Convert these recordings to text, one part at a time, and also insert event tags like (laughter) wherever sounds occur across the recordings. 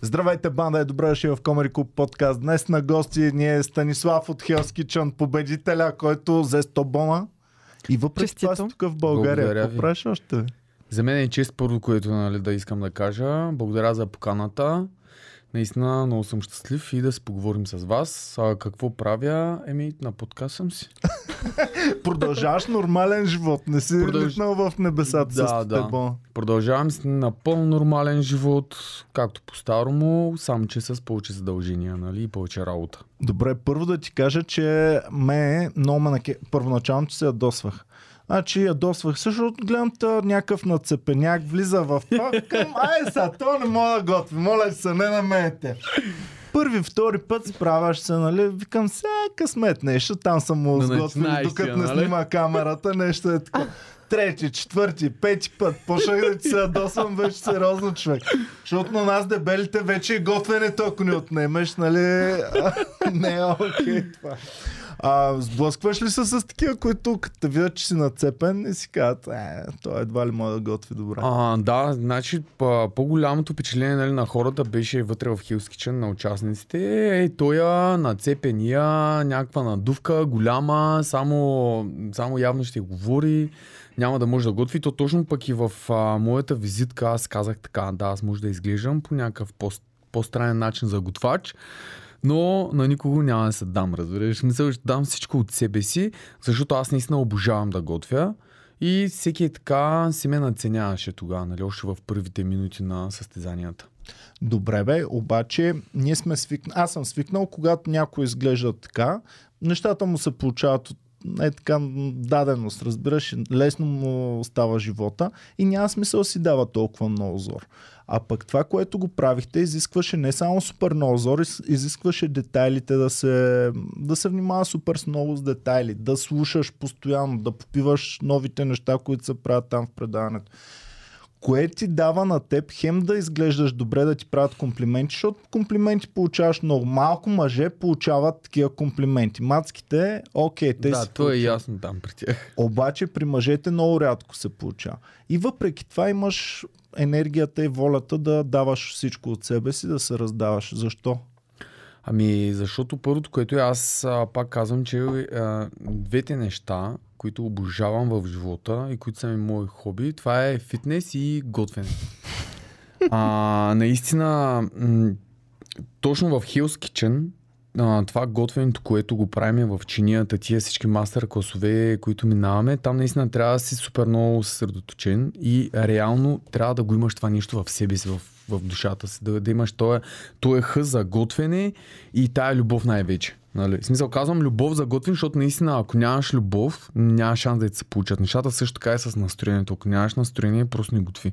Здравейте, банда е добре дошли в Комери Клуб подкаст. Днес на гости ни е Станислав от Hell's Kitchen, победителя, който взе 100 бона. И въпреки това си Честито. тук в България. Какво още? За мен е чест първо, което нали, да искам да кажа. Благодаря за поканата. Наистина много съм щастлив и да си поговорим с вас. А, какво правя? Еми, на подкаст съм си. (laughs) (laughs) Продължаваш нормален живот. Не си Продълж- литнал в небесата Да, с 100 да. бона. Продължавам с напълно нормален живот, както по-старому, само че с повече задължения нали, и повече работа. Добре, първо да ти кажа, че ме много ме наке... първоначално се ядосвах. Значи ядосвах също, гледам та някакъв нацепеняк, влиза в това, към, ай са, то не мога да готви, моля се, не намерете. Първи, втори път справяш се, нали, викам се, е, късмет нещо, там съм му сготвил, докато не нали? снима камерата, нещо е така. Трети, четвърти, пети път, почнах да ти се ядосвам вече сериозно човек. Защото на нас дебелите вече е готвенето, ако ни отнемеш, нали, (laughs) не е окей това. А, сблъскваш ли се с такива, които като видят, че си нацепен и си казват, е, той едва ли може да готви добре. А, да, значи по- по-голямото впечатление нали, на хората беше вътре в Kitchen на участниците. Ей, тоя нацепения, някаква надувка, голяма, само, само явно ще говори, няма да може да готви. То точно пък и в а, моята визитка аз казах така, да, аз може да изглеждам по някакъв по- по-странен начин за готвач. Но на никого няма да се дам, разбираш. Смисъл, ще дам всичко от себе си, защото аз наистина обожавам да готвя. И всеки е така си ме наценяваше тогава, нали, още в първите минути на състезанията. Добре бе, обаче ние сме свикнали, аз съм свикнал, когато някой изглежда така, нещата му се получават от е така даденост, разбираш, лесно му става живота и няма смисъл да си дава толкова много зор. А пък това, което го правихте, изискваше не само супер много зор, из- изискваше детайлите да се, да се внимава супер с много с детайли, да слушаш постоянно, да попиваш новите неща, които се правят там в предаването кое ти дава на теб хем да изглеждаш добре, да ти правят комплименти, защото комплименти получаваш много. Малко мъже получават такива комплименти. Мацките, окей, те да, си то е ясно там при тях. Обаче при мъжете много рядко се получава. И въпреки това имаш енергията и волята да даваш всичко от себе си, да се раздаваш. Защо? Ами, защото първото, което аз а, пак казвам, че а, двете неща, които обожавам в живота и които са ми мои хоби, това е фитнес и готвене. (laughs) А, наистина, м- точно в Hell's Kitchen, това готвенето, което го правим в чинията, тия всички мастер класове, които минаваме, там наистина трябва да си супер много съсредоточен и реално трябва да го имаш това нещо в себе си, в, в душата си, да, да имаш този, този хъз за готвене и тая любов най-вече. Нали? В смисъл казвам любов за готвене, защото наистина ако нямаш любов, няма шанс да ти се получат. Нещата също така е с настроението. Ако нямаш настроение, просто не готви.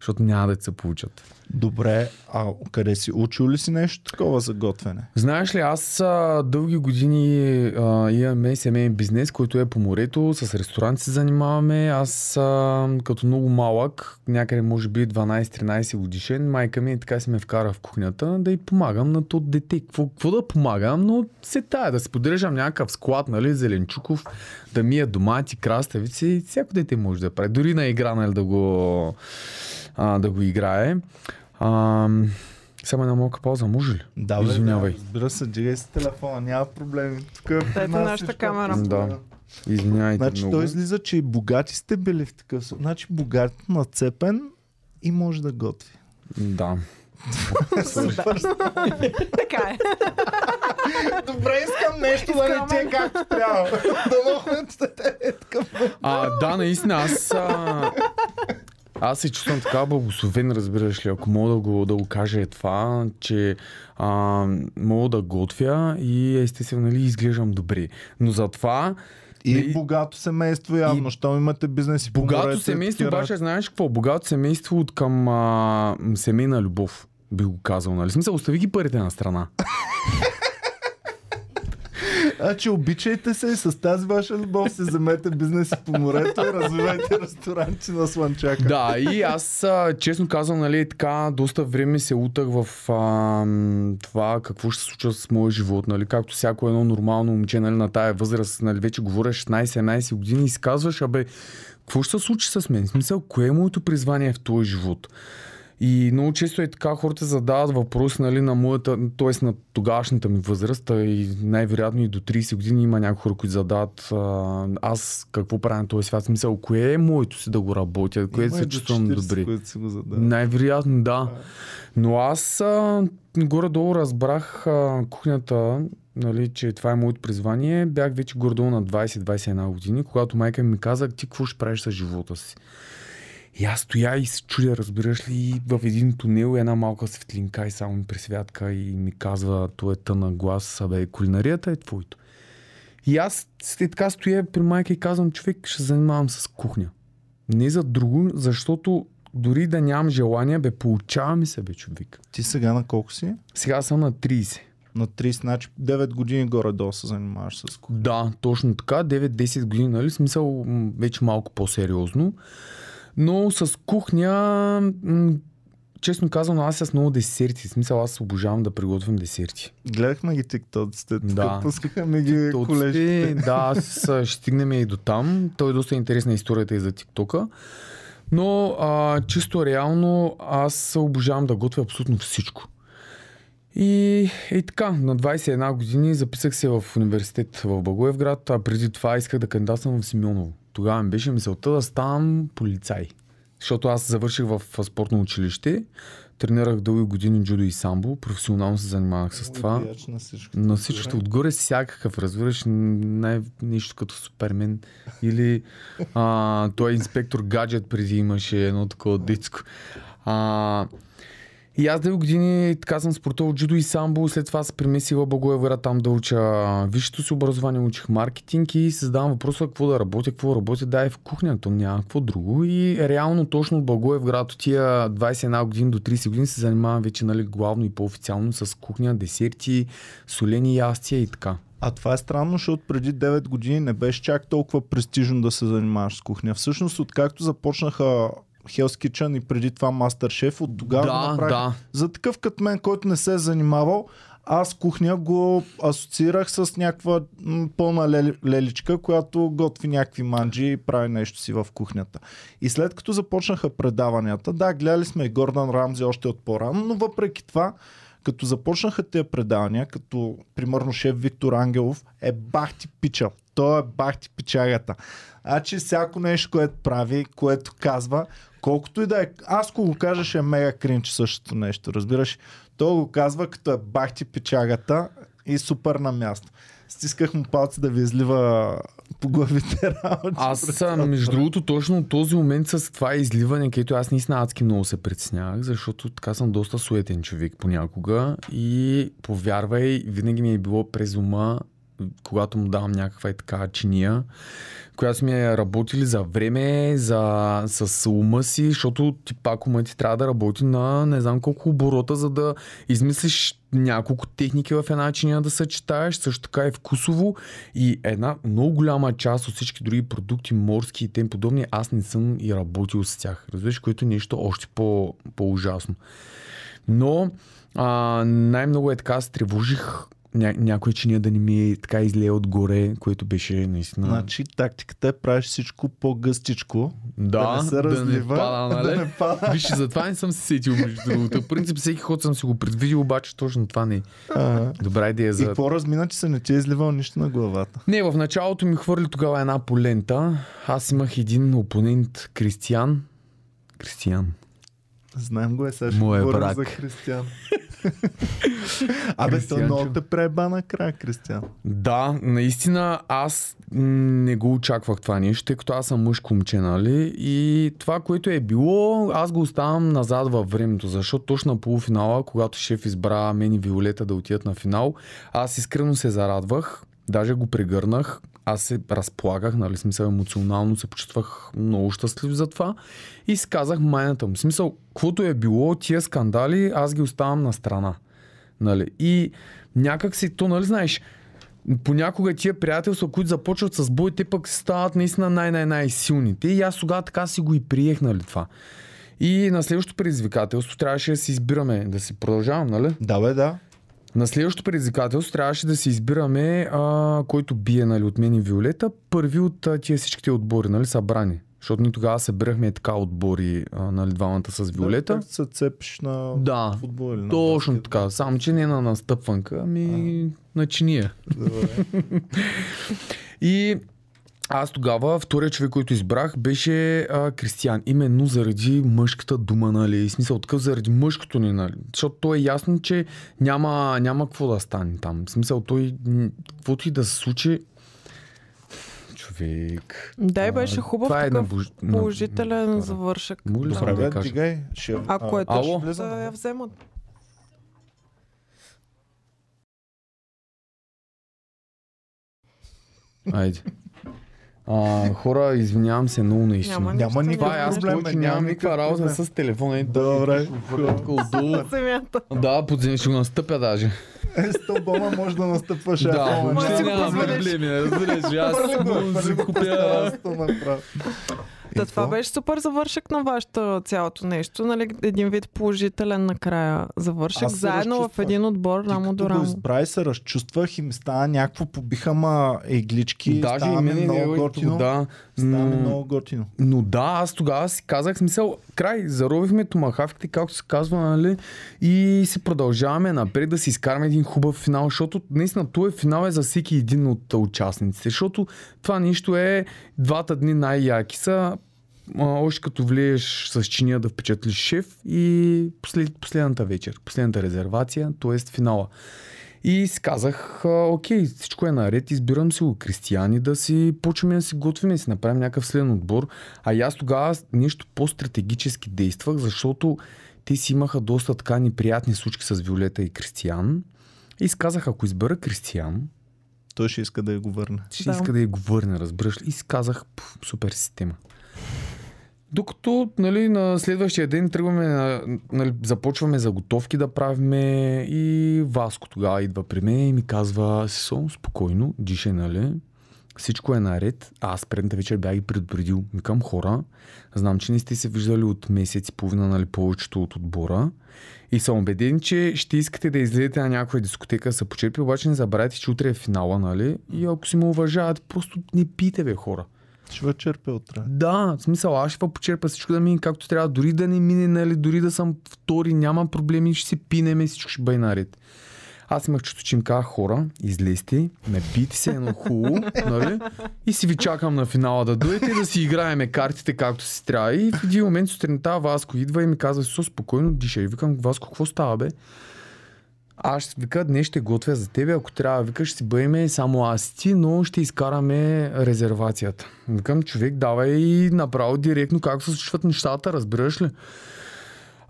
Защото няма да се получат. Добре, а къде си? Учил ли си нещо такова за готвене? Знаеш ли, аз а, дълги години а, имаме семейен бизнес, който е по морето, с ресторант се занимаваме. Аз а, като много малък, някъде може би 12-13 годишен, майка ми така си ме вкара в кухнята да й помагам на то дете. Какво, какво да помагам, но се тая да си поддържам някакъв склад, нали, зеленчуков, да мия домати, краставици, всяко дете може да прави. Дори на игра, нали, да го, а, да го играе. А, само една малка пауза, може ли? Да, бе, Извинявай. Да, разбира се, дигай си телефона, няма проблеми. Тук е при Ето нас нашата камера. Да. Извинявайте Значи много. той излиза, че и богати сте били в такъв случай. Значи богат, нацепен и може да готви. Да. Така е. Добре, искам нещо да не ти е както трябва. Да мога е такъв. А, да, наистина, аз... Аз се чувствам така благословен, разбираш ли, ако мога да го, да го кажа е това, че а, мога да готвя и естествено нали, изглеждам добре. Но затова И И- богато семейство явно, и- щом имате бизнес и богато семейство, такива обаче знаеш какво? Богато семейство от към а, семейна любов, би го казал, нали? Смисъл, остави ги парите на страна. (laughs) Значи обичайте се и с тази ваша любов се вземете бизнес по морето и развивайте ресторанти на Слънчака. Да, и аз честно казвам, нали, така доста време се утах в а, това какво ще се случва с моя живот, нали, както всяко едно нормално момче, нали, на тая възраст, нали, вече говоря 16-17 години и казваш, абе, какво ще се случи с мен? В смисъл, кое е моето призвание в този живот? И много често е така, хората задават въпрос нали, на моята, т.е. на тогавашната ми възраст, и най-вероятно и до 30 години има някои хора, които задават а, аз какво правя на този свят. Смисъл, кое е моето си да го работя, кое Има се чувствам 40, добре. Най-вероятно, да. Но аз а, горе-долу разбрах а, кухнята, нали, че това е моето призвание. Бях вече горе-долу на 20-21 години, когато майка ми каза, ти какво ще правиш с живота си? И аз стоя и се чудя, разбираш ли, в един тунел една малка светлинка и само ми пресвятка и ми казва, то е тъна глас, абе, кулинарията е твоето. И аз след така стоя при майка и казвам, човек, ще занимавам с кухня. Не за друго, защото дори да нямам желание, бе, получава ми се, бе, човек. Ти сега на колко си? Сега съм на 30. На 30, значи 9 години горе-долу се занимаваш с кухня. Да, точно така. 9-10 години, нали? Смисъл вече малко по-сериозно. Но с кухня, честно казано, аз с много десерти. В смисъл, аз обожавам да приготвям десерти. Гледахме ги тиктоците, Да. пускаха ги. Колежките, да, а, ще стигнем и до там. Той е доста интересна историята и за ТикТока. Но а, чисто реално аз обожавам да готвя абсолютно всичко. И, и така, на 21 години записах се в университет в Благоевград, а преди това исках да кандидатствам в Симеоново. Тогава ми беше мисълта да ставам полицай. Защото аз завърших в спортно училище, тренирах дълги години джудо и самбо, професионално се занимавах с това. На всичко. На всичко отгоре всякакъв, разбираш, най- нещо като Супермен или а, той инспектор гаджет преди имаше едно такова детско. А, и аз дълги години така съм спортувал джудо и самбо, след това се премесих в Благоевград там да уча висшето си образование, учих маркетинг и се задавам въпроса какво да работя, какво работя, да е в кухнята, няма какво друго. И реално точно от Благоевград от тия 21 години до 30 години се занимавам вече нали, главно и по-официално с кухня, десерти, солени ястия и така. А това е странно, защото преди 9 години не беше чак толкова престижно да се занимаваш с кухня. Всъщност, откакто започнаха Hell's Kitchen и преди това Masterchef, от тогава да, направих. да. За такъв като мен, който не се е занимавал, аз кухня го асоциирах с някаква м, пълна лели, леличка, която готви някакви манджи и прави нещо си в кухнята. И след като започнаха предаванията, да, гледали сме и Гордан Рамзи още от по-рано, но въпреки това, като започнаха тези предавания, като примерно шеф Виктор Ангелов, е бахти пича. Той е бахти пичагата. Значи всяко нещо, което прави, което казва, колкото и да е... Аз го кажа, е мега кринч същото нещо, разбираш? Той го казва, като е бахти пичагата и супер на място. Стисках му палци да ви излива по главите (laughs) работи. Аз съм, между другото, точно този момент с това изливане, където аз наистина адски много се притеснявах, защото така съм доста суетен човек понякога и повярвай, винаги ми е било през ума, когато му давам някаква и така чиния, която сме работили за време, за, с ума си, защото ти пак ума ти трябва да работи на не знам колко оборота, за да измислиш няколко техники в една чиния да съчетаеш, също така и вкусово и една много голяма част от всички други продукти, морски и тем подобни, аз не съм и работил с тях. Разбираш, което е нещо още по, по-ужасно. Но а, най-много е така, се тревожих ня, някой чиния да не ми е така излее отгоре, което беше наистина... Значи тактиката е правиш всичко по-гъстичко, да, да не се разлива, да не пада, (laughs) нали? да не пада. Виж, затова не съм се сетил, между другото. В принцип, всеки ход съм си го предвидил, обаче точно това не е добра идея И за... какво размина, че се не ти е изливал нищо на главата? Не, в началото ми хвърли тогава една полента. Аз имах един опонент, Кристиян. Кристиян. Знаем го е, сега ще Моя говорим брак. за Кристиан. (laughs) Абе, то много те преба накрая, Кристиан. Да, наистина аз не го очаквах това нещо, тъй като аз съм мъжко момче, нали? И това, което е било, аз го оставам назад във времето, защото точно на полуфинала, когато шеф избра мен и Виолета да отидат на финал, аз искрено се зарадвах, даже го прегърнах, аз се разплагах, нали, смисъл емоционално се почувствах много щастлив за това и си казах майната му. Смисъл, каквото е било, тия скандали, аз ги оставам на страна. Нали? И някак си, то, нали знаеш, понякога тия приятелства, които започват с бой, те пък стават наистина най-най-най-силните. И аз тогава така си го и приех, нали това. И на следващото предизвикателство трябваше да си избираме, да си продължавам, нали? Да, бе, да. На следващото предизвикателство трябваше да си избираме, а, който бие нали, от мен и Виолета, първи от а, тия всичките отбори, нали, събрани. Защото ние тогава събирахме така отбори, а, нали, двамата с Виолета. Да, се цепиш на Да, футбол или на точно баскет. така. Само, че не на настъпванка, ами на чиния. Добре. (laughs) И аз тогава, втория човек, който избрах, беше а, Кристиян. Именно заради мъжката дума, нали? В смисъл такъв заради мъжкото ни, нали? Защото то е ясно, че няма, няма какво да стане там. В смисъл той, каквото и да се случи, човек. Да, и беше хубав това е такъв набож- на- положителен на- завършък. Може ли Добре, да кажа? дигай. Ще... Ако е влизаме. Да я вземат. Айде. А, хора, извинявам се много наистина. Няма Няма никакъв Това е аз проблем, повече бе, нямам няма никаква работа с телефона. и Добре. Да, подзем ще го настъпя даже. Е, с тълбома може да настъпваш. Да, въобще да си го няма позволиш. проблеми, разбираш. Аз си го купя... Та И това какво? беше супер завършък на вашето цялото нещо. Нали? Един вид положителен накрая завършък. Аз Заедно в един отбор, Ти рамо до го рамо. избра и се разчувствах и ми стана някакво, побиха ма еглички, Даже и стана ми мене много не готино. да. Стана ми много готино. Но да, аз тогава си казах смисъл, край, заровихме томахавките, както се казва, нали, и се продължаваме напред да си изкараме един хубав финал, защото наистина този финал е за всеки един от участниците, защото това нищо е двата дни най-яки са, а, още като влиеш с чиния да впечатлиш шеф и послед, последната вечер, последната резервация, т.е. финала. И си казах, а, окей, всичко е наред, избирам си го Кристияни да си почваме да си готвим и си направим някакъв следен отбор. А аз тогава нещо по-стратегически действах, защото те си имаха доста така неприятни случки с Виолета и Кристиян. И си казах, ако избера Кристиян, Той ще иска да я го върне. ще Да. иска да я го върне, разбираш ли? И си казах, супер система. Докато нали, на следващия ден тръгваме, на- нали, започваме заготовки да правиме и Васко тогава идва при мен и ми казва, Сесо, спокойно, дишай, нали? Всичко е наред. Аз предната вечер бях ги предупредил. Викам хора, знам, че не сте се виждали от месец и половина, нали, повечето от отбора. И съм убеден, че ще искате да излезете на някоя дискотека се почерпи, обаче не забравяйте, че утре е финала, нали? И ако си ме уважавате, просто не пийте, бе, хора. Ще ви черпя утре. Да, в смисъл, аз ще почерпя всичко да мине както трябва, дори да не мине, нали, дори да съм втори, няма проблеми, ще се пинеме, всичко ще бъде наред. Аз имах чувство, че им казах хора, излезте, напийте се едно хубаво, нали? И си ви чакам на финала да дойдете да си играеме картите както си трябва. И в един момент сутринта Васко идва и ми казва, Со, спокойно дишай. Викам, Васко, какво става, бе? Аз вика, днес ще готвя за тебе, ако трябва, вика, ще си бъдеме само аз ти, но ще изкараме резервацията. Викам, човек, давай и направо директно как се случват нещата, разбираш ли?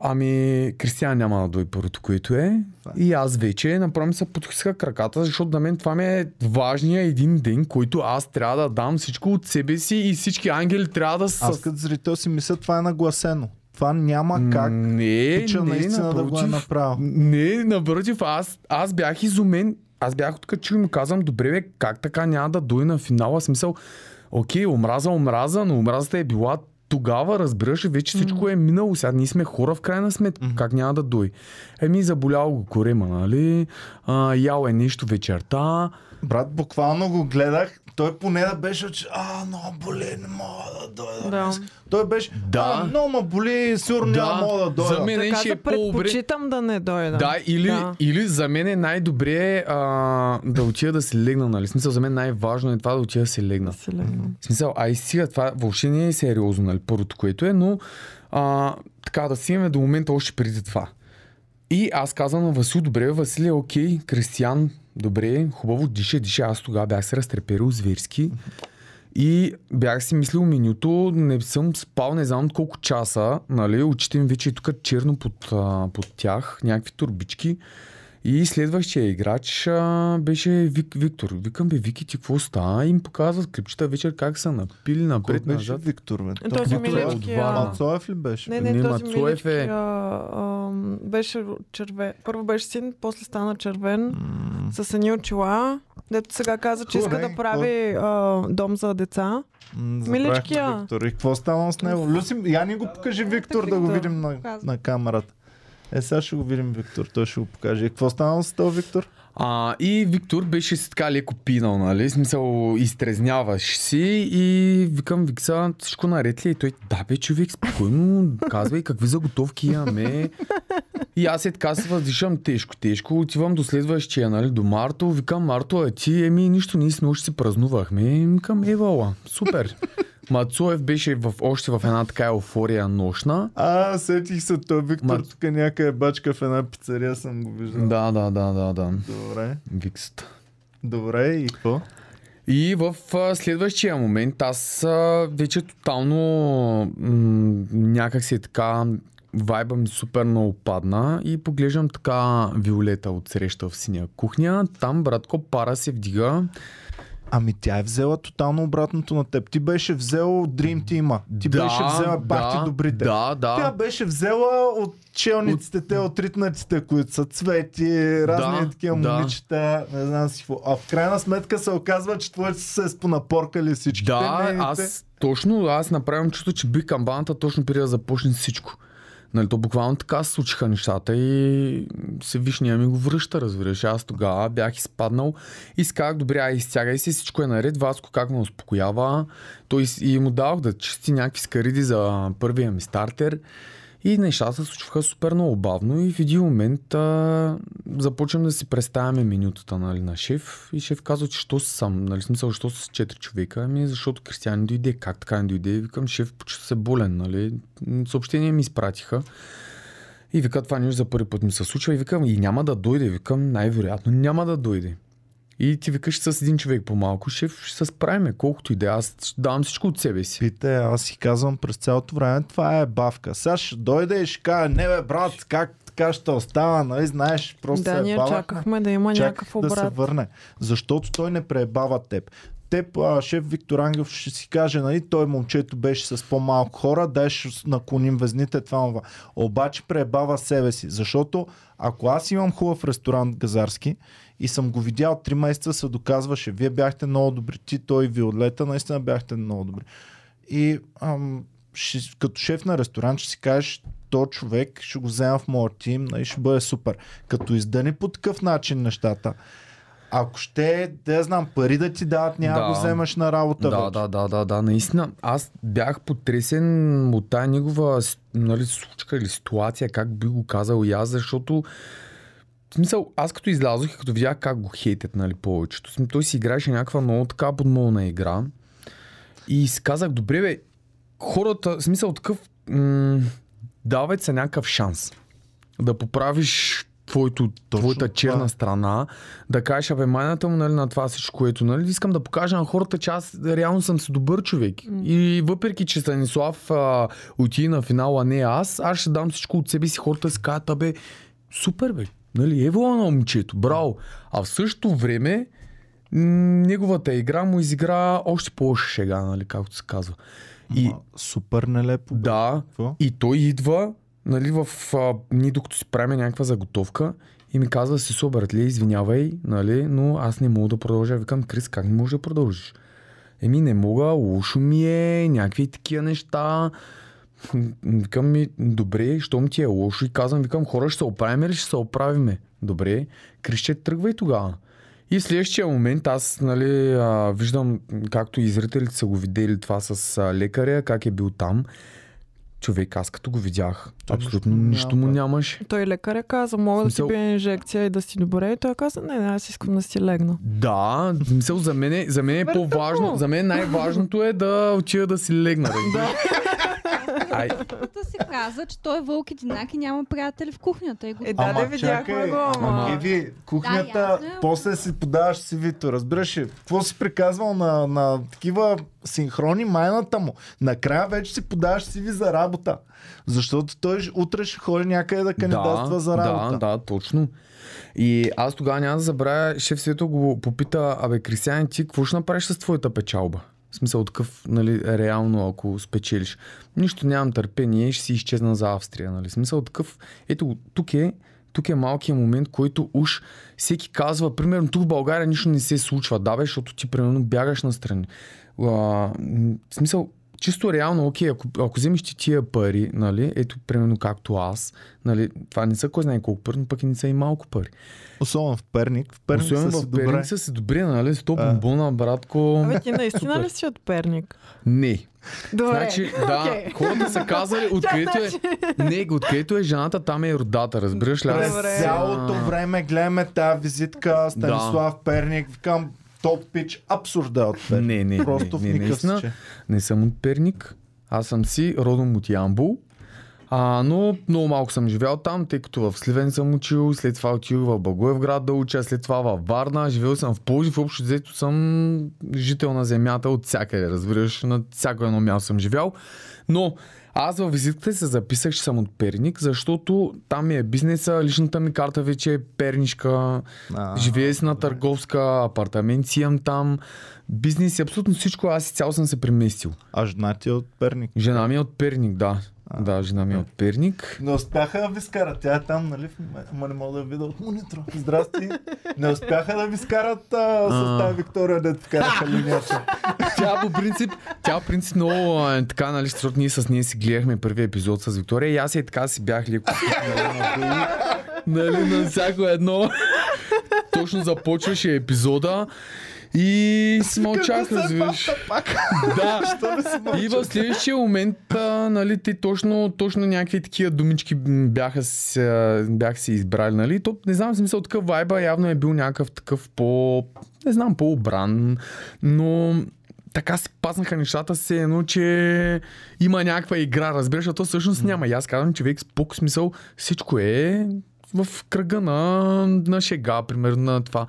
Ами, Кристиан няма да дойде първото, което е. И аз вече направо ми се потухиха краката, защото на мен това ми е важният един ден, който аз трябва да дам всичко от себе си и всички ангели трябва да са... Аз като зрител си мисля, това е нагласено. Това няма как не, пича не, наистина да го е напротив. направил. Не, напротив, аз, аз бях изумен. Аз бях откачил и му казвам, добре, бе, как така няма да дойде на финала? Смисъл, окей, омраза, омраза, но омразата е била тогава, разбираш, вече всичко е минало. Сега ние сме хора в крайна сметка. Как няма да дойде? Еми, заболял го корема, нали? А, ял е нещо вечерта. Брат, буквално го гледах. Той поне да беше, че а, много боли, не мога да дойда. Да. днес». Той беше, Да. а, много ме боли, сигурно Да, няма мога да дойда. за мен- Така ще е да по-добре. предпочитам да не дойда. Да, или, Да. или за мен е най-добре а, да отида да се легна, нали? В Смисъл, за мен най-важно е това да отида да се легна. Да се легна. В смисъл, а и сега това въобще не е сериозно, нали, първото, което е, но а, така да си имаме до момента още преди това. И аз казвам на Васил, добре, Василия, окей, Кристиян, добре, хубаво, диша, диша. Аз тогава бях се разтреперил зверски. И бях си мислил менюто, не съм спал не знам колко часа, нали, очите ми вече тук черно под, под тях, някакви турбички. И следващия играч а, беше Вик, Виктор. Викам, бе, Вики, ти какво става? И им показват клипчета вечер как са напили Кой напред, беше назад. Виктор, бе? Е, Този Виктор е от милички, Варна. а, Мацоев ли беше? Не, Не, не, този милички е- а, а, беше червен. Първо беше син, после стана червен, с едни очила. Дето сега каза, че иска да прави а, дом за деца. М, Миличкия. Виктор. И какво стана с него? Люси, я ни го покажи Виктор да го Виктор. видим на, на камерата. Е, сега ще го видим Виктор, той ще го покаже. И какво стана с този Виктор? А, и Виктор беше си така леко пинал, нали? Смисъл, изтрезняваш си и викам, Викса, всичко наред ли? е? И той, да бе, човек, спокойно, казвай какви заготовки имаме. И аз е така се въздишам тежко, тежко. Отивам до следващия, нали, до Марто. Викам, Марто, а ти, еми, нищо, ние с нощ си празнувахме. И Викам, евала, супер. Мацуев беше в, още в една така еуфория нощна. А, сетих се, той Виктор Ма- тук някъде бачка в една пицария съм го виждал. Да, да, да, да, да. Добре. Виксата. Добре, и какво? И в а, следващия момент аз а, вече тотално м- някак си е така вайба ми супер много падна и поглеждам така Виолета от среща в синя кухня. Там, братко, пара се вдига. Ами тя е взела тотално обратното на теб. Ти беше взел Dream Team. Ти да, беше взела бахти да, добрите. Да, да. Тя беше взела от челниците, те от ритнатите, които са цвети, разни Да, такива да. момичета, не знам си какво. А в крайна сметка се оказва, че твоите са се спонапоркали всички. Да, аз точно, аз направям чувство, че бих камбаната точно преди да започне всичко. Нали, то буквално така се случиха нещата и се вишния ми го връща, разбираш. Аз тогава бях изпаднал и си казах, добре, ай, изтягай се, всичко е наред. Васко как ме успокоява. Той и му дадох да чисти някакви скариди за първия ми стартер. И нещата се случваха супер много бавно и в един момент а, започвам да си представяме менютата нали, на шеф. И шеф казва, че що съм, нали, смисъл, що са 4 човека, ами защото Кристиан дойде, как така не дойде, викам, шеф, почти се болен, нали, М, съобщения ми изпратиха. И вика, това нещо за първи път ми се случва и викам, и няма да дойде, викам, най-вероятно няма да дойде. И ти викаш с един човек по-малко, шеф, ще се справиме, колкото и да е. Аз ще давам всичко от себе си. Пите, аз си казвам през цялото време, това е бавка. Сега ще дойде и ще каже, не бе, брат, как така ще остава, нали, знаеш, просто Да, се ние бавахме. чакахме да има Чак някакъв да се обрат. върне. Защото той не пребава теб. Теб, а, шеф Виктор Ангелов ще си каже, нали, той момчето беше с по-малко хора, дай ще наклоним везните, това, това. Обаче пребава себе си. Защото ако аз имам хубав ресторант газарски и съм го видял 3 месеца, се доказваше, вие бяхте много добри, ти, той Виолета, наистина бяхте много добри. И ам, ще, като шеф на ресторант ще си кажеш, то човек ще го взема в моят тим, нали, ще бъде супер. Като издъни по такъв начин нещата, ако ще, да знам, пари да ти дадат, няма да го вземаш на работа. Да, вече. да, да, да, да, наистина. Аз бях потресен от тая негова нали, случка или ситуация, как би го казал и аз, защото в смисъл, аз като излязох и като видях как го хейтят, нали, повечето, той си играеше някаква много така подмолна игра и си казах, добре бе, хората, в смисъл такъв, м- давай се някакъв шанс да поправиш твоето, Точно твоята това черна е. страна, да кажеш, абе, майната му нали, на това всичко, което, нали, искам да покажа на хората, че аз реално съм си добър човек. И въпреки, че Станислав а, отиде на финала, не аз, аз ще дам всичко от себе си, хората си казват, абе, супер бе, нали, ево на момчето, браво. А в същото време, неговата игра му изигра още по-лоша шега, нали, както се казва. И, супер нелепо. бе. да, Какво? и той идва, нали, в... А, ние докато си правим някаква заготовка и ми казва, си братле, извинявай, нали, но аз не мога да продължа. Викам, Крис, как не можеш да продължиш? Еми, не мога, лошо ми е, някакви такива неща. Викам ми, добре, щом ти е лошо и казвам, викам, хора, ще се оправим или ще се оправиме? Добре, Крисче, тръгвай тогава. И в следващия момент аз нали, а, виждам, както и зрителите са го видели това с а, лекаря, как е бил там. Човек, аз като го видях, Той абсолютно нищо му нищо му няма. нямаше. Той лекаря каза, мога да си Смисъл- бия инжекция и да си добре. И той каза, не, не, аз искам да си легна. Да, в смисъл за мен, е- за мен е Супер по-важно. За мен най-важното е да отида да си легна. Да. Ай, Та се каза, че той е вълк единак и няма приятели в кухнята. И го... Е, да, да, видяхме го, ама... ама- Еви, кухнята, Да, ясно е. после си подаваш си вито, разбираш ли? Какво си приказвал на, на такива синхрони майната му? Накрая вече си подаваш си ви за работа. Защото той утре ще ходи някъде да кандидатства за работа. Да, да, точно. И аз тогава няма да забравя, шеф Свето го попита, абе, Кристиан, ти какво ще направиш с твоята печалба? В смисъл такъв, нали, реално, ако спечелиш. Нищо нямам търпение, ще си изчезна за Австрия, нали? В смисъл такъв, ето, тук е, тук е малкият момент, който уж всеки казва, примерно тук в България нищо не се случва, да бе, защото ти примерно бягаш настрани. А, в смисъл, чисто реално, окей, ако, ако вземеш ти тия пари, нали, ето, примерно както аз, нали, това не са кой знае колко пари, но пък и не са и малко пари. Особено в Перник. В Перник Особено са в добре. Перник са си добре, нали, с то А. бомбона, братко. Абе, ти наистина ли си от Перник? Не. Добре. Значи, да, окей. хората са казали, (laughs) откъдето е, не, откъдето е жената, там е родата, разбираш ли? През Добре. цялото време гледаме тази визитка Станислав Перник. Викам, топ пич, абсурда от Перник. Не, не, Просто не, не, наистина. Не съм от Перник. Аз съм си родом от Ямбул. А, но много малко съм живял там, тъй като в Сливен съм учил, след това отидох в Благоевград да уча, след това във Варна, живел съм в Пловдив, общо взето съм жител на земята от всякъде, разбираш, на всяко едно място съм живял. Но аз във визитката се записах, че съм от Перник, защото там ми е бизнеса, личната ми карта вече е пернишка, А, Живее си на търговска, апартамент си имам там, бизнес и абсолютно всичко, аз цяло съм се преместил. А жена ти е от Перник. Жена ми е от Перник, да. Да, жена ми е от Перник. Не успяха да ви скарат. Тя е там, нали? Ама не мога да видя от монитора. Здрасти. Не успяха да ви скарат а, с тази Виктория, да вкараха линията. Тя по принцип, тя по принцип много е така, нали, защото ние с нея си гледахме първия епизод с Виктория и аз и така си бях леко нали, нали, на всяко едно. Точно започваше епизода и си мълчах, разбираш. Да, (laughs) си И в следващия момент, а, нали, те точно, точно някакви такива думички бяха, се, бяха се избрали, нали? То, не знам, смисъл такъв вайба явно е бил някакъв такъв по, не знам, по-обран, но така се паснаха нещата се едно, че има някаква игра, разбираш, а то всъщност няма. И аз казвам, човек с пук смисъл, всичко е в кръга на, на шега, примерно на това.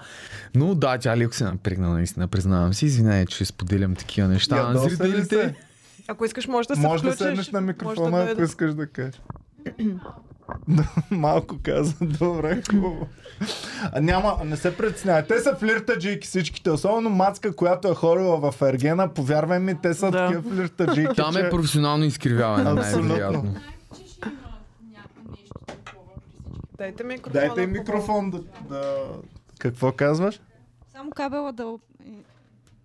Но да, тя леко се напрегна, наистина, признавам си. Извинявай, че споделям такива неща. на Ядоса ли зрителите. се? Ако искаш, може да се Може да включиш. седнеш на микрофона, да ако искаш да кажеш. (clears throat) Малко каза, добре, хубаво. А няма, не се притеснявай. Те са флиртаджийки всичките, особено Мацка, която е ходила в Ергена, повярвай ми, те са Да. такива флиртаджийки. Там че... е професионално изкривяване, Абсолютно. най-вероятно. Знаете, че ще има някакво нещо такова при всички. Дайте микрофон. Дайте им микрофон да, да... Какво казваш? Само кабела да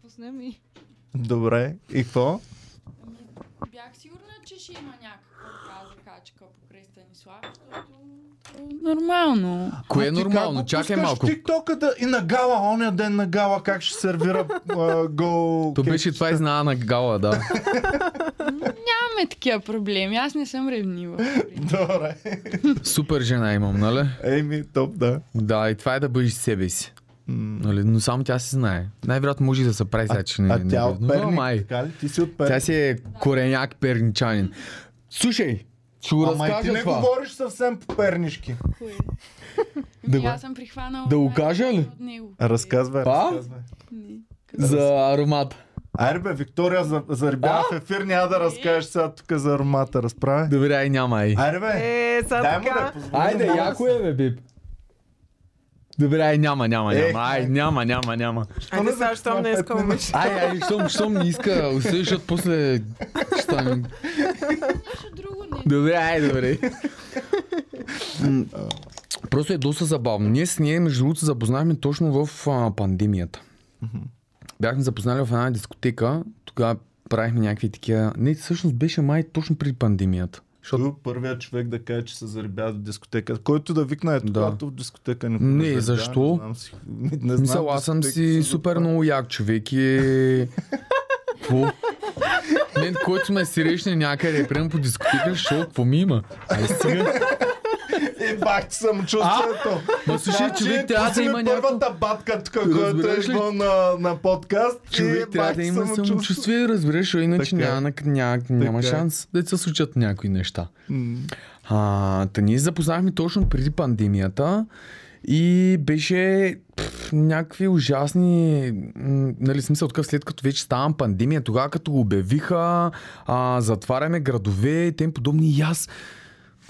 пуснем и... Добре. И какво? Ами, бях сигурна, че ще има някаква така закачка покрай Станислав, защото нормално. Кое е нормално? Чакай малко. TikTok да и на гала, оня ден на гала, как ще сервира гол... То беше това изнана на гала, да. Нямаме такива проблеми, аз не съм ревнива. Добре. Супер жена имам, нали? Ейми, топ, да. Да, и това е да бъдеш себе си. Нали? Но само тя си знае. Най-вероятно може и да се прави сега, че не, а тя не, от но Перник, май. така ли? Ти си от Перник. Тя си е кореняк перничанин. Слушай, ще го Ама и ти не това. говориш съвсем по пернишки. Кое? (laughs) Да го- аз съм прихванала да го най- кажа ли? От него. Разказвай, Па? разказвай. Не. За аромат. Айде бе, Виктория за, зарибя в ефир, няма да разкажеш сега тук за аромата, разправя. Добре, ай няма ай. Айде бе, Е, сега дай му да така. позволи. Айде, яко е, бе, бип. Добре, ай няма, няма, Ех, няма. Ай, няма, няма, няма. Айде не сега, щом не пет вече. Ай, ай, щом, щом не иска, усещаш, защото после ще стане. Добре, ай, добре. Просто е доста забавно. Ние с нея, между другото, се запознахме точно в а, пандемията. Бяхме запознали в една дискотека, тогава правихме някакви такива... Не, всъщност беше май точно преди пандемията. Защото първият човек да каже, че се зарибя до дискотека. Който да викне ето, Да. когато в дискотека не Не, зарибя, защо? Не знам си. (laughs) Не знам, Мисъл, аз съм си супер много як човек и... Какво? Мен, който сме срещне някъде, примерно по дискотека, шо, какво ми има? Ай, стига. Е, бах ти самочувствието. Ма слушай, Значи, човек трябва да има някакво... първата батка тук, която е идвал на, на подкаст. Човек трябва да има самочувствие, разбираш, иначе е. няма, няма, няма е. шанс да се случат някои неща. А, та ние запознахме точно преди пандемията и беше пф, някакви ужасни, нали, смисъл такъв след като вече ставам пандемия, тогава като го обявиха, а, затваряме градове и тем подобни и аз.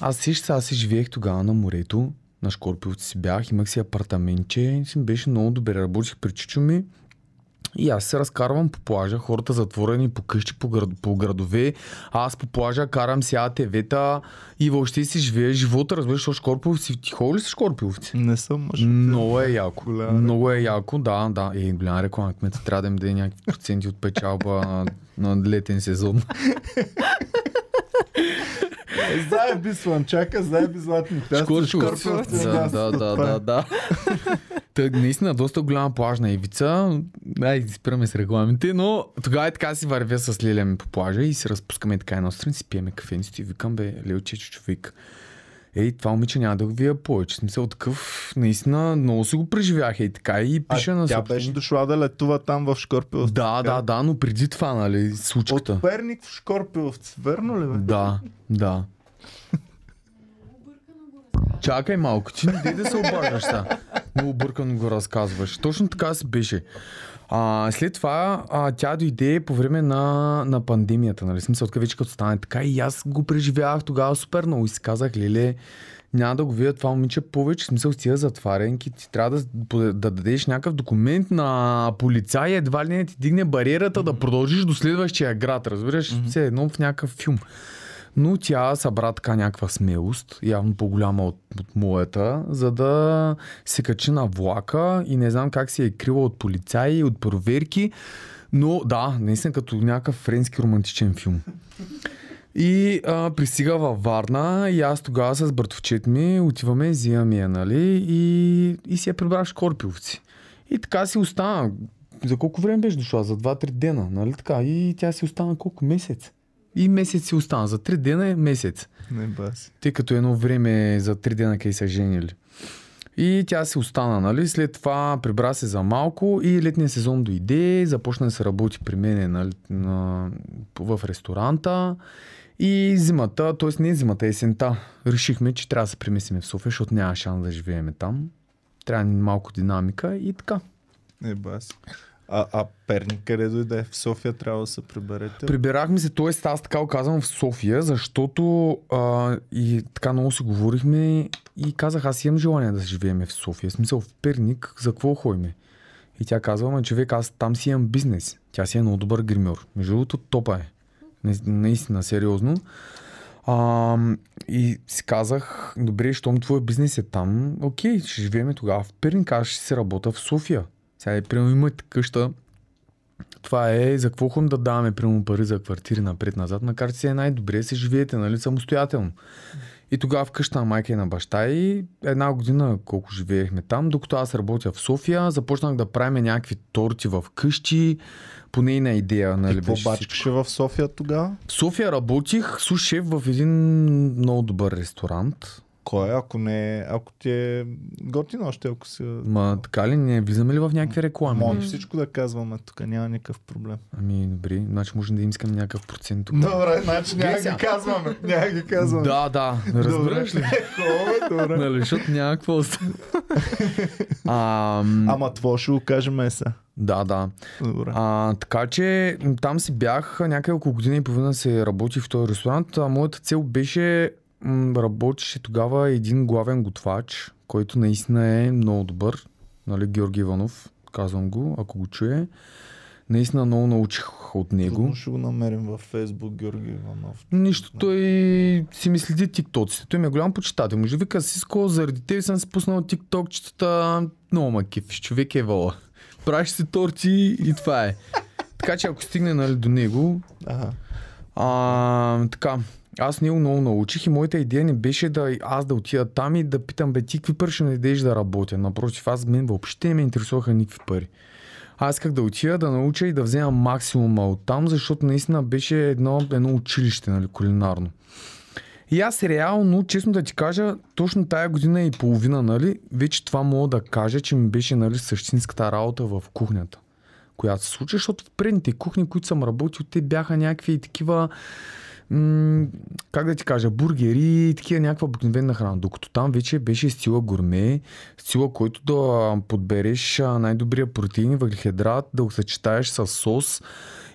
Аз си, аз си живеех тогава на морето, на Шкорпиловци си бях, имах си апартаментче, си беше много добре, работих при чичо ми. И аз се разкарвам по плажа, хората затворени по къщи, по, град, по градове. Аз по плажа карам си АТВ-та и въобще си живея живота, разбираш, защото Шкорпиловци, ти ходи ли си Шкорпиловци? Не съм мъж. Много е яко. Голяма Много е яко, да, да. Е, голяма реклама. Кмета трябва да им даде някакви проценти от печалба на, на летен сезон. (laughs) Заеби слънчака, заеби златни пясъци. Шкорпиловци, Да, да, да, това е. да, да. Та, наистина, доста голяма плажна ивица. Ай, спираме с рекламите, но тогава е така си вървя с Лилия ми по плажа и се разпускаме така едно страни, си пиеме кафенцето и викам, бе, Лилче, човек. Ей, това момиче няма да го вия повече. Смисъл такъв, наистина, много си го преживях и така и пиша а на тя собствени- беше дошла да летува там в Шкорпиловци. Да, да, да, но преди това, нали, случката. От Перник в Шкорпиловци, верно ли бе? Да, да. Чакай малко, ти не да се обаждаш сега. Много бъркано го разказваш. Точно така си беше. А, след това а, тя дойде по време на, на пандемията, нали? Смисъл, така вече като стане така и аз го преживявах тогава супер много и си казах, леле, няма да го видя това момиче повече, смисъл с тия затварянки, ти трябва да, да, да дадеш някакъв документ на полицай, едва ли не ти дигне бариерата да продължиш до следващия град, разбираш? Mm-hmm. Все едно в някакъв филм. Но тя събра така някаква смелост, явно по-голяма от, от моята, за да се качи на влака и не знам как се е крила от полицаи, от проверки, но да, наистина като някакъв френски романтичен филм. И а, пристига във Варна и аз тогава с братовчет ми отиваме, взимаме я, нали, и, и си я прибрах в Шкорпиловци. И така си остана. За колко време беше дошла? За 2-3 дена, нали така? И тя си остана колко месец? И месец си остана. За 3 дена е месец. Не баси. Тъй като едно време за 3 дена къде са женили. И тя си остана, нали? След това прибра се за малко и летния сезон дойде, започна да се работи при мен нали, на, в ресторанта. И зимата, т.е. не зимата, есента, решихме, че трябва да се преместиме в София, защото няма шанс да живееме там. Трябва ни малко динамика и така. Не баси. А, а Перник къде дойде? В София трябва да се приберете. Прибирахме се, т.е. аз така го казвам в София, защото а, и така много си говорихме и казах, аз имам желание да живееме в София. В смисъл в Перник, за какво ходиме? И тя казва, ма човек, аз там си имам бизнес. Тя си е много добър гримьор. Между другото, топа е. Наистина, сериозно. А, и си казах, добре, щом твой бизнес е там, окей, ще живееме тогава в Перник, аз ще се работя в София. Сега, примерно, имате къща, това е за какво ходим да даваме прямо пари за квартири напред-назад, макар че си е най-добре се живеете, нали, самостоятелно. И тогава в къща на майка и на баща и една година колко живеехме там, докато аз работя в София, започнах да правим някакви торти в къщи, по нейна идея, нали, какво бачкаше в София тогава? В София работих сушеф в един много добър ресторант. Кой е, ако не ако ти е готино още, ако си... Ма така ли, не влизаме ли в някакви реклами? Може всичко да казваме, тук няма никакъв проблем. Ами, добре, значи може да им искам някакъв процент тук. Добре, значи няма ги казваме. Няма ги казваме. Да, да, разбираш ли? (laughs) Добре, добре. Нали, защото няма какво (laughs) Ама това ще го кажем еса. да, да. Добре. А, така че там си бях някъде около година и половина се работи в този ресторант. А моята цел беше, работеше тогава един главен готвач, който наистина е много добър. Нали, Георги Иванов, казвам го, ако го чуе. Наистина много научих от него. Трудно ще го намерим във Фейсбук, Георги Иванов. Нищо, той си ми следи тиктоците. Той ми е голям почитател. Може вика, Сиско, заради тебе съм си пуснал тиктокчетата. Много ма кефиш. Човек е вала. Правиш си торти и това е. Така че ако стигне нали, до него, Ага. а, така, аз него много научих и моята идея не беше да аз да отида там и да питам, бе, ти какви пари ще ми да работя. Напротив, аз мен въобще не ме интересуваха никакви пари. Аз исках да отида, да науча и да взема максимума от там, защото наистина беше едно, едно училище, нали, кулинарно. И аз реално, честно да ти кажа, точно тая година и половина, нали, вече това мога да кажа, че ми беше нали, същинската работа в кухнята, която се случи, защото в предните кухни, които съм работил, те бяха някакви такива, м- как да ти кажа, бургери и такива някаква обикновена храна. Докато там вече беше стила гурме, стила, който да подбереш най-добрия протеин въглехидрат, да го съчетаеш с сос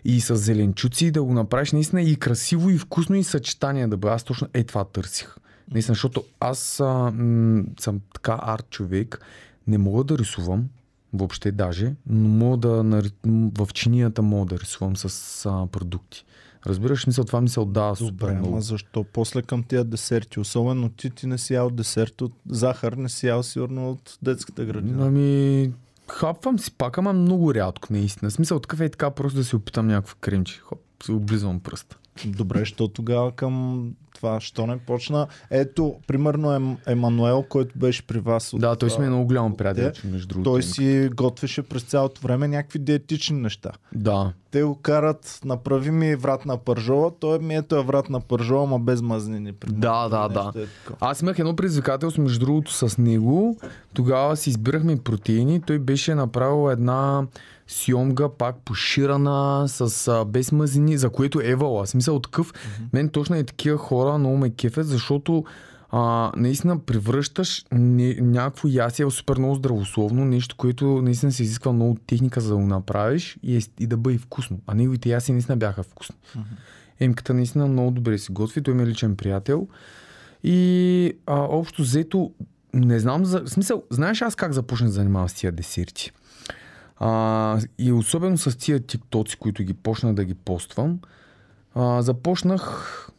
и с зеленчуци, да го направиш наистина и красиво, и вкусно, и съчетание да бъде. Аз точно е това търсих. Наистина, защото аз а, м- съм така арт човек, не мога да рисувам, въобще даже, но мога да в чинията мога да рисувам с а, продукти. Разбираш, мисъл, това ми се отдава супер Добре, много. ама защо после към тия десерти? Особено ти, ти не си ял десерт от захар, не си ял сигурно от детската градина. Ами, хапвам си пак, ама много рядко, наистина. Смисъл, такъв е така, просто да си опитам някакво кремче. Хоп, си облизвам пръста. Добре, що тогава към това, що не почна? Ето, примерно Ем, Емануел, който беше при вас. От, Да, той е а, много голям те, приятел, между другото. Той си готвеше през цялото време някакви диетични неща. Да. Те го карат, направи ми врат на пържола, той ми ето е врат на пържола, ма без мазнини. примерно. Да, да, да. Е такова. Аз имах едно предизвикателство, между другото, с него. Тогава си избирахме протеини. Той беше направил една сьомга, пак поширана, с а, без мазнини, за което евала. Смисъл такъв. Мен точно е такива хора много ме кефят, защото а, наистина превръщаш не, някакво ясие в супер много здравословно, нещо, което наистина се изисква много техника за да го направиш и, е, и да бъде вкусно. А неговите яси наистина бяха вкусни. Емката наистина много добре си готви, той ми е личен приятел. И а, общо взето, не знам за... В смисъл, знаеш аз как започнах да занимавам с тия десерти? А, и особено с тия тиктоци, които ги почнах да ги поствам, а, започнах,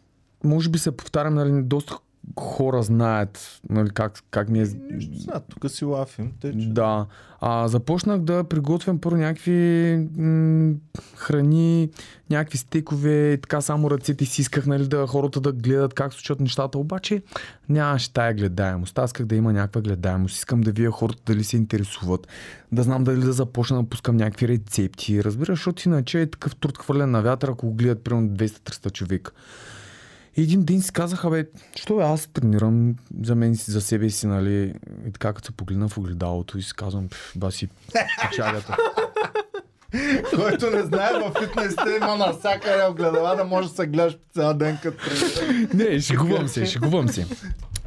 може би се повтарям, нали, доста хора знаят нали, как, как ми е... Нищо сега, тук си лафим. Те, че... Да. А, започнах да приготвям първо някакви м- храни, някакви стекове, така само ръцете си исках нали, да хората да гледат как случат нещата, обаче нямаше тая гледаемост. Аз исках да има някаква гледаемост. Искам да вия хората дали се интересуват, да знам дали да започна да пускам някакви рецепти. Разбираш, защото иначе е такъв труд хвърлен на вятъра, ако гледат примерно 200-300 човека. И един ден си казаха, бе, що бе, аз тренирам за мен си, за себе си, нали, и така като се погледна в огледалото и си казвам, «Пф, баси печалята. (laughs) Който не знае, в фитнесите има навсякъде огледала да може да се гледаш цял ден като тренираш. Не, шегувам се, шегувам се.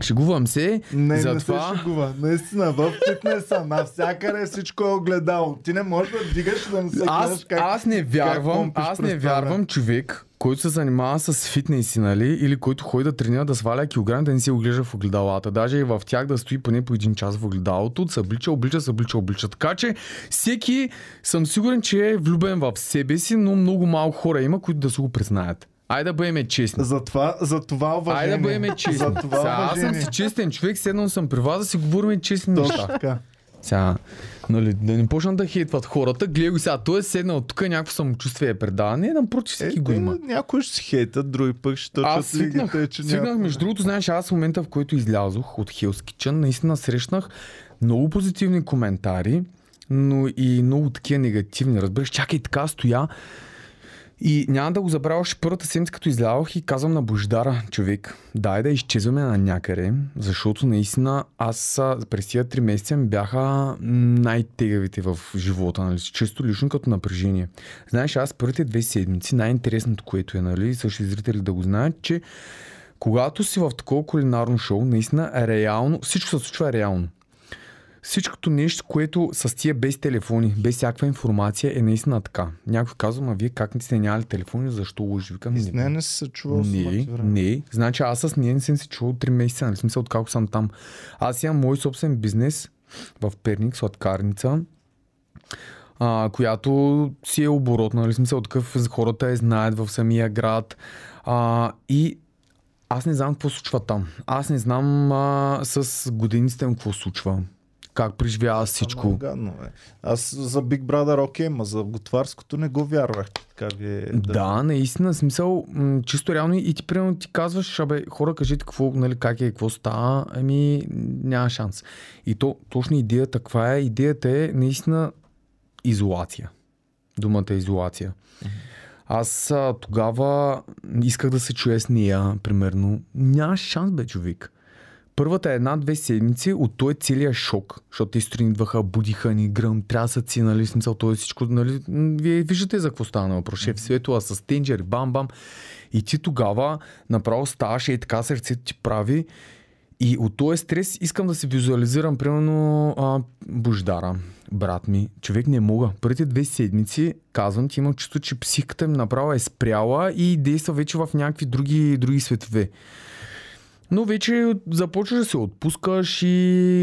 Шегувам се, Не, затова... не се шегува. Наистина, в фитнеса, (laughs) навсякъде всичко е огледало. Ти не можеш да дигаш да не се Аз, как... аз не вярвам, помпиш аз не това вярвам човек, който се занимава с фитнеси, нали, или който ходи да тренира да сваля килограми, да не се оглежда в огледалата. Даже и в тях да стои поне по един час в огледалото, се облича, облича, се облича, облича. Така че всеки съм сигурен, че е влюбен в себе си, но много малко хора има, които да се го признаят. Айде да бъдем честни. За това, за това уважение. Айде да бъдем честни. За това Сега, аз съм си честен човек, седнал съм при вас да си говорим честни неща. така. Сега, нали, да не почнат да хейтват хората. Гледай го сега, той е седнал тук, някакво самочувствие е предава. Не, напротив, всеки Е, го има. някои ще си хейтат, други пък ще точат лигите, че свикнах няма- между другото, знаеш, аз в момента, в който излязох от Hell's Kitchen, наистина срещнах много позитивни коментари, но и много такива негативни. Разбираш, чакай, така стоя. И няма да го забравя още първата седмица, като излязох и казвам на Бождара, човек, дай да изчезваме на някъде, защото наистина аз през тия три месеца ми бяха най-тегавите в живота, нали, често лично като напрежение. Знаеш, аз първите две седмици, най-интересното, което е, нали, също зрители да го знаят, че когато си в такова кулинарно шоу, наистина реално, всичко се случва реално. Всичкото нещо, което с тия без телефони, без всякаква информация е наистина така. Някой казва, ма вие как не сте нямали телефони, защо лъжи? Викам, нея не си се чувал не, не. Значи аз с нея не съм се чувал 3 месеца, нали смисъл, откако съм там. Аз имам мой собствен бизнес в Перник, сладкарница, а, която си е оборот, нали смисъл, такъв хората я знаят в самия град. А, и аз не знам какво случва там. Аз не знам а, с годиниците му какво случва. Как преживява всичко. Много гадно, бе. Аз за Big Brother окей, ма за готварското не го вярвах. Така ви е, Да, наистина, смисъл, м- чисто реално и ти примерно ти казваш, абе, хора, кажете какво, нали, как е, какво става, ами няма шанс. И то, точно идеята, каква е? Идеята е наистина изолация. Думата е изолация. Аз а, тогава исках да се чуя с нея, примерно. Нямаш шанс, бе, човек. Първата една-две седмици от този целия шок, защото те сутрин идваха, будиха ни, гръм, трясъци, нали, смисъл, това е всичко, нали, вие виждате за какво стана въпрос. Шеф Светова с тенджери, бам-бам. И ти тогава направо ставаш и така сърцето ти прави. И от този стрес искам да се визуализирам, примерно, а, Бождара, брат ми. Човек не мога. Първите две седмици, казвам ти, имам чувство, че психиката ми направо е спряла и действа вече в някакви други, други светове. Но вече започваш да се отпускаш и,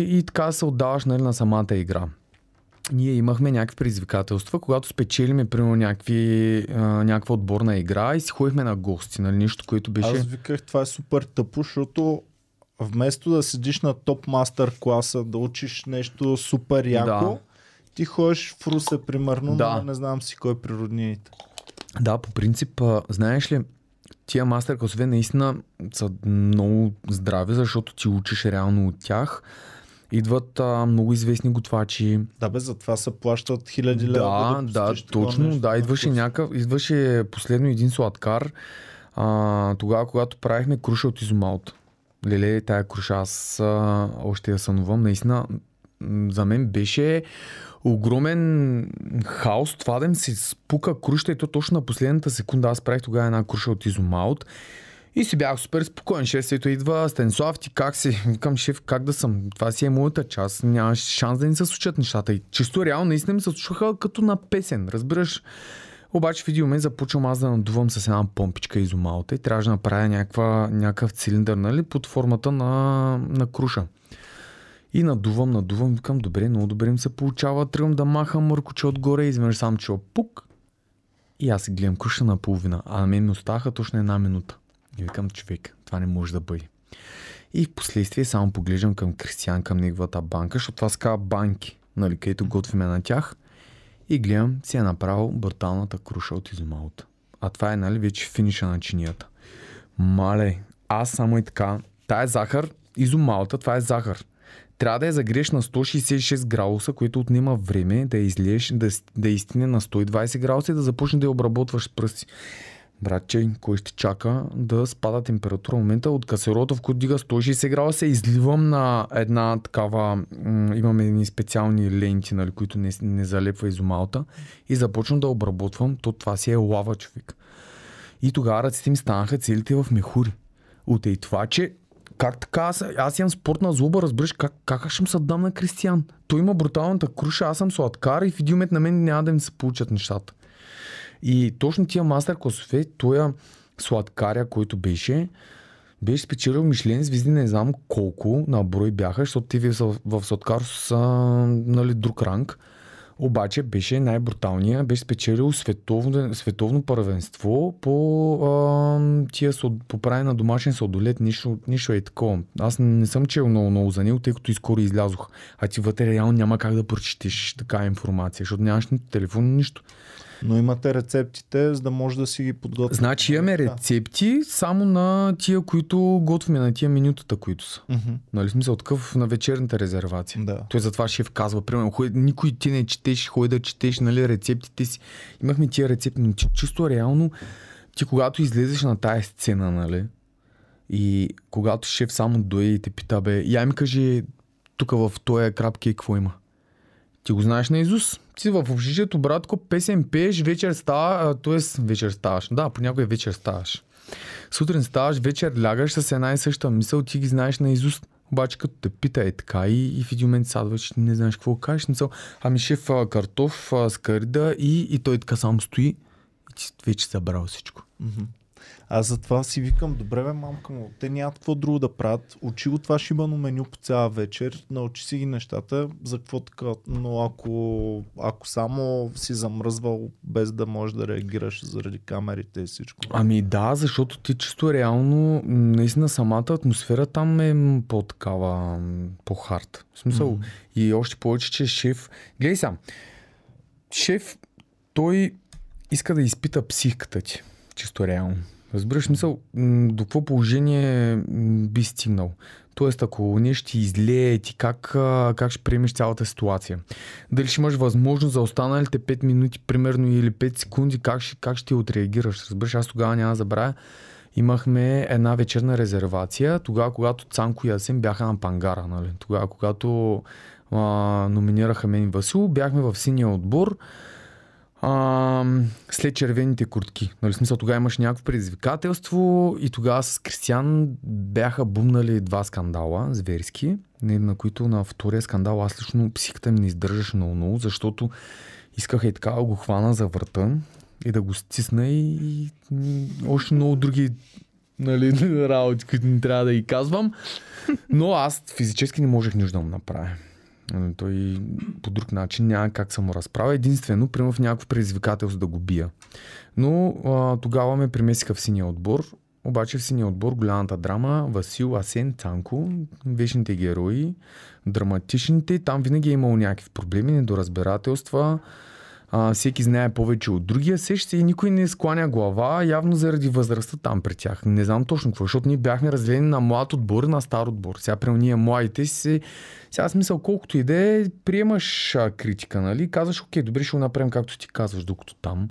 и така се отдаваш нали, на самата игра. ние имахме някакви предизвикателства, когато спечелиме, примерно, някакви, а, някаква отборна игра и си ходихме на гости, нали, нещо, което беше... Аз виках, това е супер тъпо, защото вместо да седиш на топ мастер класа, да учиш нещо супер яко, Да. ти ходиш в Русе, примерно, Да. на не знам си кой природнините. Да, по принцип, знаеш ли, тия мастер класове наистина са много здрави, защото ти учиш реално от тях. Идват а, много известни готвачи. Да бе, затова се плащат хиляди лева. Да, да, да, точно. нещо Да, идваше някакъв, идваше последно един сладкар. А, тогава, когато правихме круша от изумалт. Леле, тая круша, аз а, още я сънувам. Наистина, за мен беше огромен хаос. Това да им се спука крушата и то точно на последната секунда. Аз правих тогава една круша от изумалт. И си бях супер спокоен. Шефството идва, Станислав, ти как си? Викам, шеф, как да съм? Това си е моята част. Нямаш шанс да ни се случат нещата. И чисто реално наистина ми се случваха като на песен. Разбираш? Обаче в един момент започвам аз да надувам с една помпичка изумалта и трябваше да направя някаква, някакъв цилиндър, нали, под формата на, на круша. И надувам, надувам, викам, добре, много добре ми се получава, тръгвам да махам мъркоче отгоре, изведнъж сам чува пук. И аз си гледам круша наполовина, а на мен ми оставаха точно една минута. И викам, човек, това не може да бъде. И в последствие само поглеждам към Кристиян, към неговата банка, защото това са банки, нали, където готвиме на тях. И гледам, си е направил бруталната круша от изумалта. А това е, нали, вече финиша на чинията. Мале, аз само и така. Тая е захар, изумалта, това е захар. Трябва да я загреш на 166 градуса, което отнема време да я излиеш, да, да изтине на 120 градуса и да започне да я обработваш с пръсти. Братче, кой ще чака да спада температура в момента от касеролата, в който дига 160 градуса, изливам на една такава, имаме едни специални ленти, нали, които не, не залепва изумалта и започвам да обработвам, то това си е лава човек. И тогава ръцете ми станаха целите в мехури. От и това, че как така, аз, аз имам спортна злоба, разбираш, как, как ще му се дам на Кристиян? Той има бруталната круша, аз съм сладкар и в един момент на мен няма да ми се получат нещата. И точно тия мастер класове, тоя сладкаря, който беше, беше спечелил Мишлен звезди, не знам колко на брой бяха, защото те в, в сладкарство са нали, друг ранг. Обаче беше най-бруталния, беше спечелил световно, световно първенство по, тия, по правене на домашен сладолет, нищо, нищо е такова. Аз не съм чел много, много за него, тъй като и скоро излязох. А ти вътре реално няма как да прочетеш такава информация, защото нямаш нито телефон, нищо. Но имате рецептите, за да може да си ги подготвите. Значи имаме рецепти само на тия, които готвиме, на тия менютата, които са. Мгм. Нали смисъл такъв на вечерната резервация. Да. Той затова шеф казва, примерно, ходи, никой ти не четеш, ходи да четеш, нали, рецептите си. Имахме тия рецепти, но чисто реално, ти когато излезеш на тая сцена, нали, и когато шеф само дойде и те пита, бе, я ми кажи, тук в този крапкейк какво има? Ти го знаеш на Изус. Ти в общежитието, братко, песен пееш, вечер става, т.е. вечер ставаш. Да, понякога вечер ставаш. Сутрин ставаш, вечер лягаш с една и съща мисъл, ти ги знаеш на Изус. Обаче като те пита е така и, и в един момент садваш, че не знаеш какво кажеш. Мисъл, ами шеф картоф с карида и, и той така само стои и ти вече забрал всичко. Мгм. Аз затова си викам, добре бе, мамка му, те нямат какво друго да правят. Учи го това шибано меню по цяла вечер, научи си ги нещата, за какво така. Но ако, ако само си замръзвал без да можеш да реагираш заради камерите и всичко. Ами да, защото ти чисто реално, наистина самата атмосфера там е по-такава, по-хард. В смисъл, Мгм. и още повече, че шеф... Гледай сам, шеф, той иска да изпита психиката ти, чисто реално. Разбираш смисъл, м, до какво положение би стигнал. Тоест, ако нещо ти излее, ти как, как ще приемеш цялата ситуация. Дали ще имаш възможност за останалите 5 минути, примерно, или 5 секунди, как ще, как ще отреагираш. Разбираш, аз тогава няма да забравя. Имахме една вечерна резервация, тогава, когато Цанко и Асен бяха на пангара. Нали? Тогава, когато а, номинираха мен и Васил, бяхме в синия отбор а, след червените куртки. Нали, смисъл, тогава имаш някакво предизвикателство и тогава с Кристиян бяха бумнали два скандала, зверски, на които на втория скандал аз лично психиката ми не издържаше много, много, защото искаха и така го хвана за врата и да го стисна и, и, и още много други нали, (laughs) работи, които не трябва да ги казвам. Но аз физически не можех нищо да му направя. Ами, Той по друг начин няма как му разправя. Единствено, примерно в някакво предизвикателство да го бия. Но а, тогава ме премесиха в синия отбор. Обаче в синия отбор голямата драма Васил, Асен, Цанко, вечните герои, драматичните. Там винаги е имало някакви проблеми, недоразбирателства. А, всеки знае повече от другия. Сеща се и никой не скланя глава, явно заради възрастта там при тях. Не знам точно какво, защото ние бяхме разделени на млад отбор и на стар отбор. Сега при ние младите си, сега смисъл колкото и да е, приемаш а, критика, нали? Казваш, окей, добре, ще го направим както ти казваш, докато там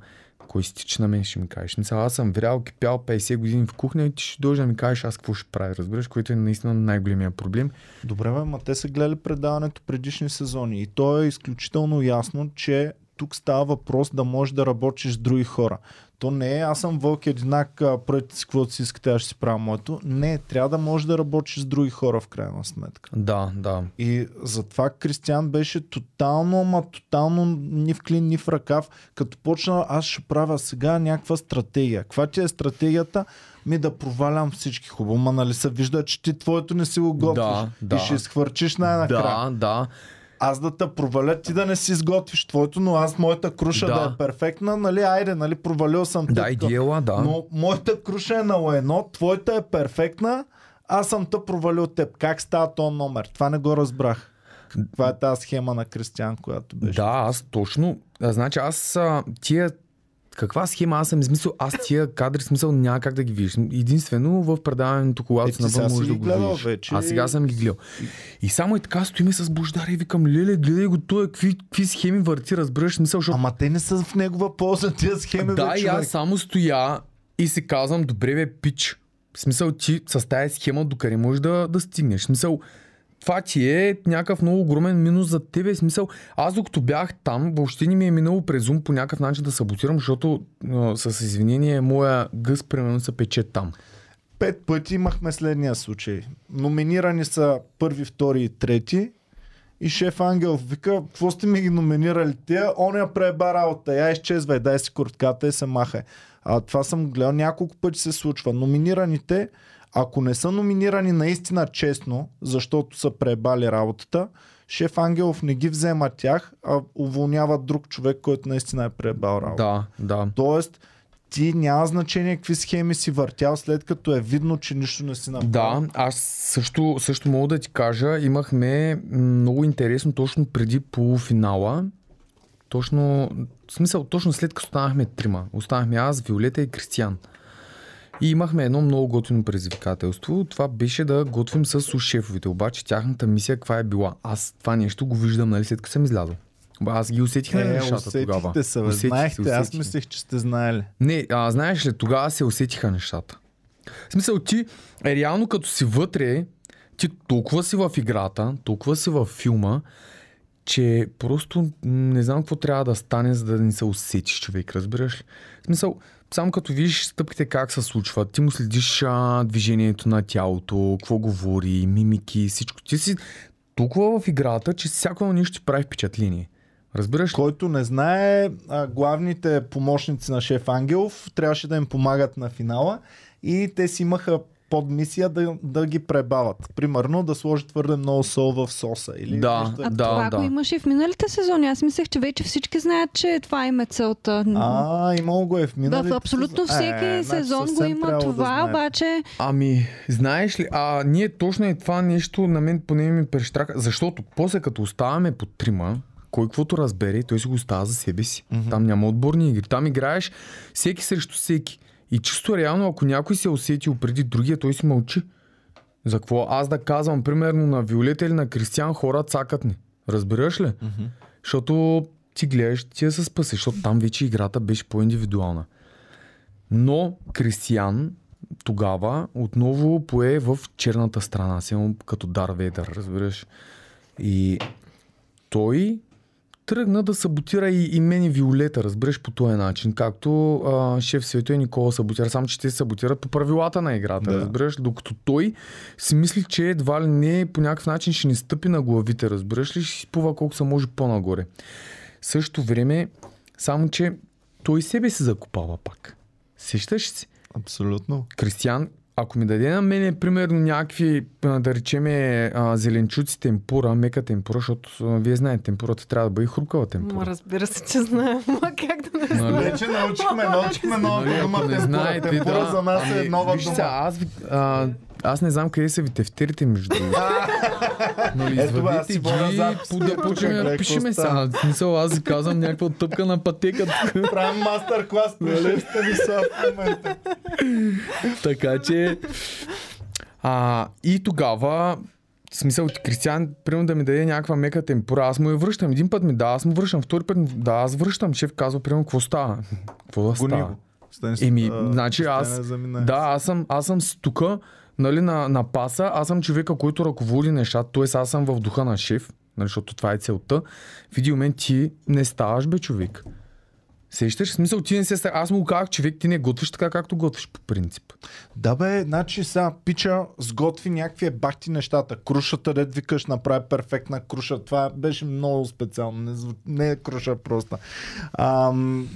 кой си тича на мен, ще ми кажеш. Мисля, аз съм врял, кипял 50 години в кухня и ти ще дойдеш да ми кажеш аз какво ще правя, разбираш, което е наистина най-големия проблем. Добре, ма те са гледали предаването предишни сезони и то е изключително ясно, че тук става въпрос да можеш да работиш с други хора. То не е, аз съм вълк единак, а, правете си каквото си искате, аз ще си правя моето. Не, трябва да можеш да работиш с други хора в крайна сметка. Да, да. И затова Кристиан беше тотално, ма тотално ни в клин, ни в ръкав. Като почна, аз ще правя сега някаква стратегия. Каква ти е стратегията? Ми да провалям всички хубаво. Ма нали се вижда, че ти твоето не си го готвиш. Да, да. И ще изхвърчиш най-накрая. Да, да. Аз да те проваля, ти да не си изготвиш твоето, но аз моята круша да, Да. е перфектна, нали, айде, нали, провалил съм Да, тук. идеала, да. Но моята круша е на лайно, твоята е перфектна, аз съм те провалил теб. Как става този номер? Това не го разбрах. Това е тази схема на Кристиан, която беше. Да, аз точно. Значи аз тия каква схема аз съм измислил, аз тия кадри смисъл няма как да ги видиш. Единствено в предаването, когато Е, навън можеш да го видиш. вече. Аз сега съм ги гледал. И само и така стоиме с Бождар и викам, леле, гледай го, той какви, какви схеми върти, разбираш смисъл, защото Ама те не са в негова полза тия схеми, да, бе, и аз само стоя и си казвам, добре бе, пич. В смисъл ти с тази схема докъде можеш да, да стигнеш. В смисъл, това ти е някакъв много огромен минус за тебе. Смисъл, аз докато бях там, въобще не ми е минало през ум по някакъв начин да саботирам, защото с извинение моя гъс примерно се пече там. Пет пъти имахме следния случай. Номинирани са първи, втори и трети. И шеф Ангелов вика, какво сте ми ги номинирали тия? Он я преба работа, я изчезвай, дай си куртката и се махай. А това съм гледал няколко пъти се случва. Номинираните, ако не са номинирани наистина честно, защото са пребали работата, шеф Ангелов не ги взема тях, а уволнява друг човек, който наистина е пребал работа. Да, да. Тоест, ти няма значение какви схеми си въртял, след като е видно, че нищо не си направил. Да, аз също, също мога да ти кажа, имахме много интересно точно преди полуфинала. Точно, в смисъл, точно след като станахме трима. Останахме аз, Виолета и Кристиян. И имахме едно много готино предизвикателство. Това беше да готвим с шефовете. Обаче тяхната мисия каква е била? Аз това нещо го виждам, нали, след като съм излязъл. Аз ги усетих на Е, нещата усетихте тогава. се. Усетих се, Знаехте, аз мислех, че сте знаели. Не, а, знаеш ли, тогава се усетиха нещата. В смисъл, ти е реално като си вътре, ти толкова си в играта, толкова си в филма, че просто не знам какво трябва да стане, за да не се усетиш човек, разбираш ли? В смисъл, само като видиш стъпките как се случват, ти му следиш а, движението на тялото, какво говори, мимики, всичко. Ти си толкова в играта, че всяко едно нещо ти прави впечатление. Разбираш ли? Който не знае, главните помощници на шеф Ангелов трябваше да им помагат на финала и те си имаха под мисия да, да ги пребават. Примерно да сложи твърде много сол в соса. Или Да. нещо А Да, това да. го имаше и в миналите сезони. Аз мислех, че вече всички знаят, че това им е целта. А, имало го е в миналите. в абсолютно сезон- всеки Е, значи сезон го има да това, знаете. обаче Ами, знаеш ли, а ние точно е това нещо на мен поне ми прещрака, защото после като оставаме по трима, кой каквото разбере, той си го остава за себе си. Mm-hmm. Там няма отборни игри. Там играеш всеки срещу всеки. И чисто реално, ако някой се е усетил преди другия, той си мълчи. За какво? Аз да казвам, примерно на Виолета или на Кристиан, хора цакат ни. Разбираш ли? Mm-hmm. Защото ти гледаш, ти да се спаси, защото там вече играта беше по-индивидуална. Но Кристиян тогава отново пое в черната страна, само като Дар Вейдър, разбираш. И той тръгна да саботира и, и мен и Виолета, разбираш по този начин, както а, шеф Свето и Никола саботира, само че те саботират по правилата на играта, Да. разбираш, докато той си мисли, че едва ли не по някакъв начин ще ни стъпи на главите, разбираш ли, ще си пува колко се може по-нагоре. В същото време, само че той себе се закопава пак. Сещаш си? Абсолютно. Кристиян, ако ми даде на мене, примерно, някакви, да речеме, а, зеленчуци темпура, мека темпура, защото вие знаете, темпурата трябва да бъде хрупкава Ма темпура. разбира се, че знаем. (laughs) Ма как да не Нали? Вече научихме, научихме (laughs) нова Нали, дума. не Темпура. знаете, Темпура да. за нас е Ами, нова дума. Сега, аз, аз не знам къде са ви тефтерите между другото. (laughs) Нали, извадите си водя ги, по- да почнем да пишеме сега. Смисъл, аз казвам някаква тъпка на пътека. Правим мастер-клас при шеф Станислав в момента. така че... А, и тогава, в смисъл, Кристиан, примерно да ми даде някаква мека темпура, аз му я връщам. Един път ми да, аз му връщам, втори път ми да, аз връщам. Шеф казва, примерно, какво става? Какво да става? Еми, значи аз-. Да, аз съм, аз съм тука, нали, на, на паса, аз съм човека, който ръководи нещата, т.е. аз съм в духа на шеф, нали, защото това е целта. В един момент ти не ставаш бе човек. Сещаш? В смисъл, ти не се ста- Аз му казах, човек, ти не готвиш така, както готвиш по принцип. Да бе, значи сега пича сготви някакви бахти нещата. Крушата, дед викаш, направи перфектна круша. Това беше много специално. Не, зву- не е круша просто. Ам,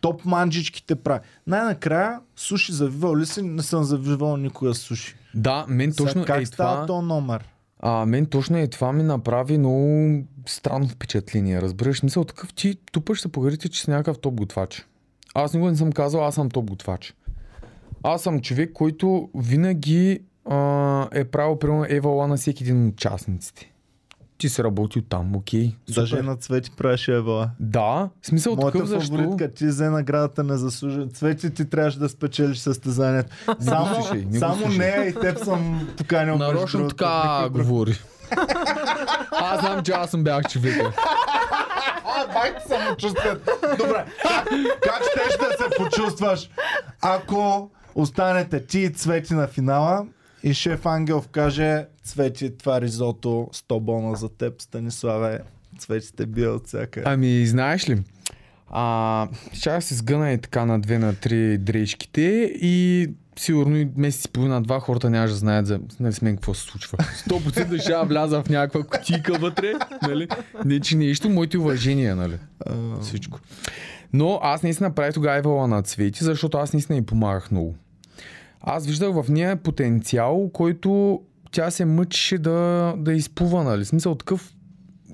топ манджичките прави. Най-накрая, суши завивал ли си? Не съм завивал никога суши. Да, мен Сега, точно как е става това. то номер? А, мен точно е това ми направи много странно впечатление. Разбираш, мисъл такъв, ти тупаш се поверите, че си някакъв топ готвач. Аз никога не съм казал, аз съм топ готвач. Аз съм човек, който винаги а, е правил примерно евала на всеки един от участниците. Ти си работил там, окей. Даже супер. на Цвети правеше Евала. Да, в смисъл Моята такъв защо. фаворитка, ти взе наградата не заслужен. Цвети, ти трябваше да спечелиш състезанието. (laughs) Само, слушай, само нея и теб съм поканил. Нарочно така говори. аз знам, че аз съм бях човека. А, байк самочувствието. Добре, как, как щеш да се почувстваш, ако останете ти и Цвети на финала и шеф Ангелов каже Цвети, това ризото 100 бона за теб, Станиславе, Цвети те бие от всяка. Ами, знаеш ли, а, ще се сгъна и така на две на три дрежките и сигурно и месец и половина-два хората нямаше да знаят за нали, с мен какво се случва. 100% ще вляза в някаква кутийка вътре, нали? Не, че нещо, моите уважения, нали? Всичко. Но аз наистина правих тогава Евала на цвети, защото аз наистина и помагах много. Аз виждах в нея потенциал, който тя се мъчеше да, да изплува, нали? Смисъл такъв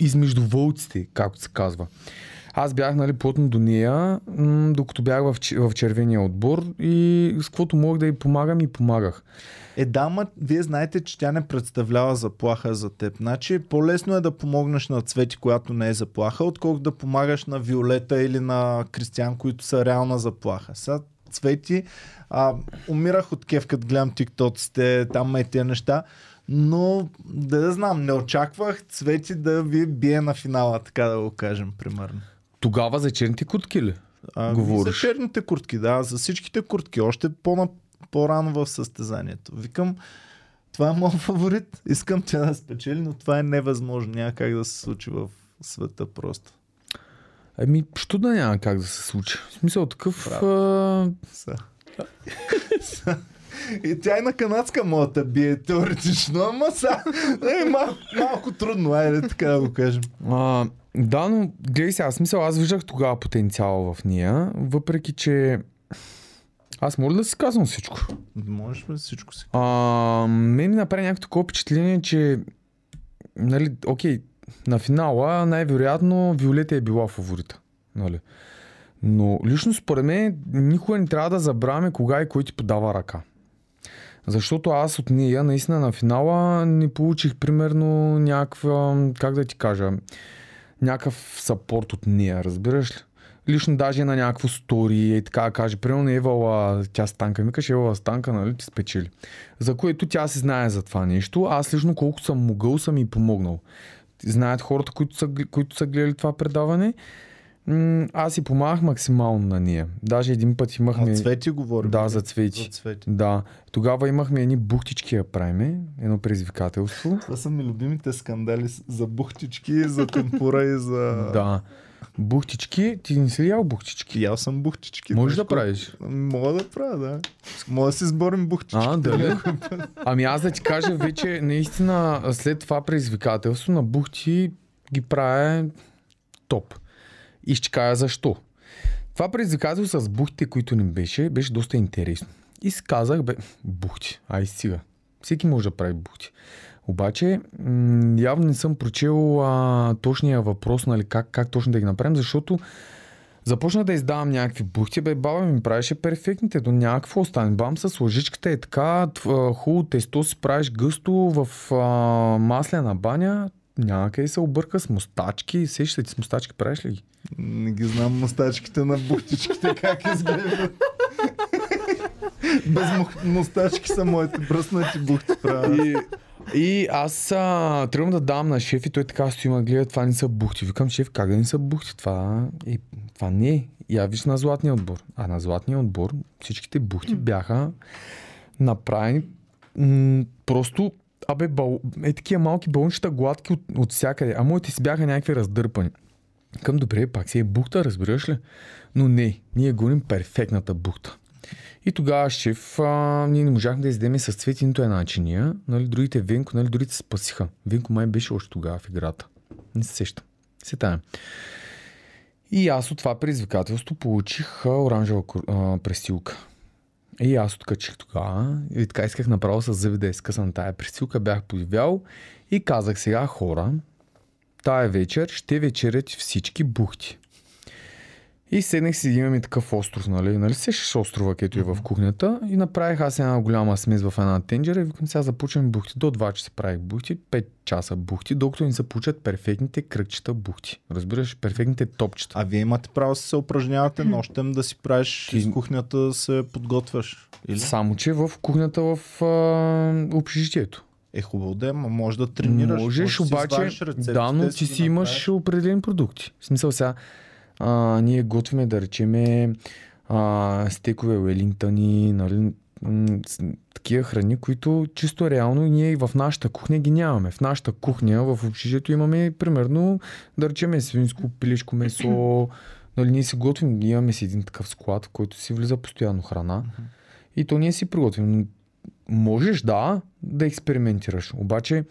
измежду вълците, както се казва. Аз бях нали, плотно до нея, докато бях в, в червения отбор и с каквото мога да й помагам и помагах. Е, да, ма, вие знаете, че тя не представлява заплаха за теб. Значи, по-лесно е да помогнеш на Цвети, която не е заплаха, отколкото да помагаш на Виолета или на Кристиан, които са реална заплаха. Сега Цвети, а, умирах от кеф, като гледам тиктоците, там е тия неща, но да я знам, не очаквах Цвети да ви бие на финала, така да го кажем, примерно. Тогава за черните кутки ли? А, Говориш. За черните куртки, да, за всичките куртки, още по по-рано в състезанието. Викам, това е моят (laughs) фаворит, искам тя да спечели, но това е невъзможно, няма как да се случи в света просто. Ами, що да няма как да се случи? В смисъл такъв... Браво. А... И тя и на канадска мога да бие теоретично, ама са, е, мал, малко трудно, айде така да го кажем. А, да, но гледай сега, смисъл, аз виждах тогава потенциал в нея, въпреки че аз мога да си казвам всичко. Можеш ли всичко си? А, мен ми направи някакво такова впечатление, че нали, окей, на финала най-вероятно Виолета е била фаворита. Нали. Но лично според мен никога не трябва да забравяме кога и кой ти подава ръка. Защото аз от нея наистина на финала не получих примерно някаква, как да ти кажа, някакъв сапорт от нея, разбираш ли? Лично даже на някакво стори и така каже, примерно Евала, тя Станка, ми каже Евала Станка, нали, ти спечели. За което тя се знае за това нещо. Аз лично колко съм могъл, съм и помогнал. Знаят хората, които са, които са гледали това предаване. Аз си помагах максимално на нея. Даже един път имахме... За цвети говорим. Да, за цвети. За цвети. Да. Тогава имахме едни бухтички да правиме, едно предизвикателство. Това са ми любимите скандали за бухтички, за темпура и за... Да. Бухтички, ти не си ял бухтички? Ял съм бухтички. Знаеш да правиш. Мога да правя, да. Мога да си сборим бухтички. А, дали? (laughs) Ами аз да ти кажа вече, наистина, след това предизвикателство на бухти ги правя топ. И ще кажа защо. Това предизвикателство с бухтите, които ни беше, беше доста интересно. И си казах, бе, бухти, ай сега. Всеки може да прави бухти. Обаче, м- явно не съм прочел а, точния въпрос, нали, как, как точно да ги направим, защото започна да издавам някакви бухти, бе, баба ми правеше перфектните, до някакво остане. Бам с лъжичката е така, хубаво тесто си правиш гъсто в а, маслена баня, няма къде се обърка с мустачки. Сещате ти с мустачки, правиш ли ги? Не ги знам мустачките на бухтичките как изглеждат. Без мух- мустачки са моите бръснати бухти правят. И, и аз а, тръгвам да дам на шеф и той така стои ма гледа, това не са бухти. Викам, шеф, как да не са бухти? Това, и, това не е. Я виж на златния отбор. А на златния отбор всичките бухти бяха направени м- просто Абе, бал... е такива малки балончета гладки от, от всякъде, а моите си бяха някакви раздърпани. Към добре, пак си е бухта, разбираш ли? Но не, ние гоним перфектната бухта. И тогава шеф, а, ние не можахме да издеме с цвети нито една чиния, нали, другите Венко, нали, другите спасиха. Венко май беше още тогава в играта. Не се сещам. Се тая. И аз от това предизвикателство получих оранжева а, престилка. И аз откачих тогава и така исках направо с зъби да изкъсам тая престилка, бях подивял и казах сега хора, тая вечер ще вечерят всички бухти. И седнах си, имаме такъв остров, нали? Нали сещаш острова, където е в кухнята и направих аз една голяма смес в една тенджера и викам сега започваме бухти. До 2 часа правих бухти, 5 часа бухти, докато ни се получат перфектните кръгчета бухти. Разбираш, перфектните топчета. А вие имате право да се упражнявате нощем да си правиш Ти- из кухнята да се подготвяш. Или? Само, че в кухнята в а, общежитието. Е хубаво да е, ма може да тренираш. Можеш, можеш обаче, да, но ти си имаш направиш. определени продукти. В смисъл сега, а, ние готвиме да речеме а, стекове уелингтъни, нали, такива храни, които чисто реално ние и в нашата кухня ги нямаме. В нашата кухня, в общежитието имаме примерно, да речеме свинско, пилешко месо, (clears throat) нали, ние си готвим, имаме си един такъв склад, в който си влиза постоянно храна. И то ние си приготвим. Можеш, да, да експериментираш. Обаче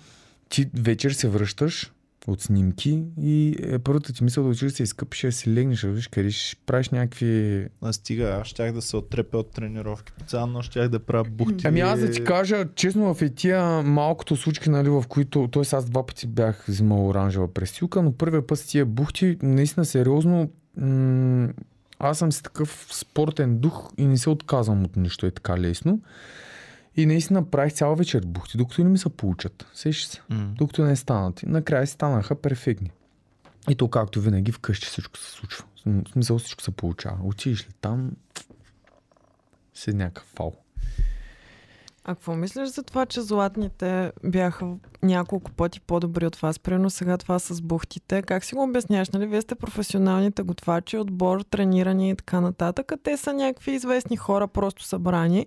ти вечер се връщаш от снимки и е, първата ти мисъл да отидеш да се изкъпиш, да си легнеш, да видиш къде ще правиш някакви... А стига, аз щях да се отрепя от тренировки. Цяла нощ щях да правя бухти. Ами аз да ти кажа, честно в тия малкото случки, нали, в които, т.е. аз два пъти бях взимал оранжева престилка, но първия път с тия бухти, наистина сериозно, м- аз съм си такъв спортен дух и не се отказвам от нищо е така лесно. И наистина правих цяла вечер бухти, докато не ми се получат. Сещаш се. М. докато не станат. И накрая станаха перфектни. И то както винаги вкъщи всичко се случва. В смисъл всичко се получава. Отидеш ли там, си някакъв фал. А какво мислиш за това, че златните бяха няколко пъти по-добри от вас? Примерно сега това с бухтите. Как си го обясняваш? Нали? Вие сте професионалните готвачи, отбор, тренирани и така нататък. А те са някакви известни хора, просто събрани.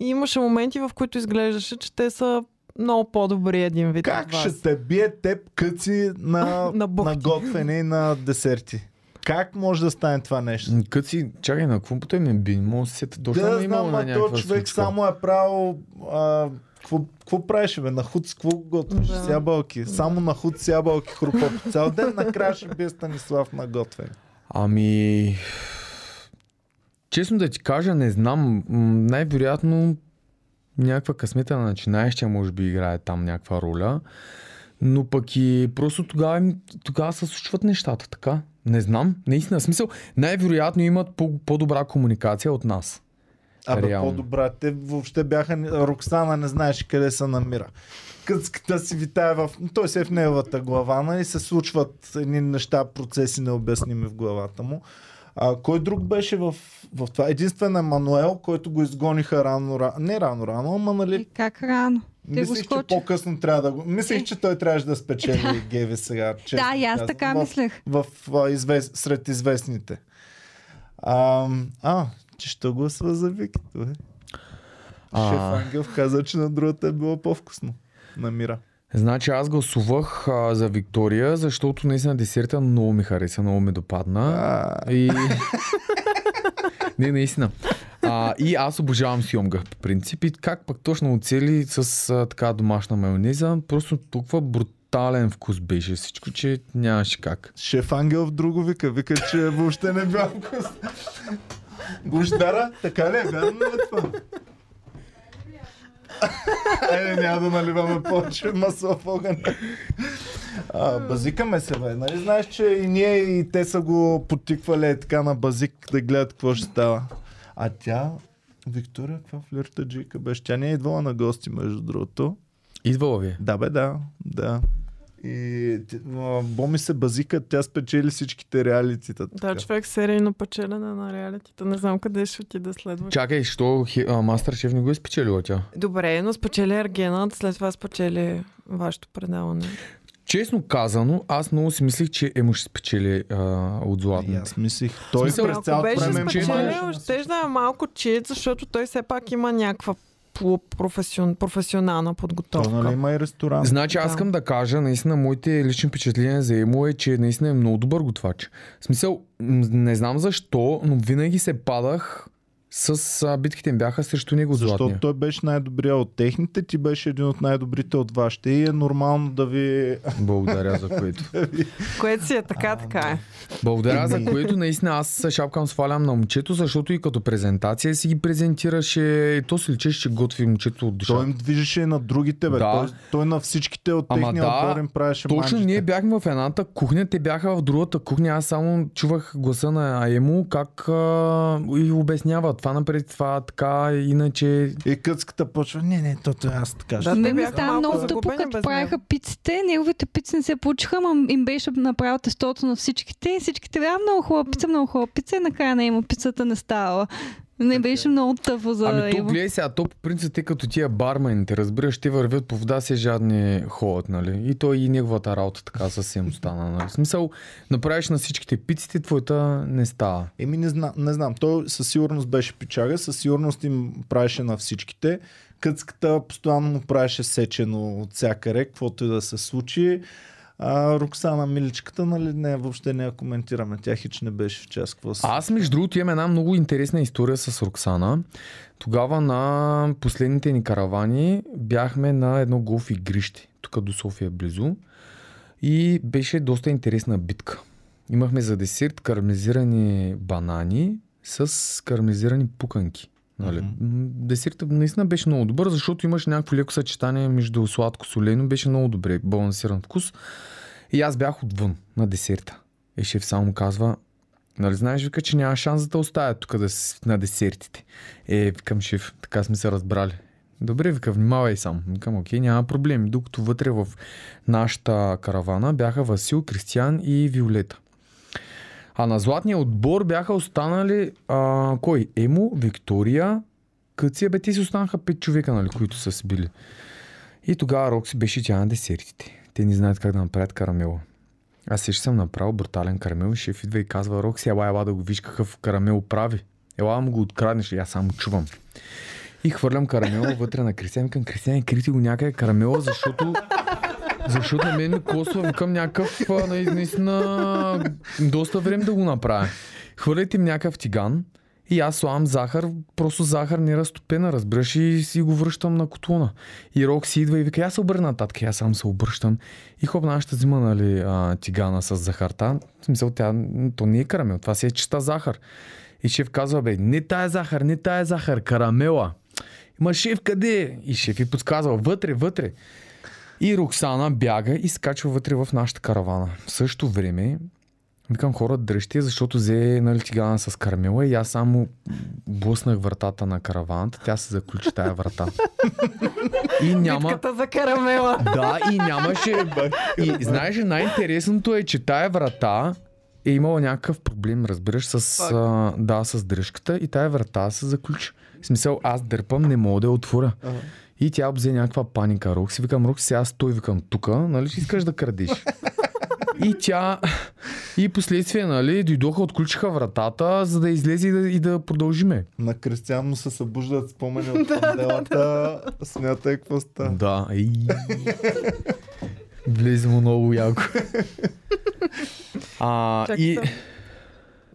И имаше моменти, в които изглеждаше, че те са много по-добри един вид Как ще те бие теб къци на, (laughs) На на, готвене и на десерти? Как може да стане това нещо? Кът си, чакай, на какво той ме би? Да се сета точно да, знам, на някаква то човек случка. само е правил... А, какво, правиш, бе? На худ с какво готвиш? Да. С ябълки. Само на худ с ябълки хрупа по цял ден. Накрая ще бие Станислав на готвене. Ами... Честно да ти кажа, не знам. Най-вероятно някаква късмета на начинаещия може би играе там някаква роля. Но пък и просто тогава, тогава се случват нещата, така. Не знам, наистина. Смисъл, най-вероятно имат по- по-добра комуникация от нас. Абе, Реално. по-добра. Те въобще бяха... Роксана не знаеше къде се намира. Къцката си витае в... Той се е в неговата глава, нали? Се случват едни неща, процеси необясними в главата му. А, кой друг беше в, в това? Единствен е Мануел, който го изгониха рано, рано. Не рано, рано, ама И нали... как рано? Те Мислих, че по-късно трябва да го... Мислех, че той трябваше да спечели (laughs) Геви сега. честно Да, и аз така в, мислех. В, в, извест, сред известните. А, а, че ще гласува за Вики. Добре. А. Шеф Ангелов каза, че на другата е било по-вкусно. Намира. Значи аз гласувах а, за Виктория, защото наистина десерта много ми хареса, много ми допадна. А, И... (laughs) не, наистина. А, и аз обожавам сьомга, по принцип. И как пък точно оцели с а, така домашна майонеза, просто толкова брутален вкус беше всичко, че нямаше как. шеф Ангелов друго вика. Вика, че въобще не бил вкусно. Бождара, така ли е? Вярно ли е това? Айде, няма да наливаме повече масло в огъня. А, базикаме се, бе. Нали знаеш, че и ние и те са го потиквали е така на базик да гледат какво ще става. А тя, Виктория, каква флиртаджика беше? Тя не е идвала на гости, между другото. Идвала ви. е. Да, бе, да. Да. И Боми се базика, тя спечели всичките реалитита. Да, така. човек серийно печелене на реалитета. Не знам къде ще отида следва. Чакай, що Мастер Шеф не го е спечелила тя? Добре, но спечели Ергена, след това спечели вашето предаване. Честно казано, аз много си мислих, че Емо ще спечели а, от И златните. аз мислих, той Смисъл, през Ако цялото беше време спечелил, ще да е малко чит, защото той все пак има някаква професион, професионална То, подготовка. нали, има и ресторант. Значи аз Да. искам да кажа, наистина, моите лични впечатления за Емо е, че наистина е много добър готвач. В смисъл, не знам защо, но винаги се падах с а, битките им бяха срещу него Защото златния. той беше най-добрия от техните, ти беше един от най-добрите от вашите и е нормално да ви... Благодаря за (laughs) което. Което си е така, така е. Благодаря за което наистина аз шапкам свалям на момчето, защото и като презентация си ги презентираше и то се личеше, че готви момчето от душа. Той им движеше и на другите, бе. Да. Той, той на всичките от Ама техния да, отбор им правеше Точно манджите. ние бяхме в едната кухня, те бяха в другата кухня. Аз само чувах гласа на Аемо как а, и обяснява това напред, това така, иначе. И къцката почва, не, не, то, то аз така ще. Да, мен ми малко много тъпо, като правиха него. пиците. Неговите пици не се получиха, ама им беше направил тестото на всичките. И всичките бяха много хубава пица, много хубава пица. И накрая на има пицата не ставала. Не беше много тъпо за Ами то гледай сега, то по принцип те като тия бармените, разбираш, те вървят по вода, се жадни ходят, нали? И той и неговата работа така съвсем стана, нали? В смисъл, направиш на всичките пиците, твоята не става. Еми не, зна, не знам, той със сигурност беше пичага, със сигурност им правеше на всичките. Къцката постоянно му правеше сечено от всякъде, каквото и да се случи. А Роксана Миличката, нали, не, въобще не я коментираме. Тя хич не беше в час. Какво. Аз, между другото, имам една много интересна история с Роксана. Тогава на последните ни каравани бяхме на едно голф игрище, тук до София близо. И беше доста интересна битка. Имахме за десерт карамелизирани банани с карамелизирани пуканки. Нали? М, Десертът наистина беше много добър, защото имаш някакво леко съчетание между сладко-солено. Беше много добре, балансиран вкус. И аз бях отвън на десерта. И шеф само казва, нали знаеш, вика, че няма шанс да те оставят тук да си на десертите. Е, викам шеф, така сме се разбрали. Добре, вика, внимавай сам. Викам, окей, няма проблем. Докато вътре в нашата каравана бяха Васил, Кристиян и Виолета. А на златния отбор бяха останали а, кой? Емо, Виктория, Къция, бе, те си останаха пет човека, нали, които са си били. И тогава Рокси беше тя на десертите. Те не знаят как да направят карамела. Аз ще съм направил брутален карамел и шеф идва и казва, Рокси, ела, ела да го виж какъв карамел прави. Ела му го откраднеш и аз само чувам. И хвърлям карамела вътре на Кристиан. Към Кристиан, крити го някъде карамела, защото защото на мен ми косва, викам някакъв, наистина, доста време да го направя. Хвърляйте им някакъв тиган и аз слагам захар, просто захар не разтопена, разбираш, и си го връщам на котлона. И Рок си идва и вика, аз се обърна нататък, аз сам се обръщам. И хоп, нашата взима, нали, а, тигана с захарта. В смисъл, тя, то не е карамел, това си е чиста захар. И шеф казва, бе, не тая захар, не тая захар, карамела. Ма шеф къде е? И шеф и подсказва, вътре, вътре. И Роксана бяга и скачва вътре в нашата каравана. В същото време, викам хора, дръжте, защото взе нали, тигана с карамела и аз само блъснах вратата на караваната. Тя се заключи тая врата. И няма... Битката за карамела. Да, и нямаше... И знаеш, ли, най-интересното е, че тая врата е имала някакъв проблем, разбираш, с, а, да, с дръжката и тая врата се заключи. В смисъл, аз дърпам, не мога да я отворя. Ага. И тя обзе някаква паника. Рокси, викам, Рокси, сега стой, викам, тука, нали, ще искаш да крадеш. И тя, и последствие, нали, дойдоха, отключиха вратата, за да излезе и да, и да продължиме. На Кристиан му се събуждат спомени от (laughs) панделата. Смятай какво става. Да, и... Влезе му много яко. (laughs) А, Чакай и...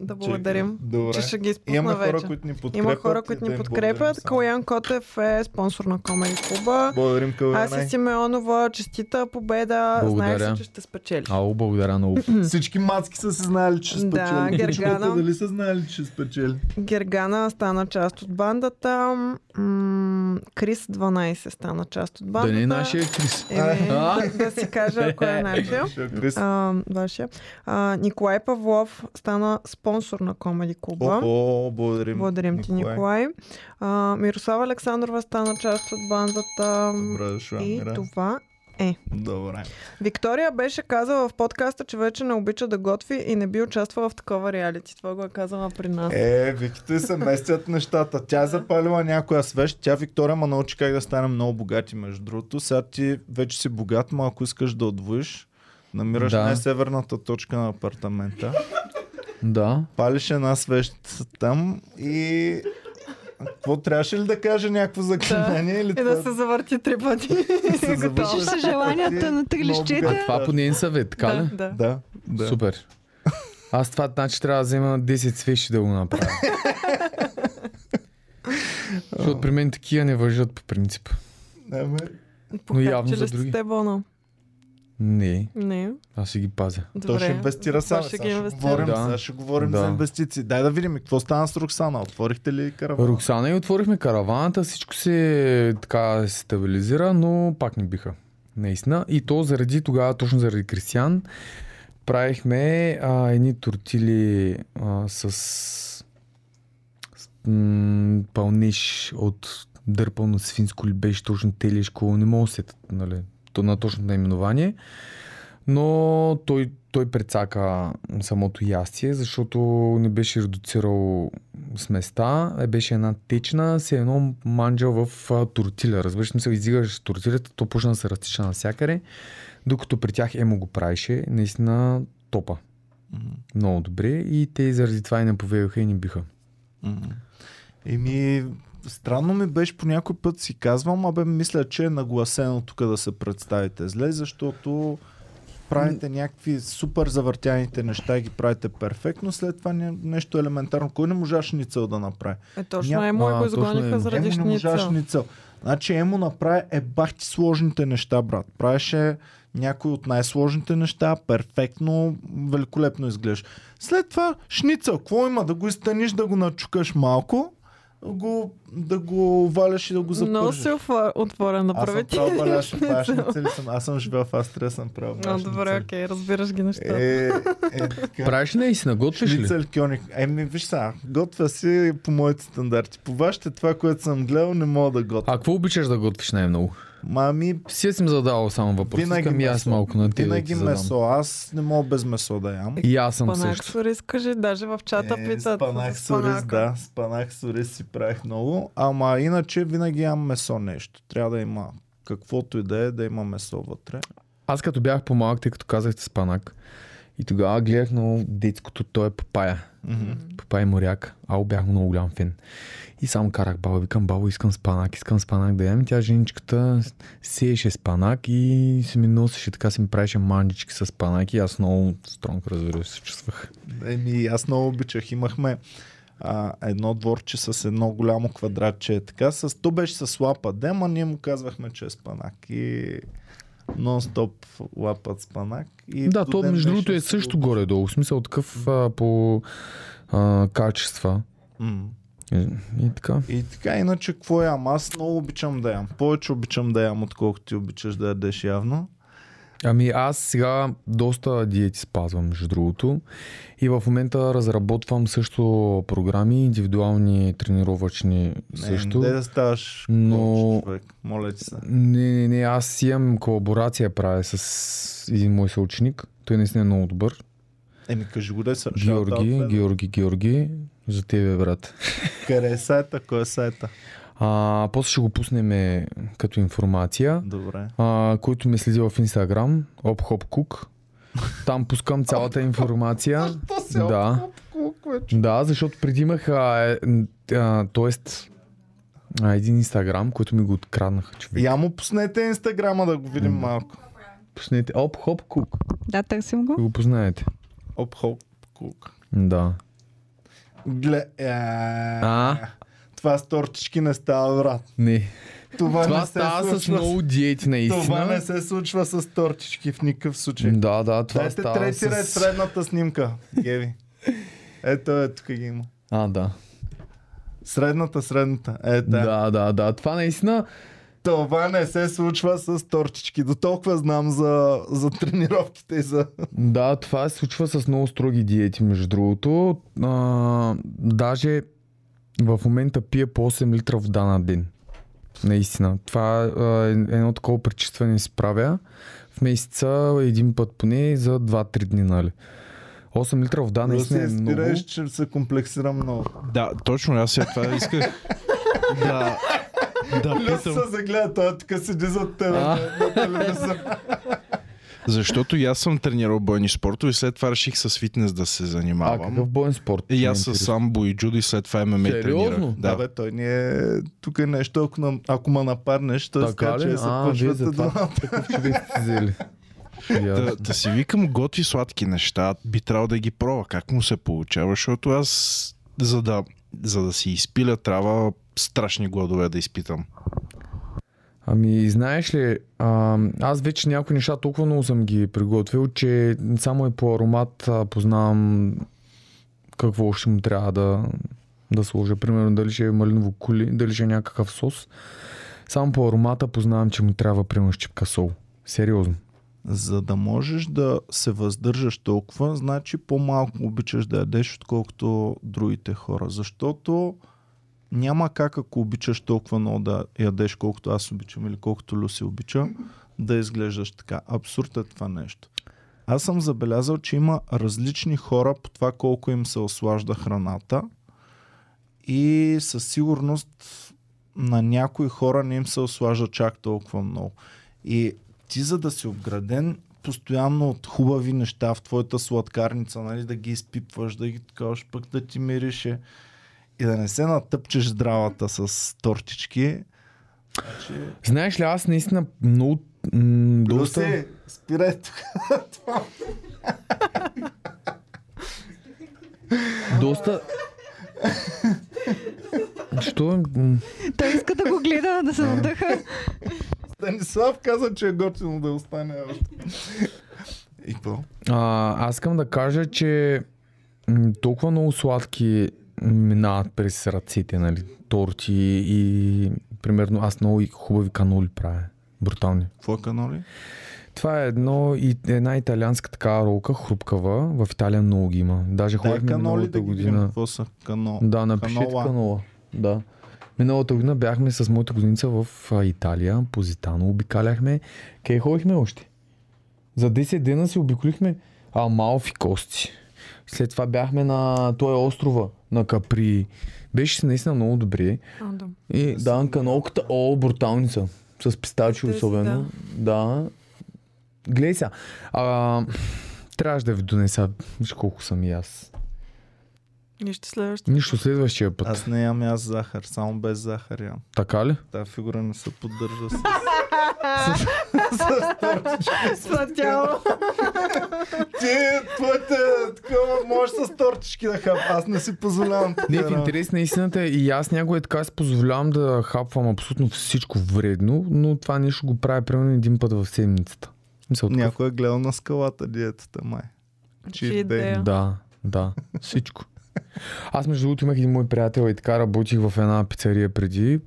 Да благодарим, Добре. че ще ги изпусна Имаме вече. хора, които ни подкрепят. Има хора, и които да ни подкрепят. Калян Котев е спонсор на Комери Клуба. Благодарим, Калян. Аси Симеонова, честита победа. Благодаря. Знаеш си, че ще спечелиш. Ало, благодаря много. (laughs) Всички мацки са се знали, че ще Да, спечели. Гергана. Чуката Дали са знали, че ще спечели? Гергана стана част от бандата. М- Крис 12 стана част от бандата. Да не е нашия Крис. Еми, да, да си кажа, ако е (laughs) нашия. А, вашия. А, Николай Павлов стана спонсор на Комеди клуба. О, благодарим. Благодарим ти, Николай. А, Мирослава Александрова стана част от бандата. Добре дошла, И Мира. това Добре. Виктория беше казала в подкаста, че вече не обича да готви и не би участвала в такова реалити. Това го е казала при нас. Е, Виките се местят нещата. Тя е запалила някоя свещ. Тя Виктория ма научи как да стане много богати, между другото. Сега ти вече си богат, но ако искаш да отвоиш, намираш Да. най-северната точка на апартамента. Да. Палиш една свещ там и... Какво трябваше ли да каже някакво заклинание? или И да се завърти три пъти. (laughs) да се завърши Пишеш се желанията на три Много лищета. богат. А това по нейн съвет, така Да, ли? да. Да, да. Супер. Аз това значи трябва да взема 10 свещи да го направя. (laughs) Защото при мен такива не въжат по принцип. Ами, явно Похарчили за сте други. те бона? Не, Не. аз си ги пазя. Той ще Добре. инвестира сега. ще Сега ги ще, говорим, Да. сега ще говорим Да. за инвестиции. Дай да видим какво стана с Роксана. Отворихте ли каравана? Роксана и отворихме караваната, всичко се така се стабилизира, но пак не биха. Наистина. И то заради тогава, точно заради Кристиян, правихме а, едни тортили а, с, с м- пълнеж от дърпано свинско ли беше точно телешко, не мога да се сетя, нали, на точно наименование. Но той, той прецака самото ястие, защото не беше редуцирал сместа, е беше една течна, се едно манджа в тортиля. Разбираш, мисъл, издигаш тортилята, то почна да се разтича навсякъде, докато при тях Емо го правеше, наистина топа. Мгм. Много добре и те заради това и не поведаха и не биха. Мгм. Еми, странно ми беше по някой път си казвам, абе мисля, че е нагласено тук да се представите зле, защото правите някакви супер завъртяните неща и ги правите перфектно, след това не, нещо елементарно. Кой не можа шницел да направи? Е, точно Ня- Емо го изгониха заради Емо не можа шницел. шницел. Значи Емо направи е бахти сложните неща, брат. Правеше някои от най-сложните неща, перфектно, великолепно изглеждаш. След това шницел, какво има? Да го изтъниш, да го начукаш малко, го, да го валяш и да го Много запържиш. си отвор- отворен да Аз съм правил баляш, баш (laughs) шницели съм. Аз съм живял в Австрия, съм правил А, баляш добре, окей, разбираш ги нещата. Е, е, (laughs) така. Правиш ли наистина, готвиш ли? Шницел кьоник. Еми, виж сега, готвя си по моите стандарти. По вашите това, което съм гледал, не мога да готвя. А какво обичаш да готвиш най-много? Мами, Си съм задавал само въпрос. Винаги Искам аз малко на да винаги ти задам. месо. Аз не мога без месо да ям. И аз съм Панак също. с ориз, кажи, даже в чата Е, питат. Спанах за с ориз, спанака. да. Спанах с ориз си правих много. Ама иначе винаги ям месо нещо. Трябва да има каквото и да е, да има месо вътре. Аз като бях по-малък, тъй като казахте спанак, и тогава гледах много детското, той е папая. Папая и моряк. Ало бях много голям фен. И само карах баба, викам, бабо, искам спанак, искам спанак да ям. И Тя женичката сееше спанак и се ми носеше, така се ми правеше манджички с спанак и аз много стронг, разбира се, чувствах. Еми, аз много обичах. Имахме а, едно дворче с едно голямо квадратче. Така, с, то беше с лапа дема, ние му казвахме, че е спанак. И нон-стоп лапат спанак. И да, то между другото е си също го- горе-долу. В смисъл такъв а, по а, качества. М. И, и така. И така, иначе какво ям? Аз много обичам да ям. Повече обичам да ям, отколкото ти обичаш да ядеш явно. Ами аз сега доста диети спазвам, между другото. И в момента разработвам също програми, индивидуални тренировъчни също. Не, не да ставаш Но- човек. Моля ти се. Не, не, не, аз имам колаборация правя с един мой съученик. Той наистина е много добър. Еми, кажи го да са. Георги, Георги, Георги. За тебе, брат. Къде е сайта? Кой е сайта? А, после ще го пуснем като информация. Добре. а, който ме следи в Инстаграм, Кук. Там пускам цялата информация. да. Да, защото преди имах, а, е, а, тоест, а, един Инстаграм, който ми го откраднаха, човек. Я му пуснете инстаграма да го видим малко. Пуснете Оп Хоп Кук. Да, търсим го. Да го познаете. Оп, хоп, кук. Да. Гле... Е... А? Това с тортички не става, брат. Не. Това, Това не се става с случва много диети, Това наистина. не се случва с тортички в никакъв случай. Да, да, това Дайте става трети ред с... средната снимка, Геви. Ето, ето тук ги има. А, да. Средната, средната. Е, да. Да, да, да. Това наистина. Това не се случва с тортички. До толкова знам за, за тренировките и за... Да, това се случва с много строги диети, между другото. А, даже в момента пия по 8 литра вода на ден. Наистина. Това а, е едно такова пречистване си правя в месеца един път поне за 2-3 дни, нали? 8 литра вода Да наистина се е много. изпираеш, че се комплексирам много. Да, точно. Аз след това исках (laughs) да, да Люс питам. се загледа, той тук седи зад теб на, на телевизора. Защото и аз съм тренирал бойни спортове и след това реших с фитнес да се А занимавам. какъв боен спорт? И ме аз с интересува? самбо и джудо и след това ММА Сериозно? тренирах. Да, бе, той ни е... Тук е нещо, ако, на, ако ме напарнеш, той Така ска, ли? че се А, вие двамата. (laughs) такъв взели. Да, да си викам готви сладки неща, би трябвало да ги пробва. Как му се получава, защото аз за да, за да си изпиля трябва страшни гладове да изпитам. Ами, знаеш ли, аз вече някои неща толкова много съм ги приготвил, че само и по аромат познавам какво още му трябва да, да сложа. Примерно дали ще е малиново кули, дали ще е някакъв сос. Само по аромата познавам, че му трябва примерно щипка сол. Сериозно. За да можеш да се въздържаш толкова, значи по-малко обичаш да ядеш, отколкото другите хора. Защото няма как, ако обичаш толкова много да ядеш, колкото аз обичам или колкото Люси обича, да изглеждаш така. Абсурд е това нещо. Аз съм забелязал, че има различни хора по това колко им се ослажда храната и със сигурност на някои хора не им се ослажда чак толкова много. И ти за да си обграден постоянно от хубави неща в твоята сладкарница, нали, да ги изпипваш, да ги такаваш, пък да ти мирише и да не се натъпчеш здравата с тортички. Значи, Знаеш ли, аз наистина много... М- доста... Люси, спирай тук. доста... Що? М, Той иска да го гледа, да се надъха. Станислав каза, че е готино да остане още. И какво? А, аз искам да кажа, че м, толкова много сладки минават през ръцете, нали? Торти и примерно аз много и хубави каноли правя. Брутални. Какво е каноли? Това е едно, и, една италианска такава ролка, хрупкава. В Италия много ги има. Даже ходихме миналата да година. Какво са кано... Да, напишете канола? канола. Да. Миналата година бяхме с моята годиница в Италия, Позитано, обикаляхме. Къде ходихме още? За 10 дена си обиколихме Амалфи кости. След това бяхме на той острова, на Капри. Беше си наистина много добре. А, да. И да, канолката, о, бруталница. С пистачи особено. Да. Гледай сега. А, трябваше да ви донеса. Виж колко съм и аз. Нищо следващо. Нищо следващия път. Аз не ям аз захар, само без захар ям. Така ли? Та фигура не се поддържа с... (laughs) с, с. Сладяло. Ти, твоите, такова, можеш с тортички да хап. Аз не си позволявам. Не, в интерес на истината и аз някой така си позволявам да хапвам абсолютно всичко вредно, но това нещо го правя примерно един път в седмицата. Някой е гледал на скалата диетата, май. Чи Cheat day. идея. Да, да, всичко. Аз между другото имах един мой приятел и така работих в една пицария преди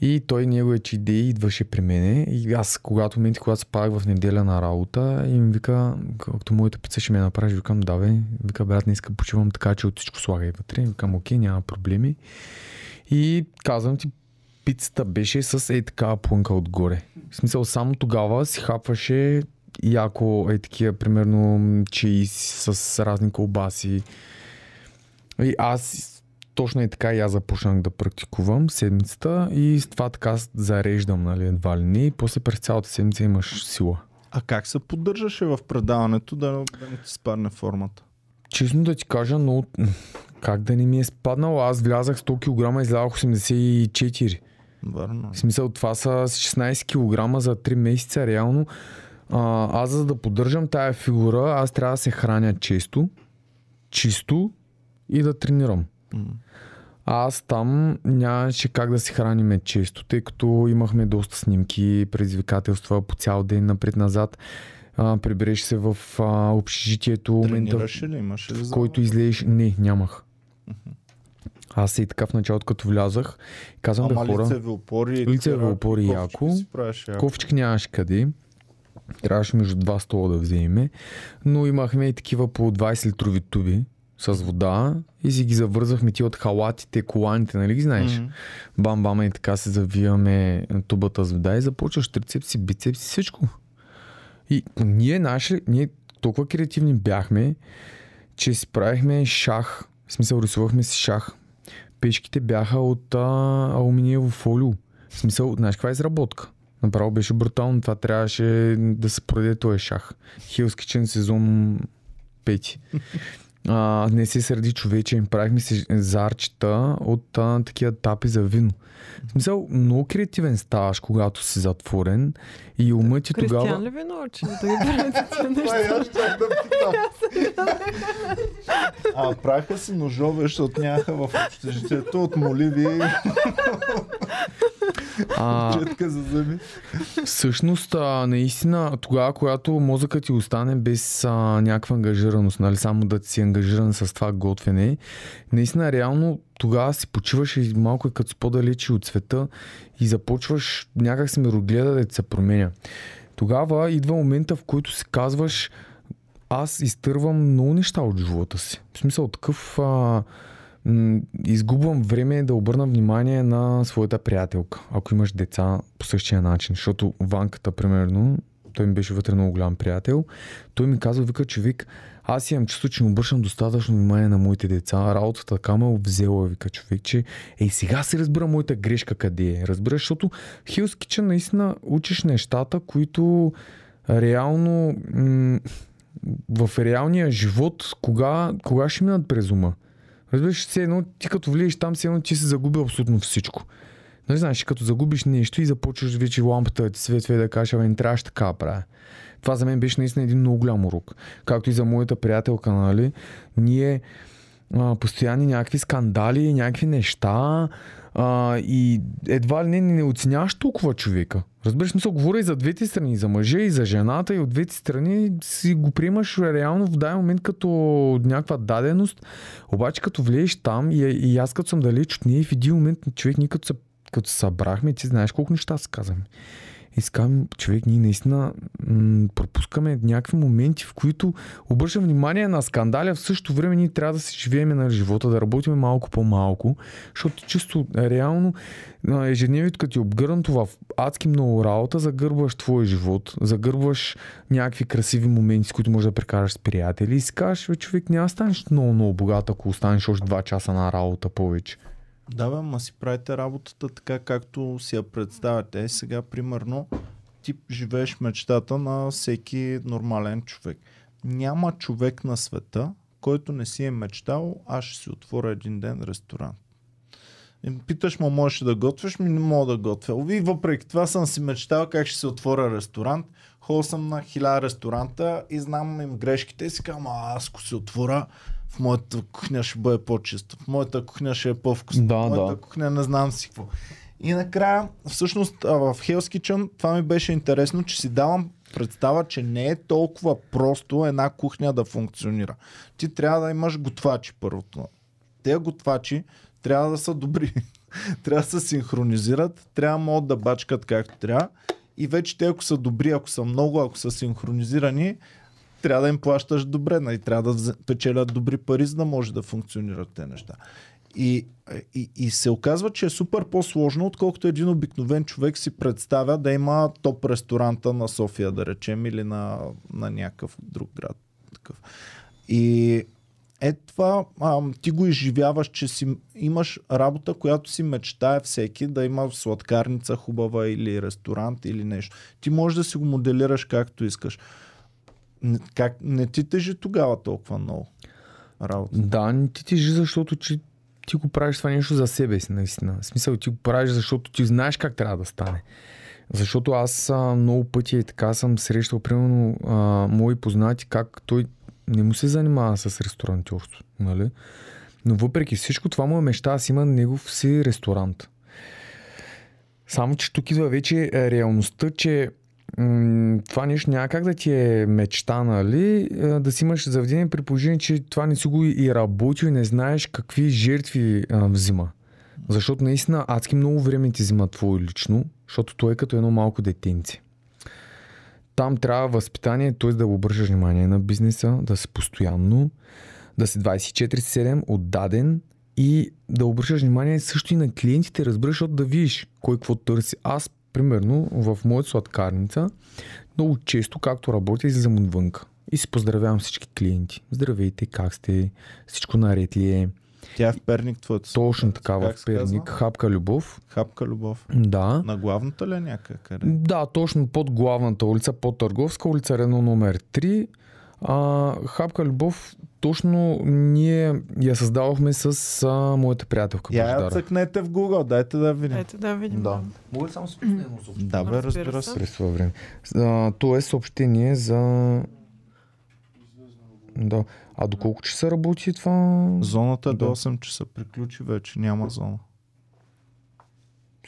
и той неговия идеи идваше при мене и аз когато моменти, когато спах в неделя на работа и ми вика, както моята пица ще ме направиш, викам, да бе, вика, брат, не иска почивам така, че от всичко слагай вътре. Викам, окей, няма проблеми. И казвам ти, пицата беше с ей така плънка отгоре. В смисъл, само тогава си хапваше яко е такива, примерно, чиз с разни колбаси. И аз точно и така и аз започнах да практикувам седмицата и с това така зареждам, нали, едва ли не. И после през цялата седмица имаш сила. А как се поддържаше в предаването да, да не ти спадне формата? Честно да ти кажа, но как да не ми е спаднало? Аз влязах 100 кг излязох 84. Вярно. В смисъл, това са с 16 кг за 3 месеца. Реално, а, аз за да поддържам тая фигура, аз трябва да се храня често, чисто и да тренирам. А аз там нямаше как да се храниме често, тъй като имахме доста снимки, предизвикателства по цял ден напред-назад. А, прибереш се в а, общежитието, момента, Тренираше ли? Имаше ли в който излезеш. Не, нямах. Аз и така в началото, като влязах, казвам Ама бе хора, лицеви опори. Лицеви опори кофички яко. си яко. кофички нямаше къде. Трябваше между два стола да вземем. Но имахме и такива по 20 литрови туби с вода и си ги завързахме ти от халатите, коланите, нали ги знаеш? Мгм. Бам, бам и така се завиваме тубата с вода и започваш трицепси, бицепси, всичко. И ние, наши, ние толкова креативни бяхме, че си правихме шах. В смисъл, рисувахме си шах. Печките бяха от а, алуминиево фолио. В смисъл, знаеш каква е изработка? Направо беше брутално. Това трябваше да се продаде този шах. Hell's Kitchen сезон 5. (laughs) А, не се сърди човече, им правихме си зарчета от а, такива тапи за вино. В смисъл, много креативен ставаш, когато си затворен и умът ти Кристиан тогава... ли ви научи да ги правите (laughs) неща? аз щях да питам. (laughs) А, правиха си ножове, защото нямаха в общежитието от моливи А, четка за зъби. Всъщност, а, наистина, тогава, когато мозъкът ти остане без а, някаква ангажираност, нали, само да ти си ангажиран с това готвене, наистина, реално, тогава си почиваш и малко и като си по-далече от света и започваш някак си мирогледа да се променя. Тогава идва момента, в който си казваш, аз изтървам много неща от живота си. В смисъл такъв... А, м, изгубвам време да обърна внимание на своята приятелка, ако имаш деца по същия начин. Защото Ванката, примерно, той ми беше вътре много голям приятел, той ми казва, вика, човек, аз имам чувство, че не обръщам достатъчно внимание на моите деца. Работата така ме е обвзела, вика човек, че ей сега се разбира моята грешка къде е. Разбираш, защото Hell's Kitchen наистина учиш нещата, които реално м- в реалния живот, кога, кога ще минат през ума? Разбираш, все едно, ти като влезеш там, все едно ти си загубил абсолютно всичко. Нали знаеш, като загубиш нещо и започваш вече лампата ти светва и да кажеш, абе, не трябваше така правя. Това за мен беше наистина един много голям урок. Както и за моята приятелка, нали? Ние а, постоянни някакви скандали, някакви неща а, и едва ли не, не оценяваш толкова човека. Разбираш, смисъл, говоря и за двете страни, за мъжа, и за жената, и от двете страни си го приемаш реално в даден момент като някаква даденост, обаче като влезеш там и, и аз като съм далеч от нея, в един момент човек, ние като се, като се събрахме, ти знаеш колко неща се казваме. И си казвам, човек, ние наистина м- пропускаме някакви моменти, в които обръщам внимание на скандали, а в същото време ние трябва да си живеем на живота, да работим малко по-малко, защото чисто реално а, ежедневието, като ти е обгърнато в адски много работа, загърбваш твоя живот, загърбваш някакви красиви моменти, с които можеш да прекараш с приятели и си кажеш, човек, няма станеш много, много богат, ако останеш още 2 часа на работа повече. Да, бе, ма си правите работата така, както си я представяте. Сега, примерно, ти живееш мечтата на всеки нормален човек. Няма човек на света, който не си е мечтал, аз ще си отворя един ден ресторант. И питаш, ма можеш да готвиш? Ми не мога да готвя. И въпреки това съм си мечтал как ще си отворя ресторант. Ходил съм на хиляда ресторанта и знам им грешките и си казвам, аз ако си отворя, в моята кухня ще бъде по-чиста, в моята кухня ще е по-вкусно, Да, в моята да. кухня не знам си какво. И накрая, всъщност в Hell's Kitchen това ми беше интересно, че си давам представа, че не е толкова просто една кухня да функционира. Ти трябва да имаш готвачи първото. Те готвачи трябва да са добри. (laughs) трябва да се синхронизират, трябва да могат да бачкат както трябва. И вече те, ако са добри, ако са много, ако са синхронизирани, трябва да им плащаш добре, нали? трябва да печелят добри пари, за да може да функционират те неща. И, и, и се оказва, че е супер по-сложно, отколкото един обикновен човек си представя да има топ ресторанта на София, да речем, или на, на някакъв друг град. Такъв. И е това, а, ти го изживяваш, че си имаш работа, която си мечтае всеки да има сладкарница хубава или ресторант или нещо. Ти можеш да си го моделираш както искаш. Как, не ти тежи тогава толкова много работа. Да, не ти тежи, защото че ти го правиш това нещо за себе си, наистина. В смисъл, ти го правиш, защото ти знаеш как трябва да стане. Защото аз много пъти и така съм срещал, примерно, а, мои познати, как той не му се занимава с ресторантьорство, нали? Но въпреки всичко, това му е мечта, аз има негов си ресторант. Само, че тук идва вече е, реалността, че това нещо няма как да ти е мечта, нали? а, Да си имаш заведение при положение, че това не си го и работил и не знаеш какви жертви а, взима. Защото наистина адски много време ти взима твое лично, защото той е като едно малко детенце. Там трябва възпитание, т.е. да обръщаш внимание на бизнеса, да си постоянно, да си 24-7 отдаден и да обръщаш внимание също и на клиентите, разбираш, защото да видиш кой какво търси. Аз, примерно, в моята сладкарница, много често, както работя, излизам отвънка. И си поздравявам всички клиенти. Здравейте, как сте? Всичко наред ли е? Тя е в Перник твоето. Точно така, в Перник. казва? Хапка любов. Хапка любов. Да. На главната ли е някъде? Къде? Да, точно под главната улица, под Търговска улица, Рено номер 3. А, Хапка любов, точно ние я създавахме с а, моята приятелка. Я я цъкнете в Google, дайте да видим. Ето да видим. Да. Мога ли само с едно съобщение? Да, бе, Разбира се. През това време. А, то е съобщение за... Да. А до колко часа работи това? Зоната е Да. до 8 часа. Приключи вече, няма зона.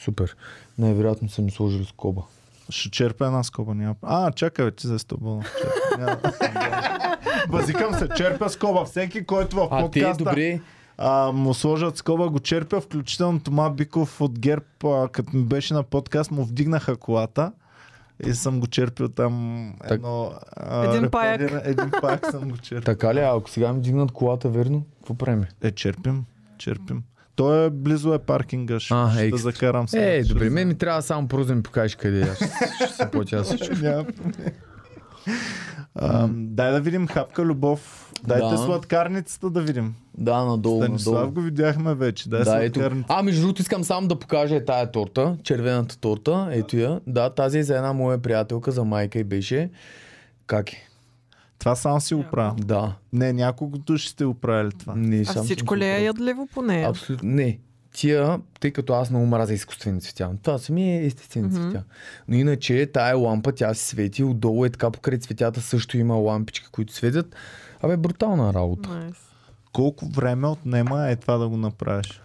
Супер. Най-вероятно са ми сложили скоба. Ще черпя една скоба. Няма... А, чакай, бе, ти за стълбона. Базикам се, черпя скоба. Всеки, който в А подкаста добре, а, му сложат скоба, го черпя, включително Тома Биков от ГЕРБ, а, като ми беше на подкаст, му вдигнаха колата. И съм го черпил там Так- едно... А, Един паяк. Един паяк съм го черпил. така ли? А ако сега ми дигнат колата, верно? Какво правим? Е, черпим, черпим. Той е близо е паркинга, ще, А, ще екстра. закарам сега. Е, добре, мен ми трябва само просто да ми покажеш къде е. Аз ще, се платя всичко. А, дай да видим хапка любов. Дайте Да. сладкарницата да видим. Да, надолу, Станислав го видяхме вече. Дай Да, ето. А, между другото, искам само да покажа е тая торта, червената торта. Ето я. Да, тази е за една моя приятелка, за майка и беше. Как е? Това сам си го правя. Да. Не, няколко души сте го правили това. Не, А всичко ли е ядливо по нея? Абсолютно не. Тия, тъй като аз много мразя изкуствени цветя. Това са ми естествени Мгм. цветя. Но иначе тая лампа, тя си свети, отдолу е така покрай цветята също има лампички, които светят. Абе, брутална работа. Найс. Колко време отнема е това да го направиш?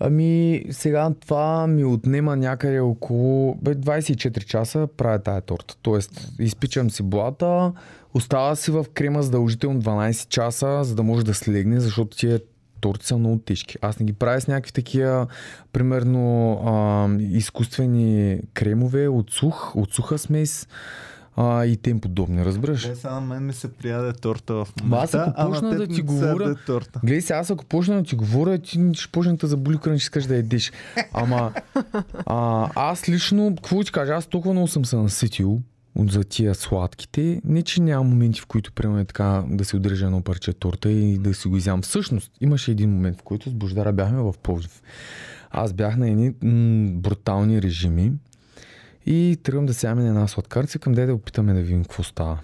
Ами, сега това ми отнема някъде около бе, 24 часа правя тая торта. Тоест, изпичам си блата, остава си в крема задължително 12 часа, за да може да слегне, защото тия торти са много тежки. Аз не ги правя с някакви такива, примерно, а, изкуствени кремове от сух, от суха смес а, и тем подобни, разбираш? Е, сега на мен ми се прияде торта в Ма аз момента, ако почна да не ти се говоря- торта. Гледай сега, аз ако почна да ти говоря, ти ще почна да заболи крън, ще искаш да едеш. Ама а, аз лично, какво ти кажа, аз толкова много съм се наситил от за тия сладките. Не, че няма моменти, в които примерно е така да си отрежа едно парче торта и да си го изям. Всъщност, имаше един момент, в който с Бождара бяхме в Пловдив. Аз бях на едни м- брутални режими и тръгвам да сядаме на една сладкарца, към дай да опитаме да видим какво става.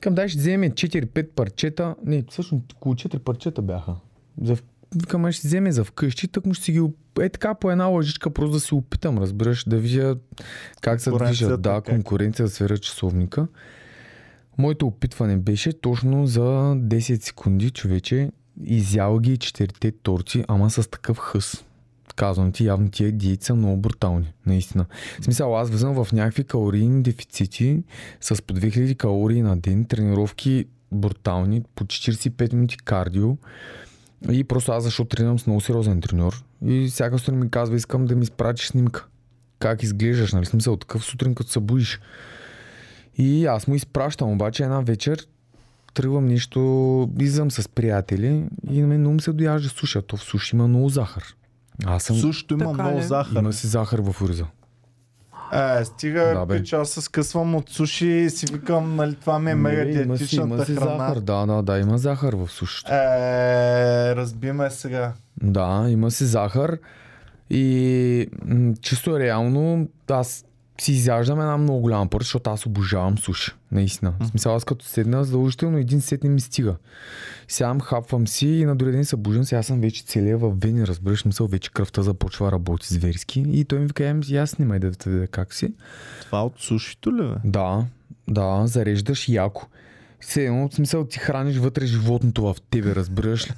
Към дай ще вземе 4-5 парчета. Не, всъщност около 4 парчета бяха. За, ай, ще вземе за вкъщи, так му ще си ги... Е така по една лъжичка, просто да си опитам, разбираш, да видя как се движат. Да, конкуренция да свера часовника. Моето опитване беше точно за 10 секунди, човече. Изял ги четирите торти, ама с такъв хъс. Казвам ти, явно тия диети са много брутални, наистина. В смисъл, аз влизам в някакви калорийни дефицити с по 2000 калории на ден, тренировки брутални, по 45 минути кардио. И просто аз защото тренирам с много сериозен треньор. И всяка сутрин ми казва, искам да ми изпратиш снимка. Как изглеждаш, нали? Смисъл, такъв сутрин, като се будиш. И аз му изпращам, обаче една вечер тръгвам нещо, излизам с приятели и на мен много се дояжда суша. То в суши има много захар. Аз съм... Сушито има Така много ли? захар. Има си захар в ориза. Е, стига, Да, бе. пич, аз се скъсвам от суши и си викам, нали, това ми е мега Не, има си, диетичната има си храна. захар. Да, да, да, има захар в сушито. Е, разбиме сега. Да, има си захар и м- чисто реално аз си изяждам една много голяма порция, защото аз обожавам суши. Наистина. В смисъл аз като седна, задължително един сет не ми стига. Сядам, хапвам си и на другия ден се буждам, сега съм вече целия в вени, разбираш, смисъл, вече кръвта започва работи зверски. И той ми вика, «Ем, аз снимай да видя как си. Това от сушито ли, бе? Да, да, зареждаш яко. Все едно, в смисъл ти храниш вътре животното в тебе, разбираш ли?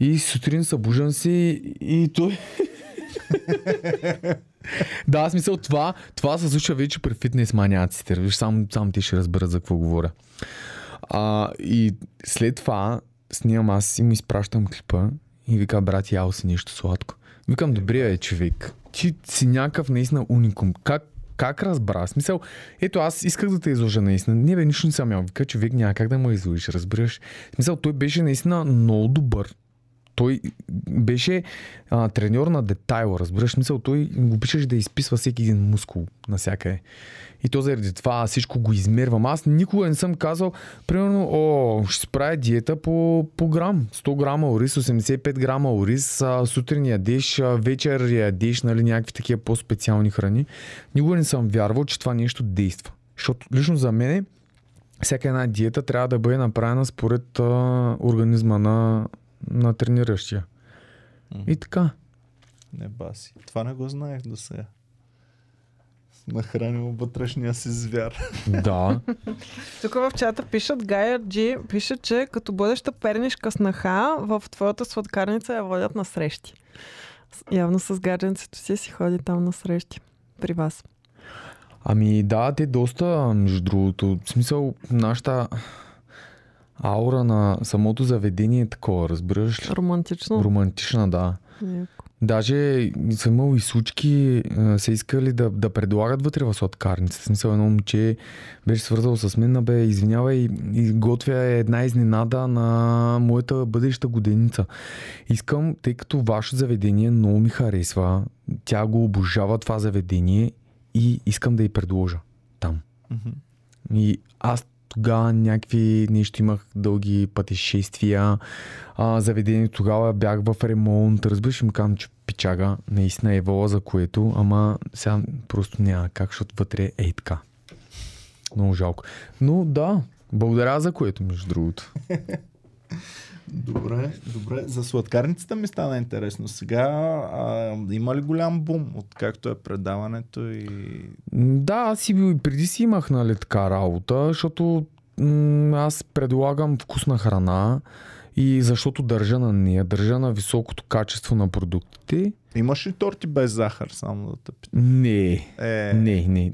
И сутрин събуждам си и той... (laughs) (laughs) Да, смисъл това, това се случва вече при фитнес маняците. Виж, само, само те ще разберат за какво говоря. А, и след това снимам аз и му изпращам клипа и вика, брат, ял си нещо сладко. Викам, добре е, човек. Ти си някакъв наистина уникум. Как, как разбра? Смисъл, ето аз исках да те изложа наистина. Не бе, нищо не съм ял. Вика, човек няма как да му изложиш, разбираш. Смисъл, той беше наистина много добър. Той беше а, треньор на детайл, разбираш мисъл, той го обичаше да изписва всеки един мускул навсякъде. И то заради това всичко го измервам. Аз никога не съм казал, примерно, о, ще правя диета по, по грам. 100 грама ориз, 85 грама ориз, сутрин ядеш, вечер ядеш, нали, някакви такива по-специални храни. Никога не съм вярвал, че това нещо действа. Защото лично за мен всяка една диета трябва да бъде направена според а, организма на, на трениращия. И така. Не баси. Това не го знаех до сега. Нахранил вътрешния си звяр. Да. (laughs) Тук в чата пишат, Гая Джи пише, че като бъдеща пернишка снаха, в твоята сладкарница я водят на срещи. Явно с гадженцето си си ходи там на срещи. При вас. Ами да, те доста, между другото. В смисъл, нашата аура на самото заведение е такова, разбираш ли? Романтично. Романтична, да. Яко. Даже съм имал и случки, а, са искали да, да предлагат вътре в сладкарницата. Смисъл, едно момче беше свързало с мен, бе, извинявай, и готвя една изненада на моята бъдеща годеница. Искам, тъй като ваше заведение много ми харесва, тя го обожава това заведение и искам да й предложа там. Мгм. И аз тогава някакви нещо имах дълги пътешествия. А, заведението тогава бях в ремонт. Разбираш, им казвам, че пичага наистина е вола за което, ама сега просто няма как, защото вътре е и така. Много жалко. Но да, благодаря за което, между другото. (laughs) Добре, добре. За сладкарницата ми стана интересно. Сега а, има ли голям бум, откакто е предаването и... Да, аз и бил- и преди си имах нали, така работа, защото м- аз предлагам вкусна храна и защото държа на нея, държа на високото качество на продуктите. Имаш ли торти без захар, само да те питам? Не, Е, не, не.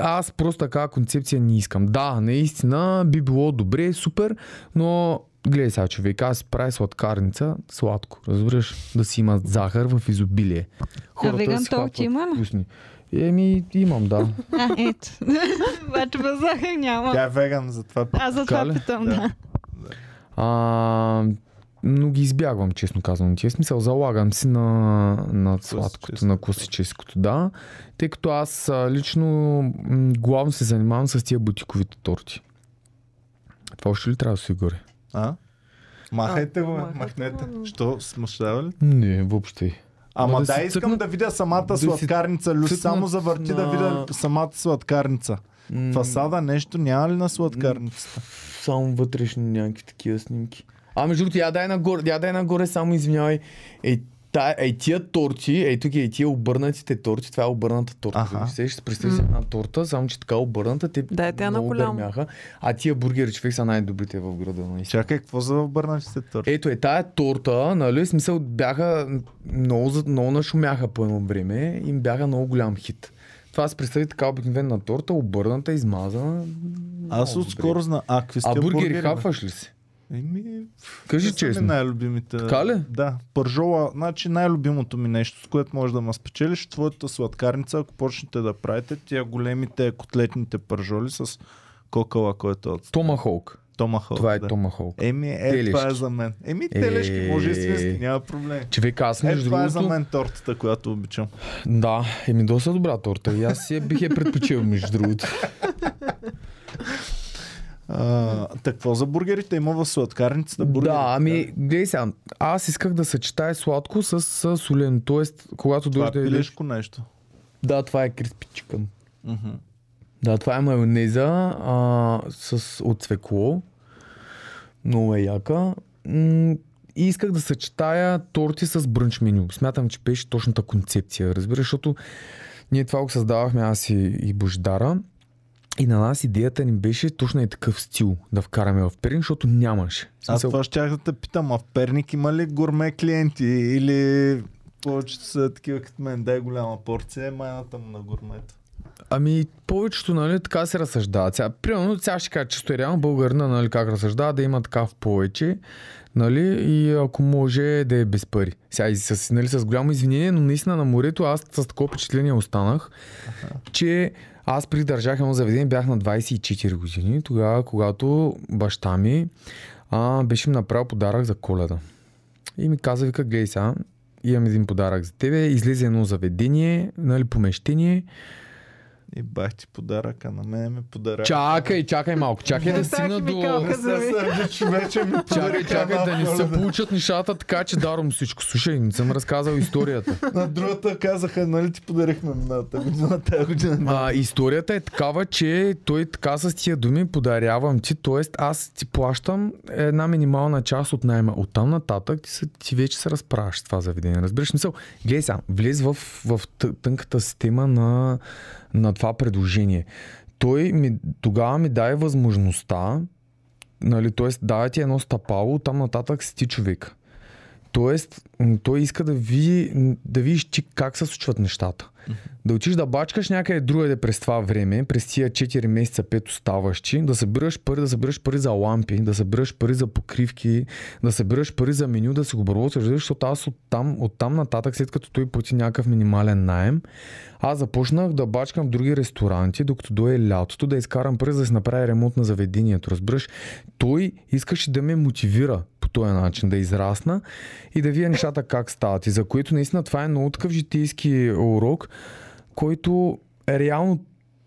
Аз просто такава концепция не искам. Да, наистина би било добре, супер, но гледай сега човек, аз правя сладкарница, сладко, разбираш, да си има захар в изобилие. веган си торти хапват има ли? вкусни. Еми, имам, да. (laughs) А, ето. (laughs) Обаче без захар няма. тя е веган, затова Аз за Така това ли? питам, Да. да. А, но ги избягвам, честно казвам. Тия смисъл, залагам си на, на сладкото, на класическото, да. Тъй като аз а, лично главно се занимавам с тия бутиковите торти. Това още ли трябва да се горе? А? Махайте го, махайте махнете. Що, смущава ли? Не, въобще. Ама Ма да да, си искам цъкнат- да видя самата да сладкарница. Люс, цъкнат само завърти да на- видя самата сладкарница. Фасада нещо няма ли на сладкарницата? Само вътрешни някакви такива снимки. А между другото, я дай нагоре, я дай нагоре, само извинявай. Ей, та, ей тия торти, ей тук ей тия обърнатите торти, това е обърната торта. Аха. Аха. Се, ще представи една торта, само че така обърната, те Дайте я на много гърмяха. А тия бургери, човек са най-добрите в града. Наистина. Чакай, какво за обърнатите торти? Ето е тая торта, нали, в смисъл бяха много, много нашумяха по едно време и им бяха много голям хит. Това се представи така обикновена торта, обърната, измазана. Аз отскоро знам. А, какви А бургери бургери, хапваш ли си? Еми, Кажи ми честно. най-любимите. Така ли? Да. Пържола, значи най-любимото ми нещо, с което може да ме спечелиш, твоята сладкарница, ако почнете да правите тия големите котлетните пържоли с кокала, който е от Томахолк. Томахол. Това е да. Томахолк. Еми, е, Телешки. това е за мен. Еми, телешки, може и Е. свински, няма проблем. Човек, аз Е, между това е за другото... мен тортата, която обичам. Да, еми доста добра торта. И аз си я бих я предпочел, между другото. (laughs) А, какво за бургерите има в сладкарницата? Бургери, да, ами, гледай сега, аз исках да съчетая сладко с, с солено. Тоест, когато Това е дойде... да ядеш- пилешко нещо. Да, това е криспи чикън. Да, това е майонеза а, с, от цвекло. Много е яка. М- и исках да съчетая торти с брънч меню. Смятам, че беше точната концепция. Разбираш, защото ние това го създавахме аз и, и Бождара. И на нас идеята ни беше точно и такъв стил да вкараме в Перин, защото нямаше. Аз това щях да те питам, а в Перник има ли гурме клиенти или повечето са такива като мен. Дай голяма порция, е майната му на гурмета. Ами, повечето, нали, така се разсъждават. Сега, примерно, сега ще кажа чисто и реално българина, нали, как разсъждава, да има така в повече, нали, и ако може да е без пари. Сега, и с, нали, с голямо извинение, но наистина на морето аз с такова впечатление останах, че аз придържах едно заведение, бях на 24 години, тогава, когато баща ми а, беше ми направил подарък за коледа. И ми каза, вика, гледай сега, имам един подарък за тебе, излезе едно заведение, нали, помещение, И бах ти подаръка, на мен ми подарък. Чакай, чакай малко, чакай да стигна до... човече ми Чакай, подаръка чакай да не се получат нещата така, че даром всичко. Слушай, не съм разказал историята. На другата казаха, нали ти подарихме миналата година, тази година. А, историята е такава, че той така с тия думи подарявам ти, т.е. аз ти плащам една минимална част от найма. От там нататък ти, се, ти вече се разправяш с това заведение. Разбираш мисъл? Гледай сега, влез в, в тъ- тънката система на, на това предложение. Той ми, тогава ми даде възможността, нали, т.е. дава ти едно стъпало, там нататък си ти човек. Тоест, той иска да види, да видиш ти как се случват нещата. Да отиш да бачкаш някъде другаде през това време, през тия 4 месеца, 5 оставащи, да събираш пари, да събираш пари за лампи, да събираш пари за покривки, да събираш пари за меню, да си го бървосваш, защото аз оттам, оттам нататък, след като той плати някакъв минимален найем, аз започнах да бачкам в други ресторанти, докато дойде лятото, да изкарам пари, за да си направя ремонт на заведението. Разбираш, той искаше да ме мотивира по този начин, да израсна и да видя нещата как стават. И за което наистина това е много такъв житейски урок, който е реално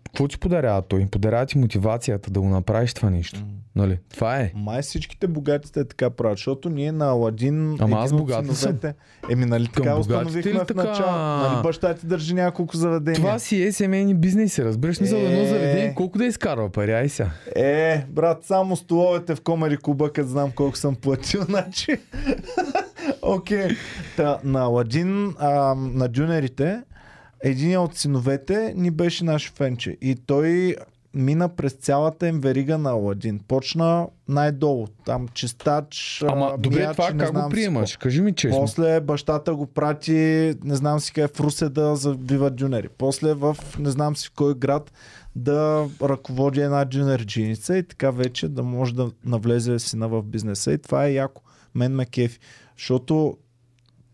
какво ти подарява той? Подарява ти мотивацията да го направиш това нещо. Нали? Това е. Май всичките богатите така правят, защото ние на Аладин, Ама аз богат ли съм? синовете, еми нали така установихме ли в така? начало. Нали баща ти държи няколко заведения. Това си е семейни бизнеси, разбираш мисъл, едно Е. заведение, колко да изкарва пари, ай сега. Е, брат, само столовете в Комари Куба, като знам колко съм платил, (laughs) значи. Окей. Та, на Аладин, а, на дюнерите, един от синовете ни беше наш фенче. И той мина през цялата им верига на Аладин. Почна най-долу. Там чистач, Ама добре, мияч, това не как го си приемаш? какво. Кажи ми честно. После бащата го прати, не знам си къде, в Русе да забива дюнери. После в не знам си в кой град да ръководи една дюнерджиница и така вече да може да навлезе сина в бизнеса. И това е яко. Мен ме кефи. Защото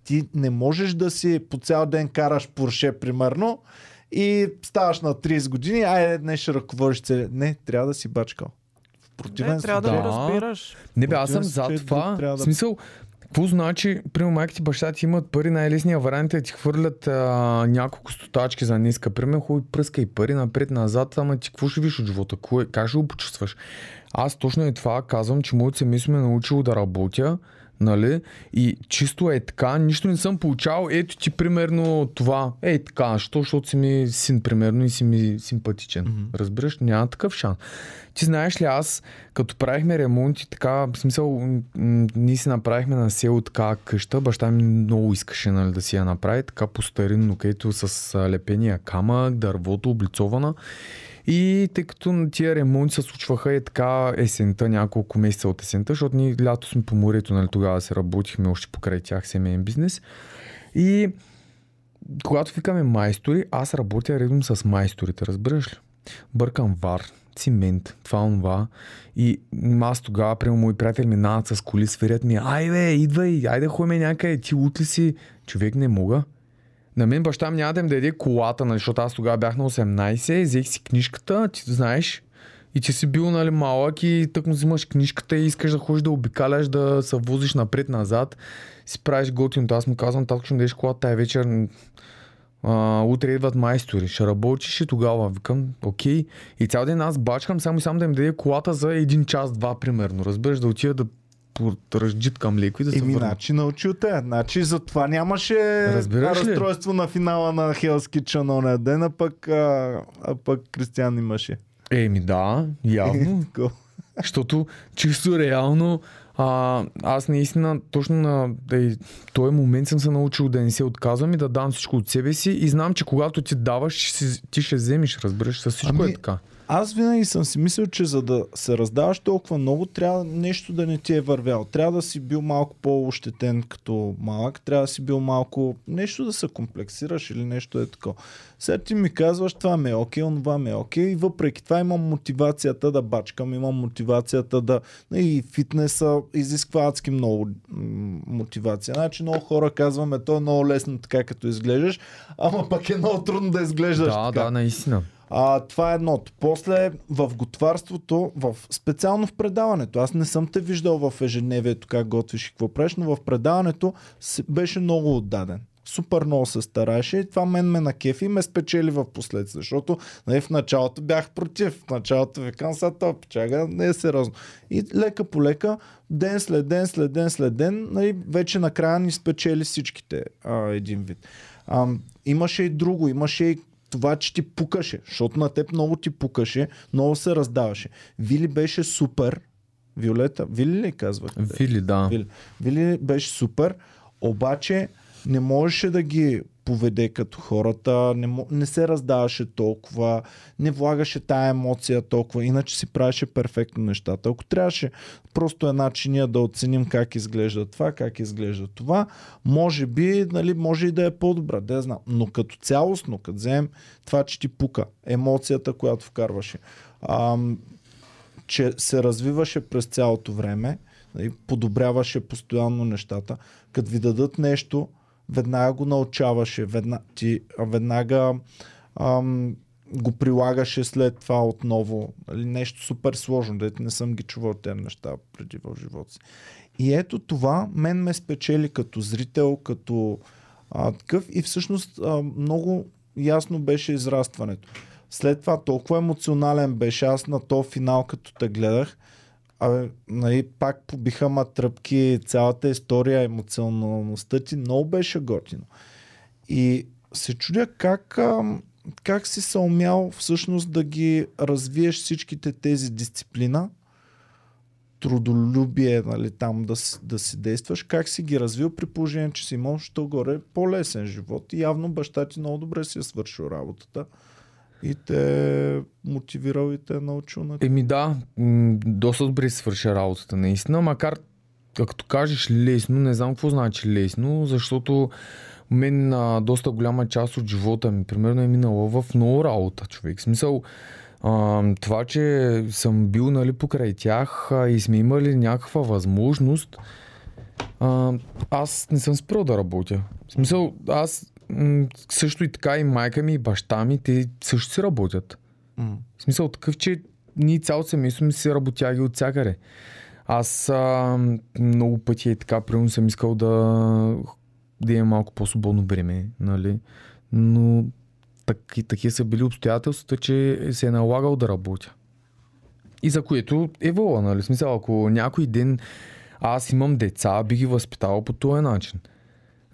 ти не можеш да си по цял ден караш Порше, примерно, и ставаш на 30 години, айде днес ще ръководиш цели. Не, трябва да си бачкал. В противен Не, трябва да Да. го разбираш. Не бе, аз съм зад това. друг трябва В да- смисъл, какво значи, примерно майка ти, баща ти имат пари, най-лесният вариант е да ти хвърлят а, няколко стотачки за ниска. Примерно, хубави пръска и пари напред-назад, ама ти какво ще виж от живота? Кое, как ще го почувстваш? Аз точно и това казвам, че моето семейство ме е научило да работя, нали? И чисто е така, нищо не съм получавал. Ето ти примерно това. Е така, що, защото си ми син, примерно, и си ми симпатичен. Mm-hmm. Разбираш, няма такъв шанс. Ти знаеш ли, аз като правихме ремонт и така, в смисъл, ние си направихме на село така къща, баща ми много искаше нали, да си я направи, така по старинно, където с лепения камък, дървото, облицована. И тъй като тия ремонти се случваха е така есента, няколко месеца от есента, защото ние лято сме по морето, нали, тогава се работихме още покрай тях семейен бизнес. И когато викаме майстори, аз работя редом с майсторите, разбираш ли? Бъркам вар, цимент, това, онова. И аз тогава, прямо мои приятели минават с коли, свирят ми, ай бе, идвай, айде ходим някъде, ти от ли си? Човек не мога. На мен баща ми няма да им даде колата, нали, защото аз тогава бях на 18, взех си книжката, ти знаеш, и че си бил нали, малък и тък му взимаш книжката и искаш да ходиш да обикаляш, да се возиш напред-назад, си правиш готиното. Аз му казвам, татко ще ми дадеш колата тази вечер, а, утре идват майстори, ще работиш и тогава. Викам, окей. И цял ден аз бачкам само и само да им даде колата за един час, два примерно. Разбираш, да отида да разджиткам леко и да се Еми, върна. значи научил те. Значи затова нямаше Разбираш това ли? разстройство на финала на Hell's Kitchen оня ден, а пък, а, а пък Кристиан имаше. Еми да, явно. (laughs) Защото чисто реално а, аз наистина точно на да, този момент съм се научил да не се отказвам и да дам всичко от себе си и знам, че когато ти даваш, ти, ще вземеш, разбираш, с всичко Ами, е така. Аз винаги съм си мислил, че за да се раздаваш толкова много, трябва нещо да не ти е вървял. Трябва да си бил малко по-ощетен като малък, трябва да си бил малко нещо да се комплексираш или нещо е такова. Сега ти ми казваш, това ми е окей, онова ми е окей, и въпреки това имам мотивацията да бачкам, имам мотивацията да... И фитнеса изисква адски много мотивация. Значи много хора казваме, то е много лесно така като изглеждаш, ама пък е много трудно да изглеждаш Да, така. да, наистина. А, това е едното. После в готварството, в, специално в предаването, аз не съм те виждал в ежедневието как готвиш и какво правиш, но в предаването беше много отдаден. Супер много се стараеше и това мен ме накефи и ме спечели в последствие, защото нали, в началото бях против. В началото викам, сега това печага не е сериозно. И лека по лека, ден след ден, след ден, след ден, нали, вече накрая ни спечели всичките а, един вид. А, имаше и друго, имаше и това, че ти пукаше, защото на теб много ти пукаше, много се раздаваше. Вили беше супер. Виолета, Вили ли казвах? Вили, да. Вили. Вили беше супер, обаче не можеше да ги поведе като хората, не, не се раздаваше толкова, не влагаше тая емоция толкова, иначе си правеше перфектно нещата. Ако трябваше просто една чиния да оценим как изглежда това, как изглежда това, може би, нали, може и да е по-добра, да знам. Но като цялостно, като вземем това, че ти пука, емоцията, която вкарваше, ам, че се развиваше през цялото време, нали, подобряваше постоянно нещата. Като ви дадат нещо, веднага го научаваше, веднага, ти, веднага ам, го прилагаше след това отново. Нали, нещо супер сложно, дете не съм ги чувал тези неща преди в живота си. И ето това мен ме спечели като зрител, като а, такъв и всъщност а, много ясно беше израстването. След това толкова емоционален беше аз на то финал, като те гледах. Абе, нали, пак побиха ма тръпки, цялата история, емоционалността ти много беше готино. И се чудя как, как си се умял всъщност да ги развиеш всичките тези дисциплина, трудолюбие, нали, там да, да си действаш, как си ги развил при положение, че си имал що горе по-лесен живот. И явно баща ти много добре си е свършил работата и те мотивирал и те научил на Еми да, доста добре си свърши работата, наистина, макар като кажеш лесно, не знам какво значи лесно, защото мен а, доста голяма част от живота ми, примерно е минала в много работа, човек. В смисъл, това, че съм бил нали, покрай тях и сме имали някаква възможност, аз не съм спрял да работя. В смисъл, аз също и така и майка ми и баща ми, те също си работят. М. В смисъл такъв, че ние цялото семейство ми си работяги от всякъде. Аз а, много пъти е така, примерно съм искал да, да имам малко по-свободно време, нали? Но так, такива са били обстоятелствата, че се е налагал да работя. И за което е вола, нали? В смисъл, ако някой ден аз имам деца, би ги възпитавал по този начин.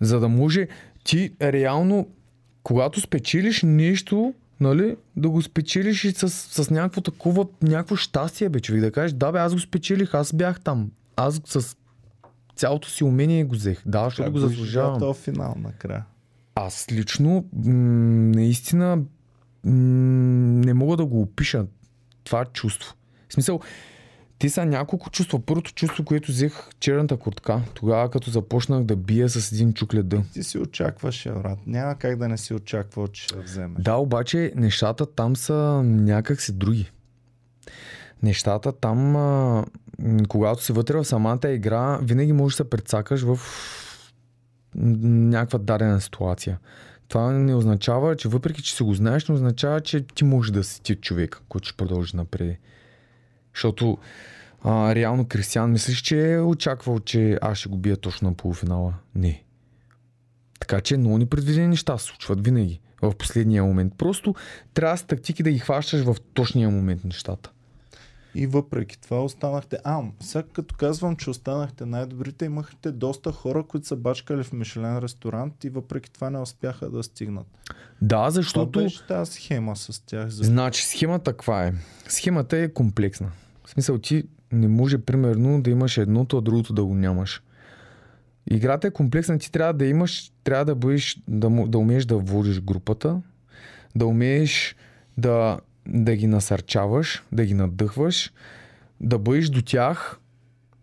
За да може ти реално, когато спечелиш нещо, нали, да го спечелиш и с, с някакво такова, някакво щастие, бе, човек, да кажеш, да бе, аз го спечелих, аз бях там. Аз с цялото си умение го взех. Да, защото Как го заслужавам. този финал накрая. Аз лично м- наистина м- не мога да го опиша това чувство. В смисъл, те са няколко чувства. Първото чувство, което взех черната куртка, тогава като започнах да бия с един чук леда. Ти си очакваше, брат. Няма как да не си очаквал, че ще вземеш. Да, обаче нещата там са някак си други. Нещата там, а, когато си вътре в самата игра, винаги можеш да се прецакаш в някаква дадена ситуация. Това не означава, че въпреки, че си го знаеш, не означава, че ти можеш да си ти човек, който ще продължи напред. Защото а, реално Кристиан мислиш, че е очаквал, че аз ще го бия точно на полуфинала. Не. Така че много непредвидени неща се случват винаги в последния момент. Просто трябва с тактики да ги хващаш в точния момент нещата. И въпреки това останахте. А, сега като казвам, че останахте най-добрите, имахте доста хора, които са бачкали в Мишелен ресторант и въпреки това не успяха да стигнат. Да, Това защото... беше тази схема с тях. За... Значи схемата каква е? Схемата е комплексна. В смисъл ти не може примерно да имаш едното, а другото да го нямаш. Играта е комплексна, ти трябва да имаш, трябва да бъдеш, да, да умееш да водиш групата, да умееш да да ги насърчаваш, да ги надъхваш, да бъдеш до тях,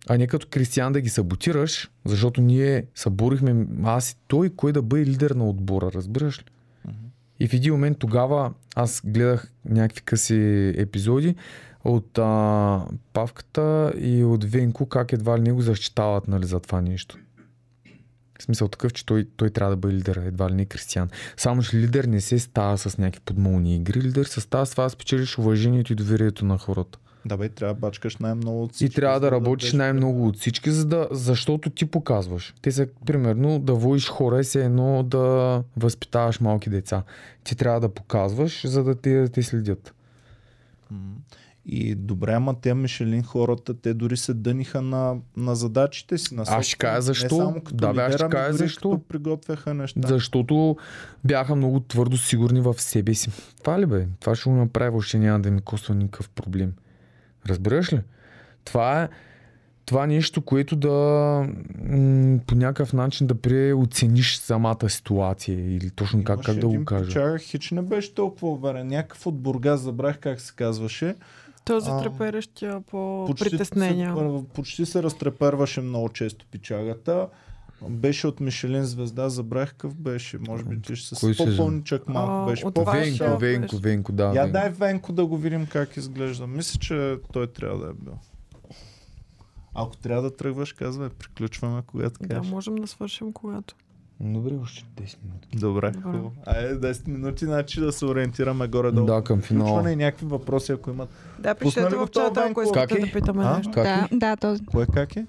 а не като Кристиян да ги саботираш, защото ние съборихме аз и той, кой да бъде лидер на отбора, разбираш ли? И в един момент тогава аз гледах някакви къси епизоди от а, Павката и от Венко, как едва ли не го защитават нали, за това нещо. В смисъл такъв, че той, той трябва да бъде лидер, едва ли не Кристиян. Само, че лидер не се става с някакви подмолни игри. Лидер се става с това да спечелиш уважението и доверието на хората. Да бе, трябва да бачкаш най-много от И всички, трябва за да работиш бъдеш най-много от всички, за да, защото ти показваш. Те са, примерно, да водиш хора, е се едно да възпитаваш малки деца. Ти трябва да показваш, за да те, да те следят. И добре, ама те Мишелин хората, те дори се дъниха на, на задачите си. На Аз ще кажа защо. Не само като Да, бе, аз ще кажа защо. Приготвяха неща. Защото бяха много твърдо сигурни в себе си. Това ли бе? Това ще го направя, въобще няма да ми коства никакъв проблем. Разбираш ли? Това е това е нещо, което да м- по някакъв начин да преоцениш самата ситуация или точно как, как да го кажа. Печага, хич не беше толкова уверен. Някакъв от Бургас, забрах как се казваше. Този А, треперещия по Почти притеснения. Се, почти се разтреперваше много често печагата. Беше от Мишелин звезда, забрах какъв беше. Може би ти ще Кой с сезон? по-пълничък малко беше. по Венко, Венко. Венко, да. Я Венко. дай Венко да го видим как изглежда. Мисля, че той трябва да е бил. Ако трябва да тръгваш, казвай, приключваме когато Да, кажеш. можем да свършим когато. Добре, още 10 минути. Добре, хубаво. Айде 10 минути, значи да се ориентираме горе-долу. Да, към финала. Приключване и някакви въпроси, ако имат. Да, пишете в чата, ако искате е? да питаме А? нещо. Как да, е? да, този. Кое как е?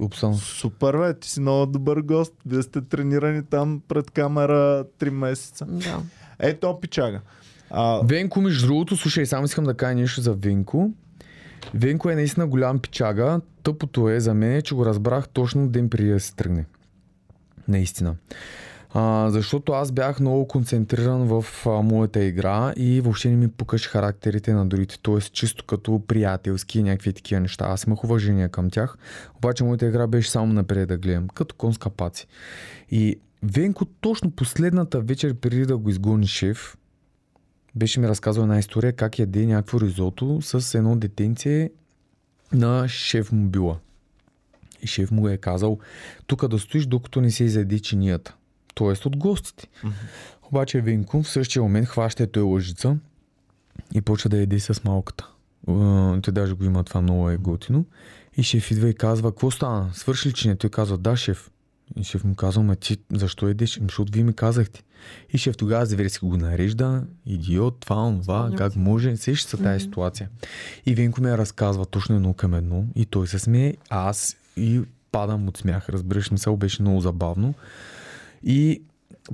Upsound. Супер, бе, ти си много добър гост. Вие сте тренирани там пред камера 3 месеца. Да. Ето, пичага. А, Венко, между другото, слушай, само искам да кажа нещо за Венко. Венко е наистина голям пичага. Тъпото е за мен, че го разбрах точно ден преди да се тръгне. Наистина. А, защото аз бях много концентриран в а, моята игра и въобще не ми пукаш характерите на другите. Тоест чисто като приятелски и някакви такива неща. Аз имах уважение към тях, обаче моята игра беше само напред да гледам, като конска паци. И Венко точно последната вечер преди да го изгони шеф, беше ми разказал една история как яде някакво ризото с едно детенце на шеф мобила. И шеф му е казал, тук да стоиш докато не се изяде чинията. Тоест от гостите. Обаче Венко в същия момент хваща той лъжица и почва да яде с малката. Те даже го има това много е готино. И шеф идва и казва, какво стана? Свърши ли чиния? Той казва, да, шеф. И шеф му казва, ма ти защо едеш? Ами, Защото вие ми казахте. И шеф тогава Зверски го нарежда, идиот, това, Спомням как може, сеща се тази ситуация. И Венко ми разказва точно едно към едно и той се смее, а аз и падам от смях, разбираш, мисъл беше много забавно. И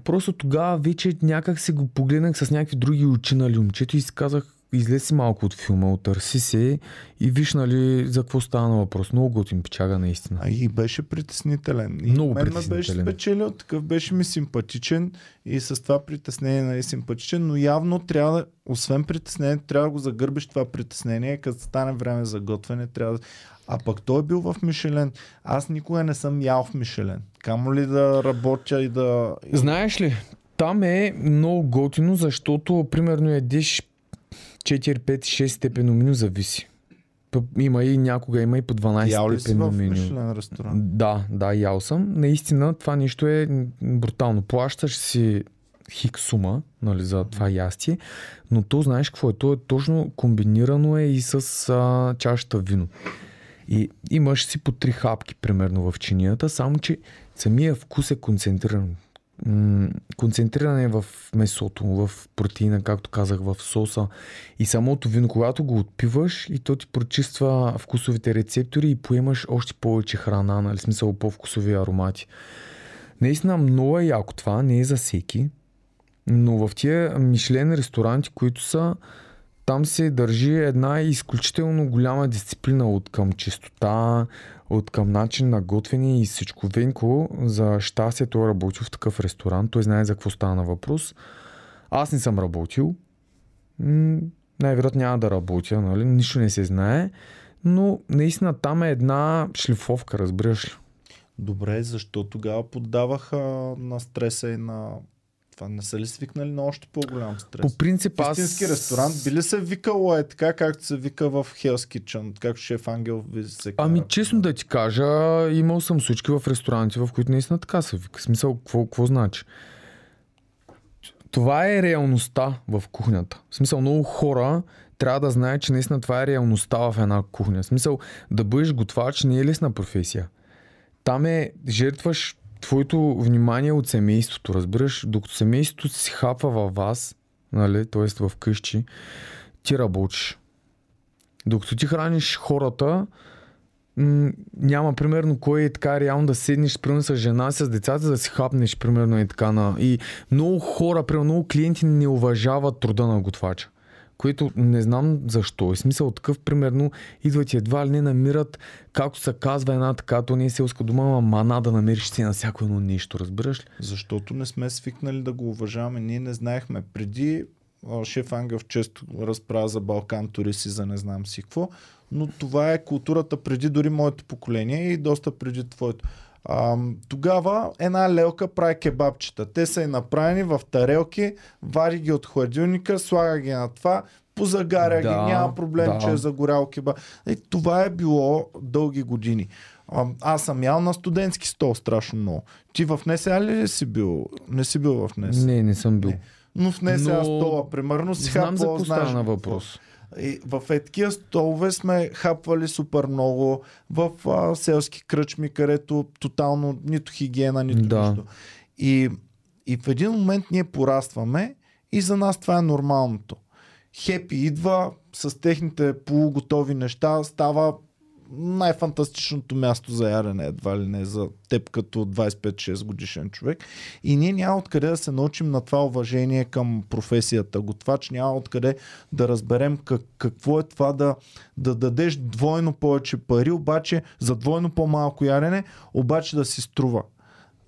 просто тогава вече някак си го погледнах с някакви други очи на момчето и си казах, излез си малко от филма, отърси се и виж нали за какво стана въпрос. Много готин печага наистина. а и беше притеснителен. И Много мен ме беше притеснителен. спечелил, такъв беше ми симпатичен и с това притеснение нали, симпатичен, но явно трябва да, освен притеснение, трябва да го загърбиш това притеснение, като стане време за готвене, трябва да... А пък той е бил в Мишелен. Аз никога не съм ял в Мишелен. Камо ли да работя и да... Знаеш ли, там е много готино, защото примерно ядеш 4, 5, 6 степено меню, зависи. Има и някога, има и по 12 Ял ли си степено в меню. Ресторант? Да, да, ял съм. Наистина това нещо е брутално. Плащаш си хик сума нали, за това ястие, но то знаеш какво е? То е точно комбинирано е и с а, чашата вино. И имаш си по три хапки примерно в чинията, само че самия вкус е концентриран. М, концентриран е в месото, в протеина, както казах, в соса и самото вино, когато го отпиваш и то ти прочиства вкусовите рецептори и поемаш още повече храна, нали, смисъл по-вкусови аромати. Наистина много е яко това, не е за всеки, но в тия Мишлен ресторанти, които са, там се държи една изключително голяма дисциплина от към чистота, от към начин на готвене и всичко. Венко, за щастие, той е работил в такъв ресторант, той знае за какво стана въпрос. Аз не съм работил. Най-вероятно няма да работя, нали? нищо не се знае. Но наистина там е една шлифовка, разбираш ли? Добре, защо тогава поддаваха на стреса и на Това не са ли свикнали на още по-голям стрес? По принцип аз... истински ресторант би ли се викало е така, както се вика в Hell's Kitchen, както шеф Ангел ви се Ами честно да ти кажа, имал съм случки в ресторанти, в които наистина така се вика. Смисъл, какво, какво значи? Това е реалността в кухнята. В смисъл, много хора трябва да знаят, че наистина това е реалността в една кухня. В смисъл, да бъдеш готвач не е лесна професия. Там е, жертваш твоето внимание от семейството, разбираш? Докато семейството си хапва във вас, нали, т.е. в къщи, ти работиш. Докато ти храниш хората, няма примерно кой е така реално да седнеш примерно с жена, с децата, да си хапнеш примерно и така на... И много хора, примерно много клиенти не уважават труда на готвача. Което не знам защо. И смисъл такъв, примерно, идват и едва ли не намират, както се казва една така, то не е селска дума, ама мана да намериш си на всяко едно нещо, разбираш ли? Защото не сме свикнали да го уважаваме. Ние не знаехме. Преди шеф Ангел често разправя за Балкан туристи, за не знам си какво, но това е културата преди дори моето поколение и доста преди твоето. А, тогава една лелка прави кебабчета. Те са и направени в тарелки, вари ги от хладилника, слага ги на това, позагаря Да, ги, няма проблем, да. че е загорял кебаб. И това е било дълги години. А, аз съм ял на студентски стол страшно много. Ти в НСА ли си бил? Не си бил в НСА. Не, не съм бил. Не. Но в НСА Но стола, примерно, си Знам за хапвал, какво стана какво. И в е такива столове сме хапвали супер много в а, селски кръчми, където тотално нито хигиена, нито Да. нищо. И, и в един момент ние порастваме и за нас това е нормалното. Хепи идва с техните полуготови неща, става най-фантастичното място за ядене, едва ли не за теб като 25-6 годишен човек. И ние няма откъде да се научим на това уважение към професията готвач, няма откъде да разберем как, какво е това да, да дадеш двойно повече пари, обаче за двойно по-малко ядене, обаче да си струва.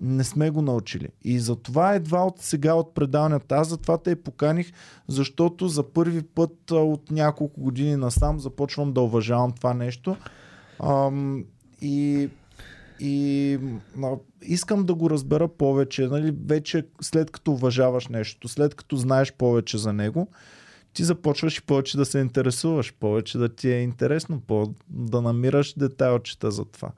Не сме го научили. И затова едва от сега от предаването. Аз затова те поканих, защото за първи път от няколко години насам започвам да уважавам това нещо. Ам, и и а, искам да го разбера повече. Нали? Вече след като уважаваш нещо, след като знаеш повече за него, ти започваш и повече да се интересуваш, повече да ти е интересно, по- да намираш детайлчета за това.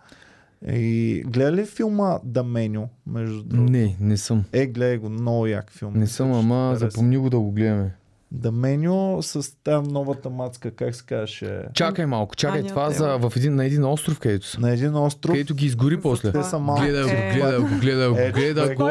И гледа ли филма Да Меню, между другото? Не, не съм. Е, гледай го, много як филм. Не съм, ама запомни го да го гледаме. Да Меню с там новата мацка, как се казваше? Чакай малко, чакай Аня това Тейлър. за, в един, на един остров, където са. На един остров. Където ги изгори после. Те са малки. Гледай го, Е. гледай го, гледай го, Е, гледай го.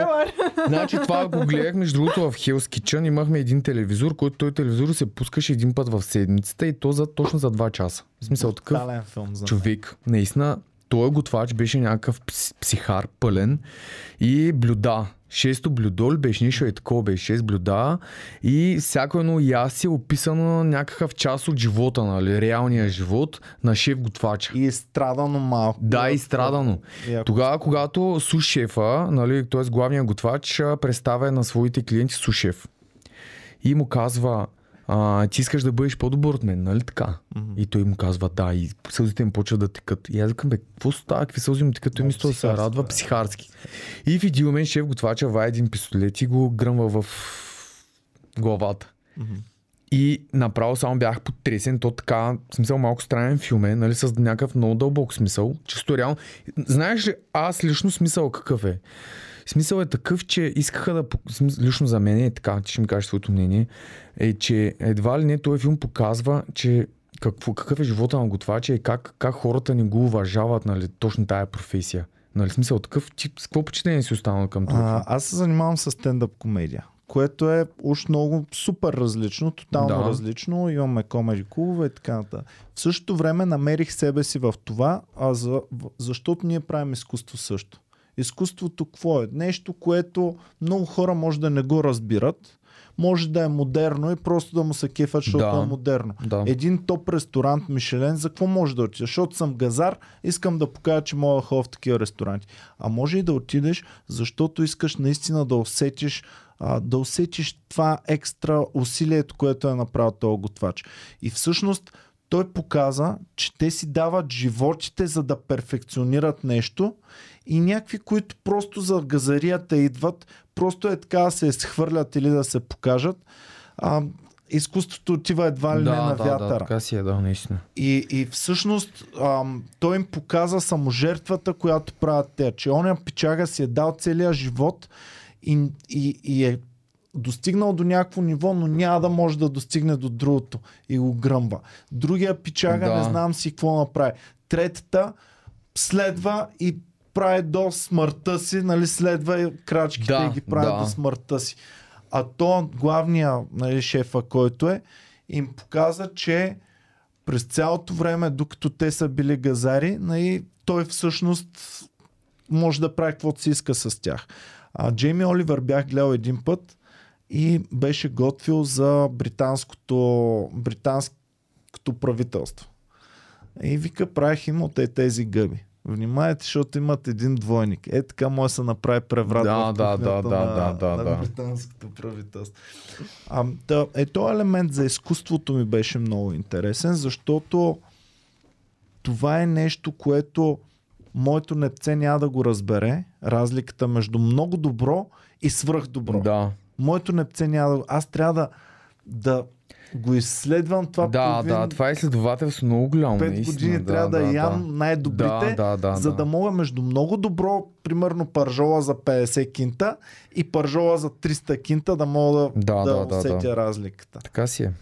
Значи това го гледах между другото в Hell's Kitchen. Имахме един телевизор, който той телевизор се пускаше един път в седмицата и то за, точно за 2 часа. В смисъл такъв филм за човек. Наистина, той готвач беше някакъв пс- психар пълен и блюда. Шесто блюдо ли беше нещо и такова беше, шест блюда и всяко едно яси е описано някакъв част от живота, нали, реалния живот на шеф готвача. И е страдано малко. Да, изстрадано. Яко. Тогава, когато сушефа, нали, т.е. главният готвач, представя на своите клиенти сушеф и му казва, а, ти искаш да бъдеш по-добър от мен, нали така? Мгм. И той му казва да, и сълзите им почват да текат. И аз викам, бе, какво става, какви сълзи му текат? Той мисля да се радва бе. психарски. И в един момент шеф готвача един пистолет и го гръмва в главата. Мгм. И направо само бях потресен, то така, смисъл малко странен филм е, нали, с някакъв много дълбок смисъл. Чисто реално. Знаеш ли, аз лично смисъл какъв е? Смисъл е такъв, че искаха да... Лично за мен е така, ти ще ми кажеш своето мнение, е, че едва ли не този филм показва, че какво, какъв е живота на готвача и как, как хората не го уважават, нали, точно тая професия. Нали, смисъл такъв, ти с какво почитание си останал към това? Аз се занимавам с стендъп комедия, което е уж много супер различно, тотално Да. различно. Имаме комеди клубове и така нататък. В същото време намерих себе си в това, а за, защото ние правим изкуство също. Изкуството какво е? Нещо, което много хора може да не го разбират, може да е модерно и просто да му се кефат, защото Да. е модерно. Да. Един топ ресторант Мишелен, за какво може да отидеш? Защото съм газар, искам да покажа, че мога да ходя в такива ресторанти. А може и да отидеш, защото искаш наистина да усетиш а, да усетиш това екстра усилието, което е направил този готвач. И всъщност той показа, че те си дават животите, за да перфекционират нещо и някакви, които просто за газарията идват, просто е така да се схвърлят или да се покажат. А, изкуството отива едва ли не Да, на да, вятъра. да, така си е, да, наистина. И, и всъщност ам, той им показа саможертвата, която правят те. Че оня пичага си е дал целия живот и, и, и е достигнал до някакво ниво, но няма да може да достигне до другото и го гръмва. Другия пичага Да. не знам си какво направи. Третата следва и прави до смъртта си, нали, следва крачките Да, и ги прави да. до смъртта си. А то главния нали, шефа, който е, им показа, че през цялото време, докато те са били газари, нали, той всъщност може да прави каквото си иска с тях. А Джейми Оливър бях гледал един път и беше готвил за британското, британското правителство. И вика, правих им от тези гъби. Внимайте, защото имат един двойник. Е така може да се направи преврат Да, в да, да, да, на, да, да, на британското правителство. А, да, е, този елемент за изкуството ми беше много интересен, защото това е нещо, което моето непце няма да го разбере. Разликата между много добро и свръх добро. Да, Моето непце няма да... Аз трябва да, да го изследвам това да, половин, да, това е изследователство много голямо. 5 наистина, години да, трябва да, да, ям най-добрите, Да, да, да, за да. да мога между много добро, примерно пържола за 50 кинта и пържола за 300 кинта да мога да, Да, да, да, да, усетя да. разликата. Така си е.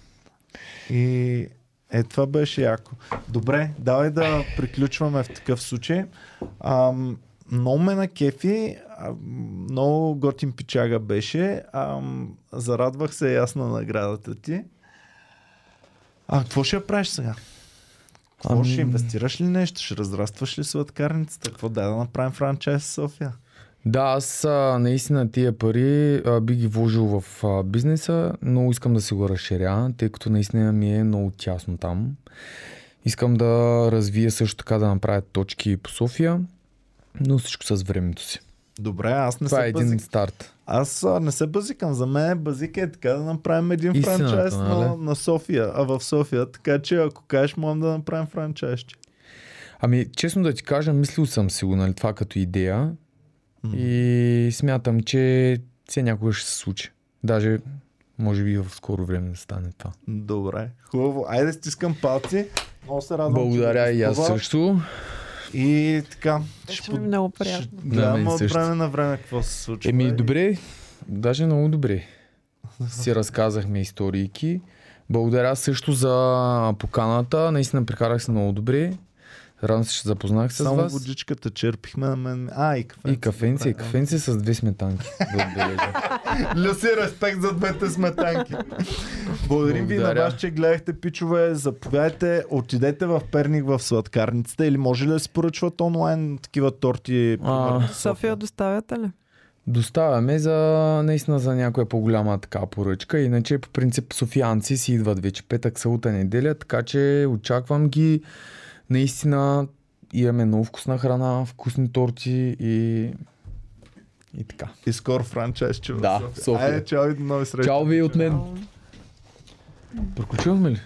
И е, това беше яко. Добре, давай да приключваме в такъв случай. Ам, много ме на кефи, много готин пичага беше. Ам, зарадвах се и аз на наградата ти. А какво ще я правиш сега? Какво Ами- ще инвестираш ли нещо? Ще разрастваш ли сладкарницата? Какво дай да направим франчайз в София? Да, аз а, наистина тия пари а, би ги вложил в а, бизнеса, но искам да си го разширя, тъй като наистина ми е много тясно там. Искам да развия също така да направя точки по София, но всичко с времето си. Добре, аз не Това се е един базик... старт. Аз а, не се базикам. За мен базика е така да направим един Истината, франчайз на, нали? на София, а в София. Така че ако кажеш, можем да направим франчайз. Ами, честно да ти кажа, мислил съм си го, нали, това като идея и смятам, че все някога ще се случи. Даже, може би в скоро време да стане това. Добре, хубаво. Айде стискам палци. Много се радвам. Благодаря и аз също. И така. Беше ми много приятно. Ще Да, мен от време на време какво се случва. Еми, добре, даже много добре. Си разказахме историйки. Благодаря също за поканата. Наистина прекарах се много добре. Радвам се, че запознах се с Само вас. водичката черпихме на мен. А, и кафе. И кафенце, и кафенце с две сметанки. Да отбележа. (laughs) Люси, респект за двете сметанки. Благодарим ви на вас, че гледахте, пичове. Заповядайте, отидете в Перник в сладкарницата или може ли да си поръчват онлайн такива торти? в София доставяте ли? Доставяме за наистина за някоя по-голяма така поръчка. Иначе по принцип софианци си идват вече петък, събота, неделя, така че очаквам ги. Наистина имаме много вкусна храна, вкусни торти и, и така. И скоро франчайз, че в Да, София. София. Айде, чао и до нови срещи. Чао ви от мен. Приключваме ли?